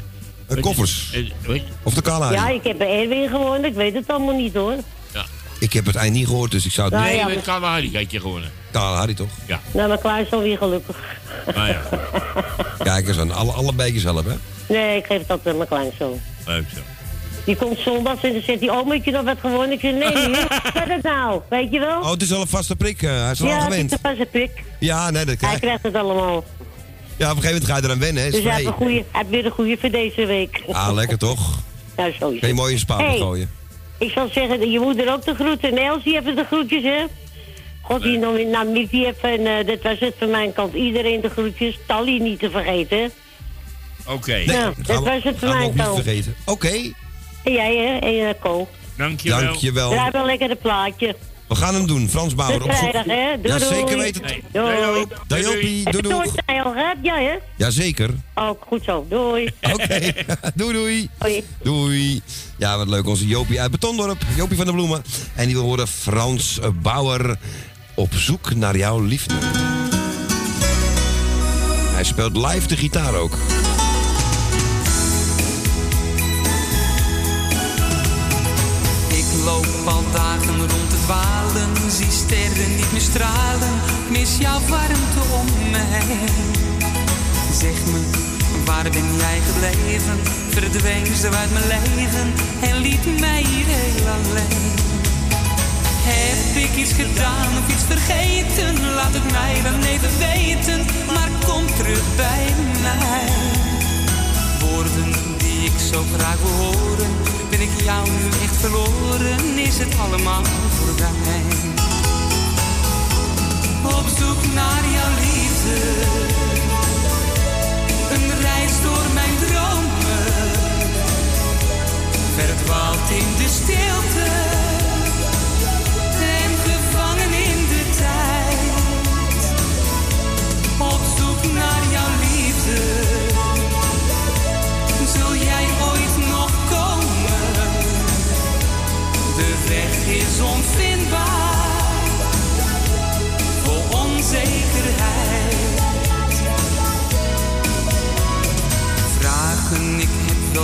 [SPEAKER 7] eh...
[SPEAKER 6] Koffers.
[SPEAKER 7] eh, weet je?
[SPEAKER 6] Of de Kalahari.
[SPEAKER 39] Ja, ik heb bij Erwin gewonnen, ik weet het allemaal niet hoor.
[SPEAKER 7] Ja.
[SPEAKER 6] Ik heb het eind niet gehoord, dus ik zou het
[SPEAKER 39] Nou
[SPEAKER 6] niet...
[SPEAKER 39] ja,
[SPEAKER 7] Nee, met Kalahari kijk je gewonnen.
[SPEAKER 6] Kalahari toch?
[SPEAKER 7] Ja.
[SPEAKER 39] Nou, mijn klaar is alweer gelukkig.
[SPEAKER 7] Nou ja,
[SPEAKER 6] Kijk eens aan. Alle, alle beekjes helpen, hè?
[SPEAKER 39] Nee, ik geef het altijd aan mijn kleinzoon.
[SPEAKER 7] Leuk zo.
[SPEAKER 39] Die komt zondags en dan zegt hij, oh, moet je nog wat gewonnen? Ik zeg, nee, niet. Wat het nou? Weet je wel?
[SPEAKER 6] Oh, het is al een vaste prik. eh, hij is al
[SPEAKER 39] ja,
[SPEAKER 6] aan
[SPEAKER 39] het
[SPEAKER 6] gewend.
[SPEAKER 39] is pas een prik.
[SPEAKER 6] Ja, nee, dat
[SPEAKER 39] Hij
[SPEAKER 6] krijg
[SPEAKER 39] krijgt het allemaal.
[SPEAKER 6] Ja, op een gegeven moment ga je eraan wennen, hè? Is
[SPEAKER 39] Dus hij heeft, een hij weer een goede voor deze week.
[SPEAKER 6] Ah, lekker toch?
[SPEAKER 39] Nou, zo is
[SPEAKER 6] Kun je
[SPEAKER 39] het.
[SPEAKER 6] mooi in
[SPEAKER 39] Hey.
[SPEAKER 6] gooien.
[SPEAKER 39] Ik zal zeggen, je moeder ook de groeten. Nelsie even de groetjes, hè? God, die nog in Namibië even. En eh, dat was het van mijn kant. Iedereen de groetjes. Tally niet te vergeten.
[SPEAKER 7] Oké.
[SPEAKER 39] Ja, dat was het van
[SPEAKER 6] gaan we
[SPEAKER 39] mijn
[SPEAKER 6] ook niet vergeten. Oké,
[SPEAKER 39] En jij, hè? En uh, Ko.
[SPEAKER 7] Dankjewel.
[SPEAKER 6] dankjewel.
[SPEAKER 39] Draai wel lekker een plaatje.
[SPEAKER 6] We gaan hem doen, Frans Bauer. Op zoek-
[SPEAKER 39] vrijdag, hè? Doei,
[SPEAKER 6] Ja,
[SPEAKER 39] doei.
[SPEAKER 6] zeker weten.
[SPEAKER 39] Doei.
[SPEAKER 6] Dajopie,
[SPEAKER 39] Heb
[SPEAKER 6] doei doei.
[SPEAKER 39] het al gehad? Ja, hè?
[SPEAKER 6] Jazeker.
[SPEAKER 39] Oh, goed zo. Doei.
[SPEAKER 6] Oké, doei doei.
[SPEAKER 39] Doei.
[SPEAKER 6] Doei. Ja, wat leuk. Onze Jopie uit Betondorp. Jopie van der Bloemen. En die wil horen Frans Bauer op zoek naar jouw liefde. Hij speelt live de gitaar ook.
[SPEAKER 40] Loop al dagen rond te dwalen, zie sterren niet meer stralen, mis jouw warmte om heen. Zeg me, waar ben jij gebleven? Verdween zo uit mijn leven en liet mij hier heel alleen. Heb ik iets gedaan of iets vergeten? Laat het mij dan even weten, maar kom terug bij mij. Woorden die ik zo graag wil horen, ik jou nu echt verloren, is het allemaal voorbij. Op zoek naar jouw liefde, een reis door mijn dromen, verdwaald in de stilte.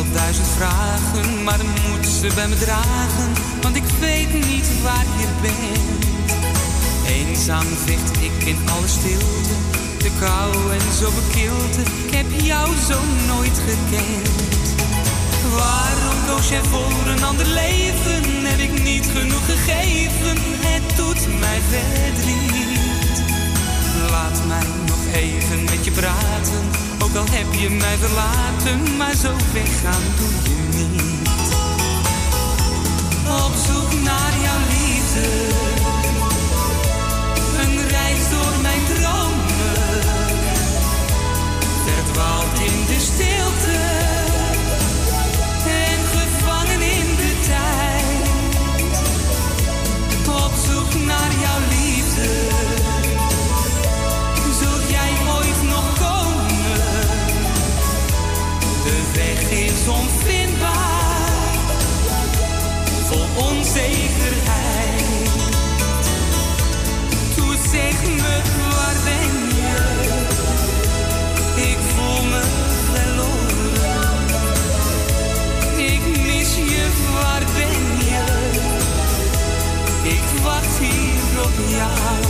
[SPEAKER 40] wel duizend vragen, maar dan moet ze bij me dragen, want ik weet niet waar je bent. Eenzaam vecht ik in alle stilte, te koud en zo bekilte, ik heb jou zo nooit gekend. Waarom koos jij voor een ander leven? Heb ik niet genoeg gegeven? Het doet mij verdriet. Laat mij nog even met je praten ook al heb je mij verlaten, maar zo weggaan doe je niet. Op zoek naar jouw liefde, een reis door mijn dromen, verdwaald in onzekerheid. Toen zeg me, waar ben je? Ik voel me verloren. Ik mis je, waar ben je? Ik wacht hier op jou.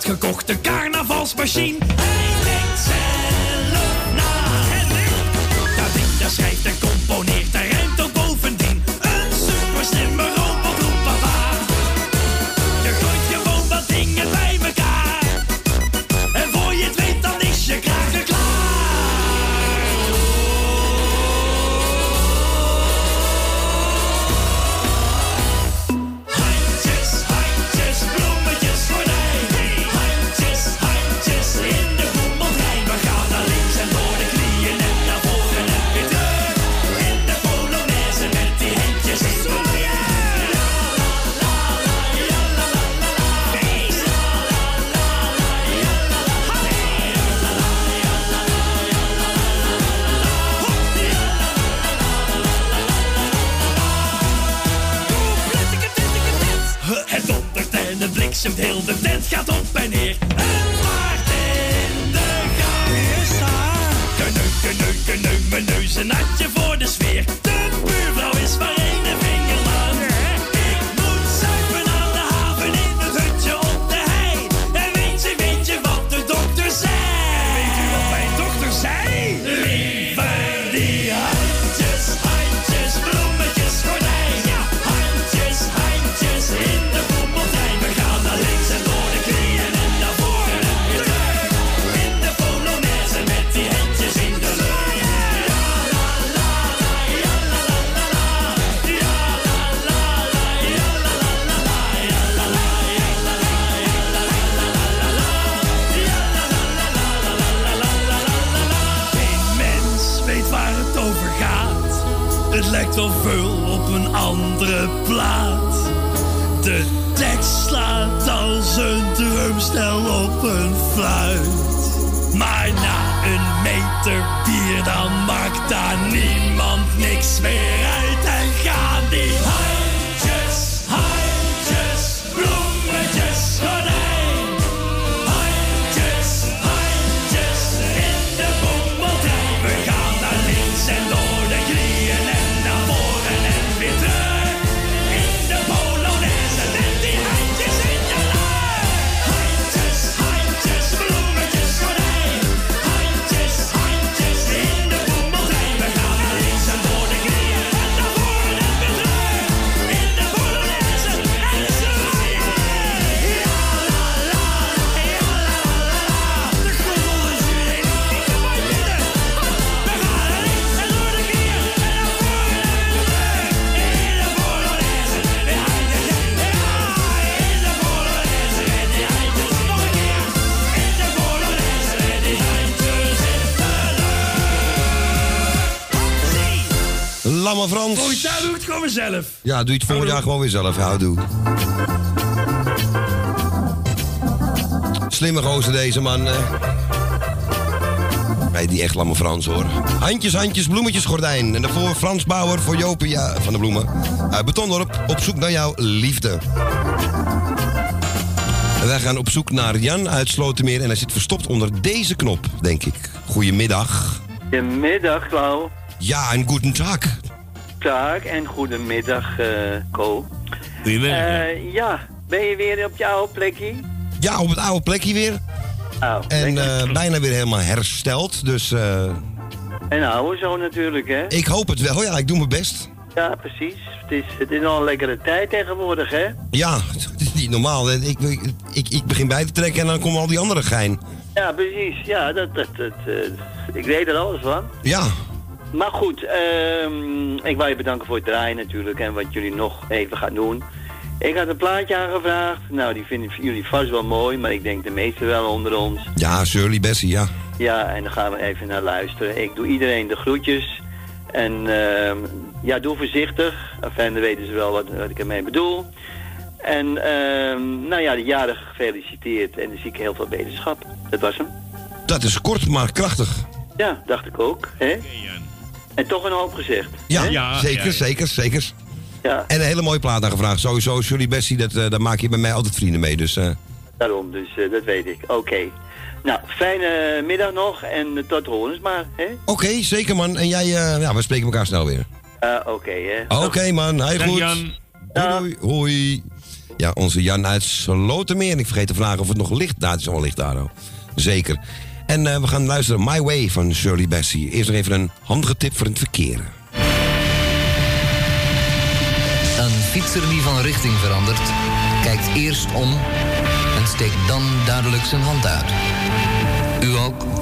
[SPEAKER 41] gekochte carnavalsmachine.
[SPEAKER 6] Frans.
[SPEAKER 41] Volgend jaar doe ik het gewoon mezelf.
[SPEAKER 6] Ja, doe je het volgend jaar gewoon weer zelf. Ja, doe. Slimme gozer deze man. eh. Nee, die echt Lamme Frans hoor. Handjes, handjes, bloemetjes, gordijn. En daarvoor Frans Bauer voor Jopia van de Bloemen. Uit Betondorp, op zoek naar jouw liefde. En wij gaan op zoek naar Jan uit Slotermeer. En hij zit verstopt onder deze knop, denk ik. Goedemiddag.
[SPEAKER 42] Goedemiddag, Klauw.
[SPEAKER 6] Ja, en guten Tag.
[SPEAKER 42] Dag en goedemiddag, eh Ko.
[SPEAKER 7] Goedemiddag.
[SPEAKER 42] Eh, ja, ben je weer op je oude plekje?
[SPEAKER 6] Ja, op het oude plekje weer.
[SPEAKER 42] Oh,
[SPEAKER 6] En eh, bijna weer helemaal hersteld. Dus eh,
[SPEAKER 42] En oude zo natuurlijk, hè?
[SPEAKER 6] ik hoop het wel. Ja, ik doe mijn best.
[SPEAKER 42] Ja, precies. Het is, het is al een lekkere tijd tegenwoordig, hè?
[SPEAKER 6] Ja, het is niet normaal. Ik, ik, ik, begin bij te trekken en dan komen al die andere gein.
[SPEAKER 42] Ja, precies. Ja, dat, dat, dat, ik weet er alles van.
[SPEAKER 6] Ja,
[SPEAKER 42] Maar goed, ehm, ik wil je bedanken voor het draaien natuurlijk en wat jullie nog even gaan doen. Ik had een plaatje aangevraagd. Nou, die vinden jullie vast wel mooi, maar ik denk de meeste wel onder ons.
[SPEAKER 6] ja, Shirley Bessie, ja.
[SPEAKER 42] Ja, en dan gaan we even naar luisteren. Ik doe iedereen de groetjes. En ehm, ja, doe voorzichtig. Enfin, dan weten ze wel wat, wat ik ermee bedoel. En ehm, nou ja, de jarige gefeliciteerd en dan zie ik heel veel wetenschap. Dat was hem.
[SPEAKER 6] Dat is kort, maar krachtig.
[SPEAKER 42] Ja, dacht ik ook. Hè? En toch een hoop gezegd.
[SPEAKER 6] Ja,
[SPEAKER 42] hè?
[SPEAKER 6] zeker, zeker, zeker.
[SPEAKER 42] Ja.
[SPEAKER 6] En een hele mooie plaat aangevraagd. Sowieso, Shirley Bessie, dat, eh, daar maak je bij mij altijd vrienden mee. Dus eh,
[SPEAKER 42] Daarom, dus eh, dat weet ik. Oké. Nou, fijne middag nog en tot horens maar, hè?
[SPEAKER 6] oké, zeker man. En jij, eh, ja, we spreken elkaar snel weer.
[SPEAKER 42] Ah, Oké, hè?
[SPEAKER 6] Oké man, hij goed.
[SPEAKER 42] Jan.
[SPEAKER 6] Doei, doei, hoi. Ja, onze Jan uit Slotermeer. Ik vergeet te vragen of het nog licht... Nou, het is wel licht daar, hoor. Zeker. En eh, we gaan luisteren My Way van Shirley Bessie. Eerst nog even een handige tip voor het verkeer.
[SPEAKER 43] Een fietser die van richting verandert, kijkt eerst om en steekt dan duidelijk zijn hand uit. U ook?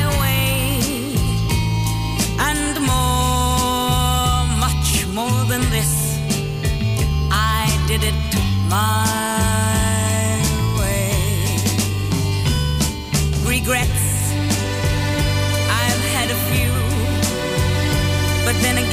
[SPEAKER 25] did it my way. Regrets, I've had a few, but then again,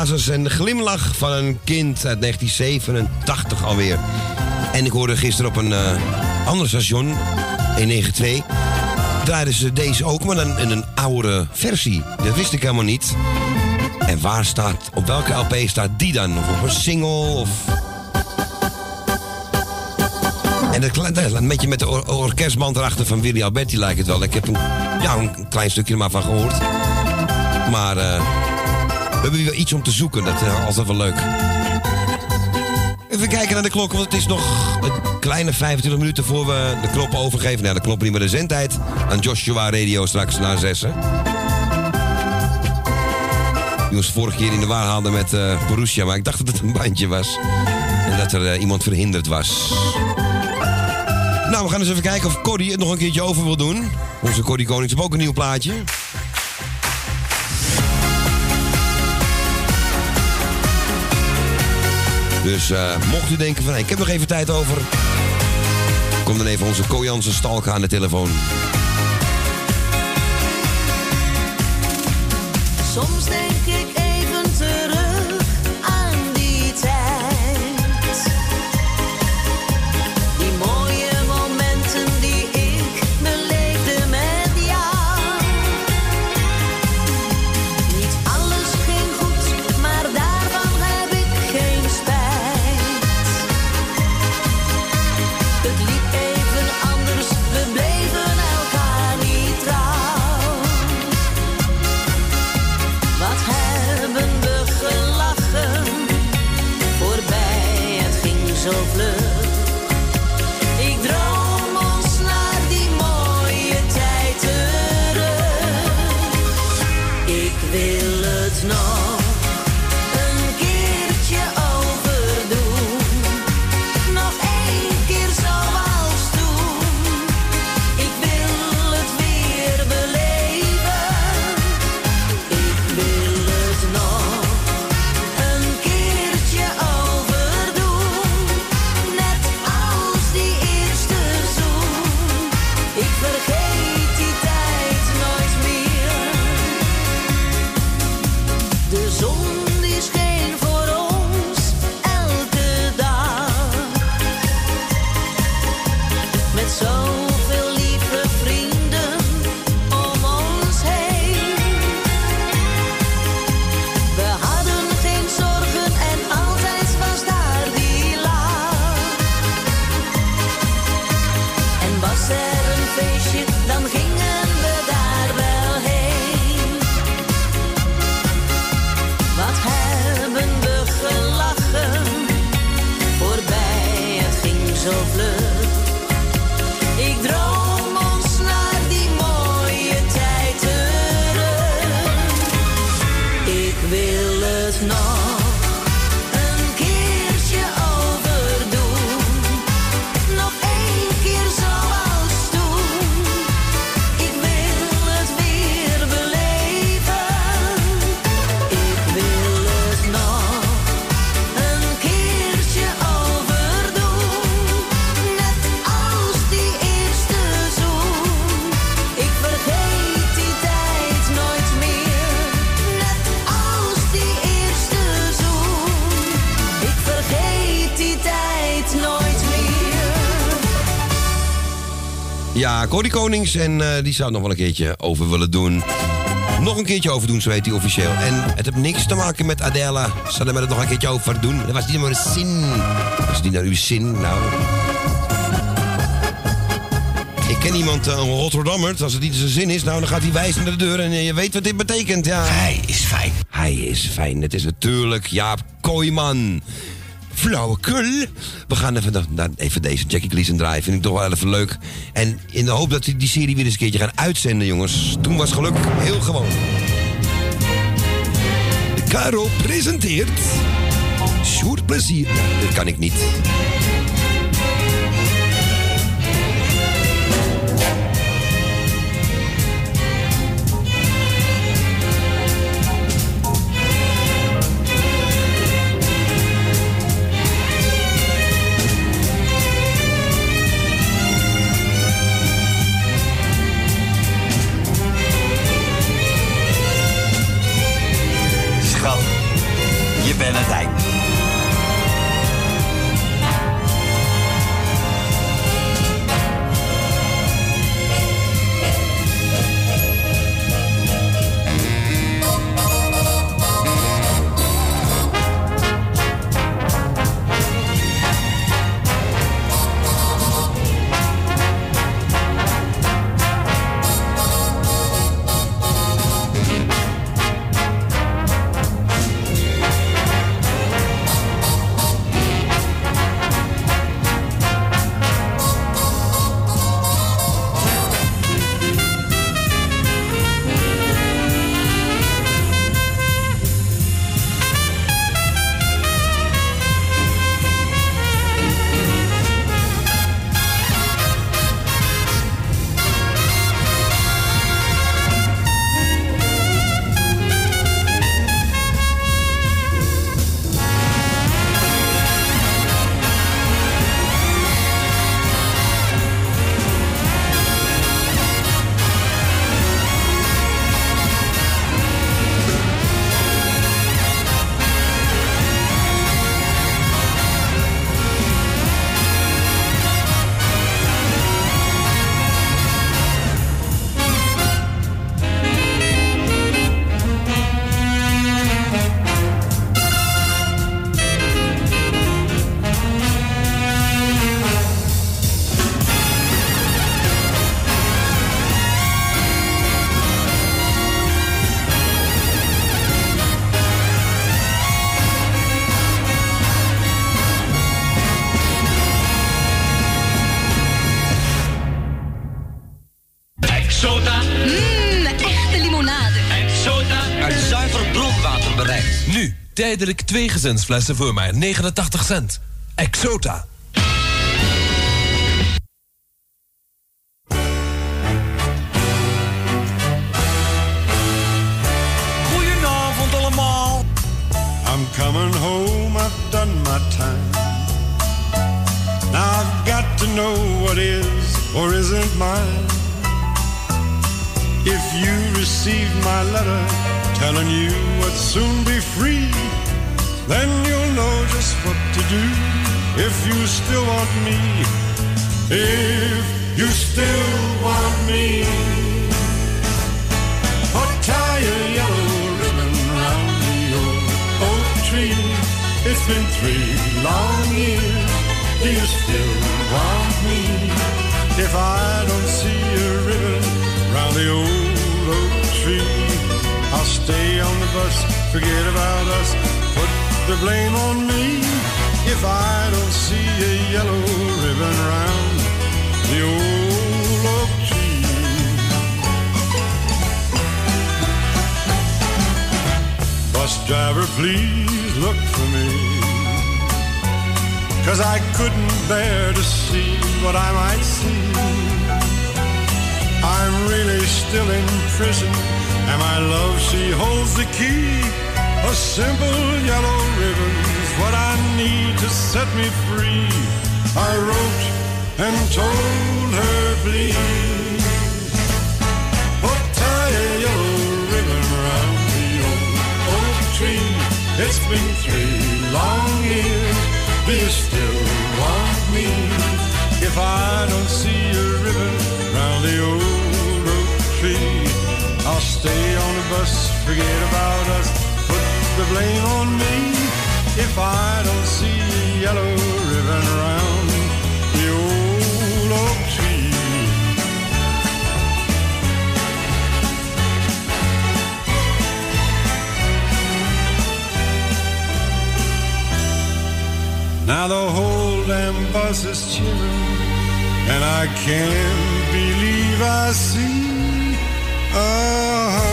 [SPEAKER 6] Hazes en de glimlach van een kind uit 1987 alweer. En ik hoorde gisteren op een eh, ander station, 192, draaiden ze deze ook, maar dan in een oude versie. Dat wist ik helemaal niet. En waar staat, op welke LP staat die dan? Of op een single? Of... En dat, dat- een beetje met de or- orkestband erachter van Willy Alberti lijkt het wel. Ik heb een, ja, een klein stukje er maar van gehoord. Maar eh, hebben weer iets om te zoeken. Dat is altijd wel leuk. Even kijken naar de klok, want het is nog een kleine 25 minuten voor we de knop overgeven. Nou, de knop niet meer de zendtijd. Aan Joshua Radio straks na zessen. Die ons vorige keer in de war met eh Borussia, maar ik dacht dat het een bandje was. En dat er eh, iemand verhinderd was. Nou, we gaan eens even kijken of Corrie het nog een keertje over wil doen. Onze Corrie Konings heeft ook een nieuw plaatje. Dus eh, mocht u denken van, hey, ik heb nog even tijd over... Kom dan even onze Ko Jansen Stalka aan de telefoon. Corrie Konings. En eh, die zou het nog wel een keertje over willen doen. Nog een keertje over doen, zo heet hij officieel. En het heeft niks te maken met Adela. Zullen we het nog een keertje over doen? Dat was niet maar een zin. Was die nou uw zin? Nou... Ik ken iemand, eh, een Rotterdammer. Als het niet zijn zin is, nou, dan gaat hij wijzen naar de deur. En eh, je weet wat dit betekent, ja. Hij is fijn. Hij is fijn. Het is natuurlijk Jaap Kooijman. Flauwekul. We gaan even, even deze Jackie Gleason draaien. Vind ik toch wel even leuk. En in de hoop dat we die serie weer eens een keertje gaan uitzenden, jongens. Toen was geluk heel gewoon. Caro presenteert... Sjoerd plezier. Dat kan ik niet.
[SPEAKER 44] Tijdelijk twee gezinsflessen voor maar 89 cent. Exota.
[SPEAKER 34] Forget about us, put the blame on me. If I don't see a yellow ribbon
[SPEAKER 44] around the old oak tree. Now the whole damn bus is cheering, and I can't believe I see a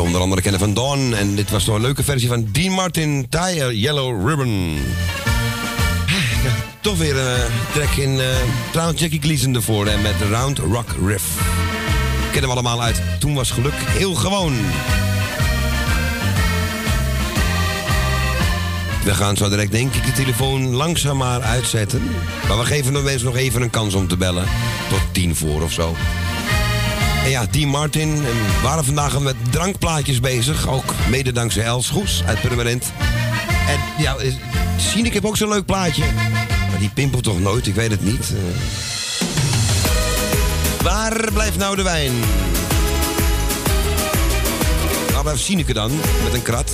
[SPEAKER 6] we onder andere kennen van Dawn. En dit was toch een leuke versie van Dean Martin, Tire Yellow Ribbon. Toch weer een track in... eh trouwens, Jackie Gleason ervoor en met Round Rock Riff. Kennen we allemaal uit. Toen was geluk heel gewoon. We gaan zo direct denk ik de telefoon langzaam maar uitzetten. Maar we geven de mensen nog even een kans om te bellen. Tot tien voor of zo. En ja, Dean Martin. Waren vandaag met drankplaatjes bezig. Ook mede dankzij Els Goes uit Permanent. En ja, Sineke heeft ook zo'n leuk plaatje. Die pimpelt toch nooit? Ik weet het niet. Eh, Waar blijft nou de wijn? Waar blijft Sineke dan? Met een krat.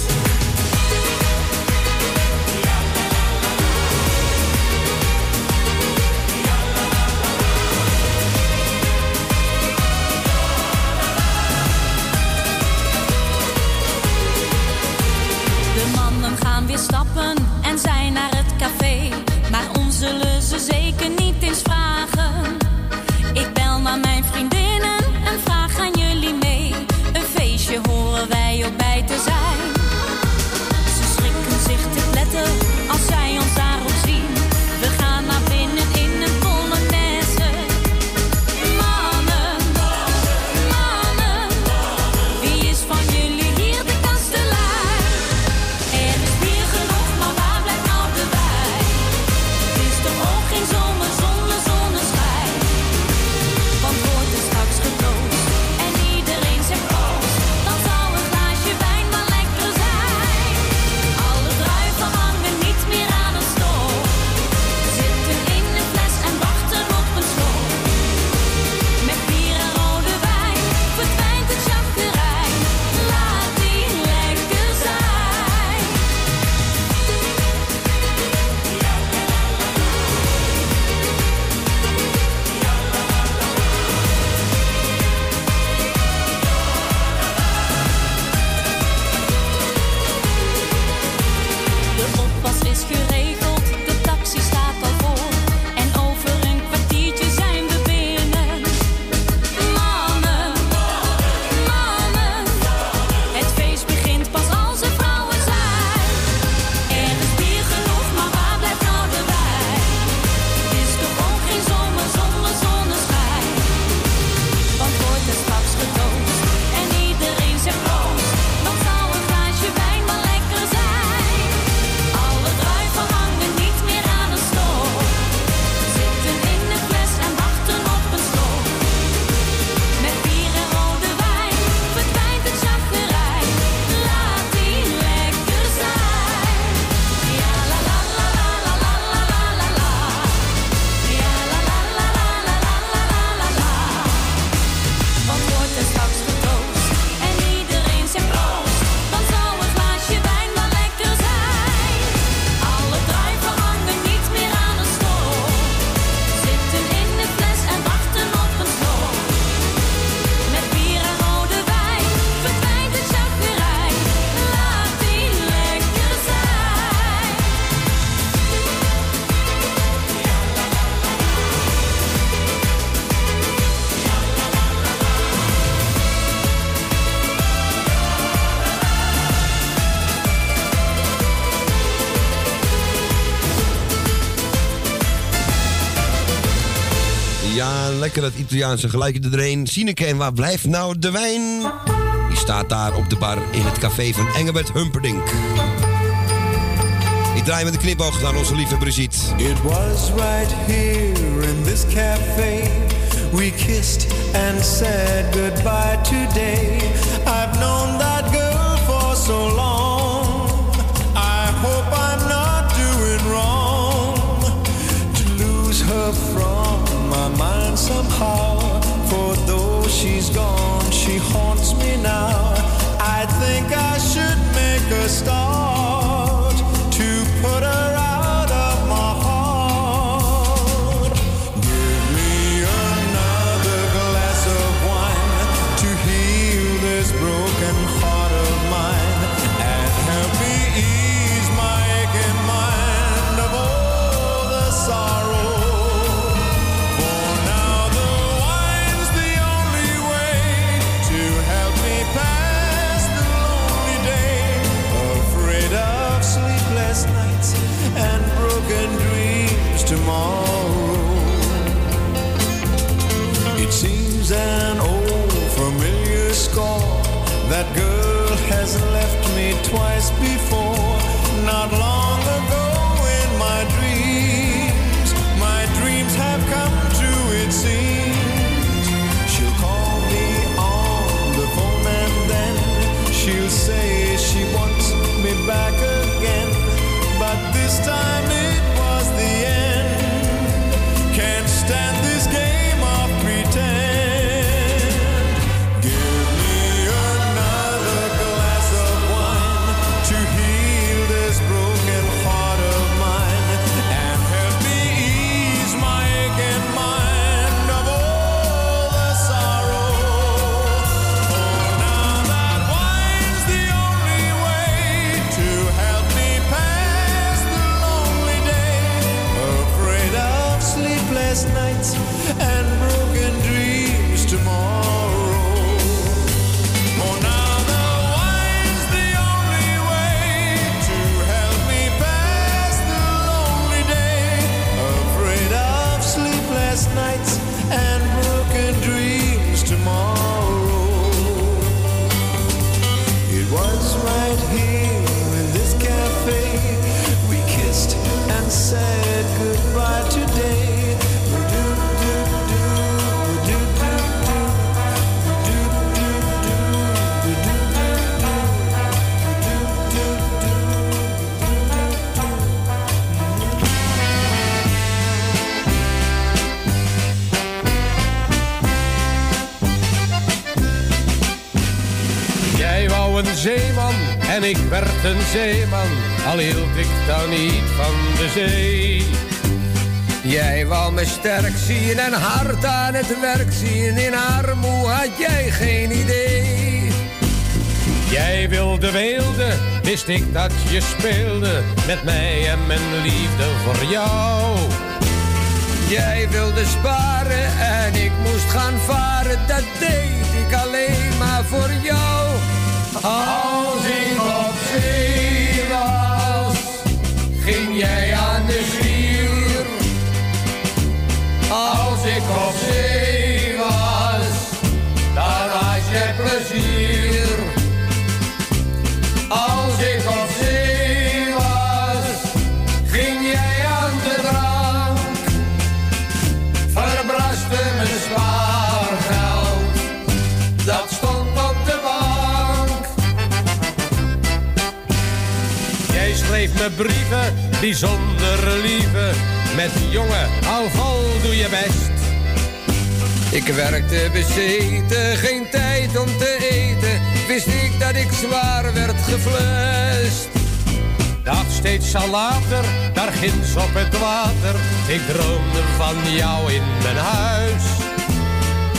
[SPEAKER 6] Dat Italiaanse geluidje erheen. Sineke, en waar blijft nou de wijn? Die staat daar op de bar in het café van Engelbert Humperdinck. Ik draai met de knipoog naar onze lieve Brigitte.
[SPEAKER 44] It was right here in this cafe
[SPEAKER 11] We kissed and said goodbye today. I've known somehow. For though she's gone, she haunts me now. I think I should make a start
[SPEAKER 45] ik werd een zeeman, al hield ik dan niet van de zee.
[SPEAKER 5] Jij wou me sterk zien en hard aan het werk zien. In armoe had jij geen idee.
[SPEAKER 45] Jij wilde weelde, wist ik dat je speelde met mij en mijn liefde voor jou.
[SPEAKER 5] Jij wilde sparen en ik moest gaan varen. Dat deed ik alleen maar voor jou. Als ik op zee was, ging jij aan de zwier. Als ik op zee was, dan had je plezier.
[SPEAKER 45] Brieven, bijzonder lieve, met jongen, al vol doe je best.
[SPEAKER 5] Ik werkte bezeten, geen tijd om te eten. Wist ik dat ik zwaar werd geflust.
[SPEAKER 45] Dat steeds al later, daar ginds op het water. Ik droomde van jou in mijn huis.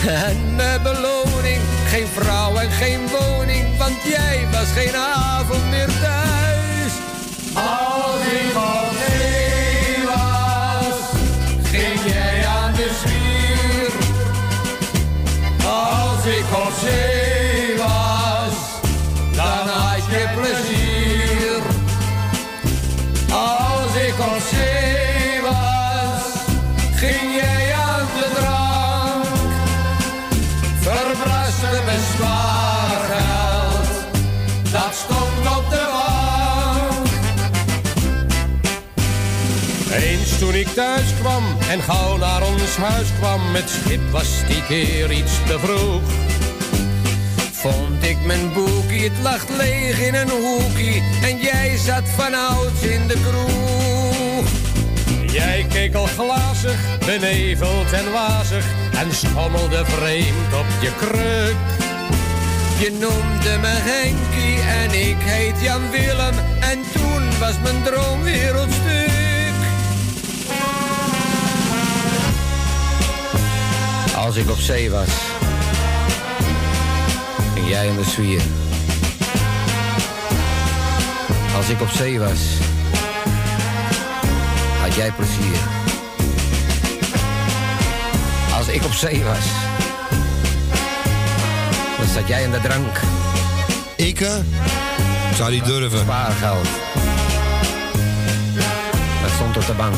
[SPEAKER 5] En mijn beloning, geen vrouw en geen woning, want jij was geen avond meer thuis.
[SPEAKER 46] Thuis en gauw naar ons huis kwam, het schip was die keer iets te vroeg.
[SPEAKER 5] Vond ik mijn boekie, het lag leeg in een hoekie. En jij zat vanouds in de kroeg.
[SPEAKER 46] Jij keek al glazig, beneveld en wazig en schommelde vreemd op je kruk.
[SPEAKER 5] Je noemde me Henkie en ik heet Jan Willem. En toen was mijn droom wereldstuk. Als ik op zee was, ging jij in de zwier. Als ik op zee was, had jij plezier. Als ik op zee was, dan zat jij in de drank.
[SPEAKER 6] Ik zou niet durven.
[SPEAKER 5] Spaargeld. Dat stond op de bank.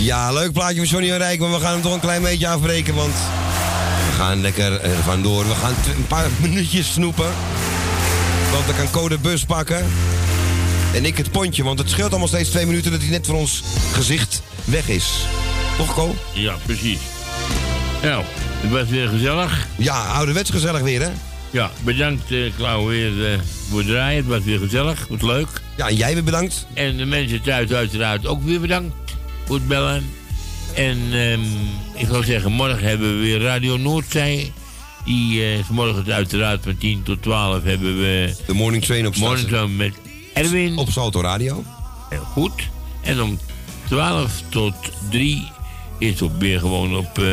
[SPEAKER 6] Ja, leuk plaatje van Johnny en Rijk, maar we gaan hem toch een klein beetje afbreken, want we gaan lekker vandoor. We gaan een paar minuutjes snoepen, want we kan code bus pakken. En ik het pontje, want het scheelt allemaal steeds twee minuten dat hij net van ons gezicht weg is. Toch, Ko?
[SPEAKER 7] Ja, precies. Nou, het was weer gezellig.
[SPEAKER 6] Ja, ouderwets gezellig weer, hè?
[SPEAKER 7] Ja, bedankt uh, Klauw weer eh, voor het draaien. Het was weer gezellig, wat leuk.
[SPEAKER 6] Ja, en jij weer bedankt.
[SPEAKER 7] En de mensen thuis uiteraard ook weer bedankt bellen. En ehm, ik wil zeggen, morgen hebben we weer Radio Noordzij. Die eh, is morgen uiteraard van 10 tot 12 hebben we...
[SPEAKER 6] De Morning Train op
[SPEAKER 7] Morning Train met Erwin.
[SPEAKER 6] Op Salto Radio.
[SPEAKER 7] Heel goed. En om 12 tot 3 is het weer gewoon op eh,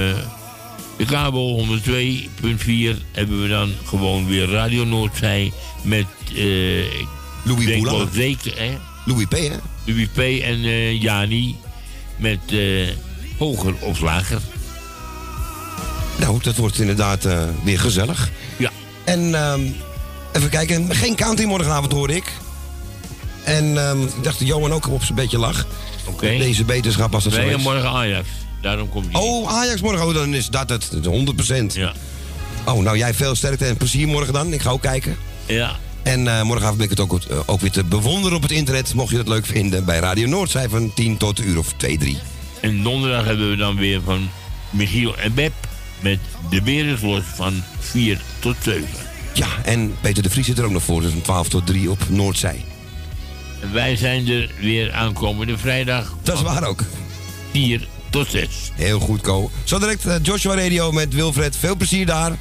[SPEAKER 7] de kabel 102.4 hebben we dan gewoon weer Radio Noordzij met eh
[SPEAKER 6] Louis Boulard. Louis P, hè?
[SPEAKER 7] Louis P. en eh, Jani met eh, hoger of lager.
[SPEAKER 6] Nou, dat wordt inderdaad eh, weer gezellig.
[SPEAKER 7] Ja.
[SPEAKER 6] En ehm, even kijken, geen counting morgenavond hoorde ik. En ehm, ik dacht dat Johan ook op zijn beetje lag.
[SPEAKER 7] Oké.
[SPEAKER 6] Deze beterschap als dat zo is.
[SPEAKER 7] en morgen Ajax. Daarom komt hij.
[SPEAKER 6] Oh, Ajax morgen. Oh, dan is dat het. 100%.
[SPEAKER 7] Ja.
[SPEAKER 6] Oh, nou jij veel sterkte en plezier morgen dan. Ik ga ook kijken.
[SPEAKER 7] Ja.
[SPEAKER 6] En eh, morgenavond ben ik het ook, eh, ook weer te bewonderen op het internet. Mocht je dat leuk vinden bij Radio Noordzij van 10 tot een uur of 2, 3.
[SPEAKER 7] En donderdag hebben we dan weer van Michiel en Beb met de Berenslos van 4 tot 7.
[SPEAKER 6] Ja, en Peter de Vries zit er ook nog voor. Dus van 12 tot 3 op Noordzij.
[SPEAKER 7] En wij zijn er weer aankomende vrijdag.
[SPEAKER 6] Dat is waar ook.
[SPEAKER 7] 4 tot 6.
[SPEAKER 6] Heel goed, Co. Zo direct eh, Joshua Radio met Wilfred. Veel plezier daar.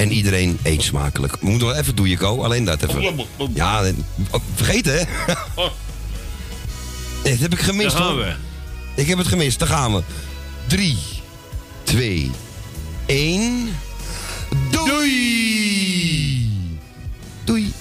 [SPEAKER 6] En iedereen eet smakelijk. We moeten wel even doen, Co. Alleen dat even. Ja, oh, vergeten, hè? Dat heb ik gemist,
[SPEAKER 7] Daar gaan
[SPEAKER 6] hoor.
[SPEAKER 7] we.
[SPEAKER 6] Ik heb het gemist. Daar gaan we. 3, 2, 1. Doei! Doei!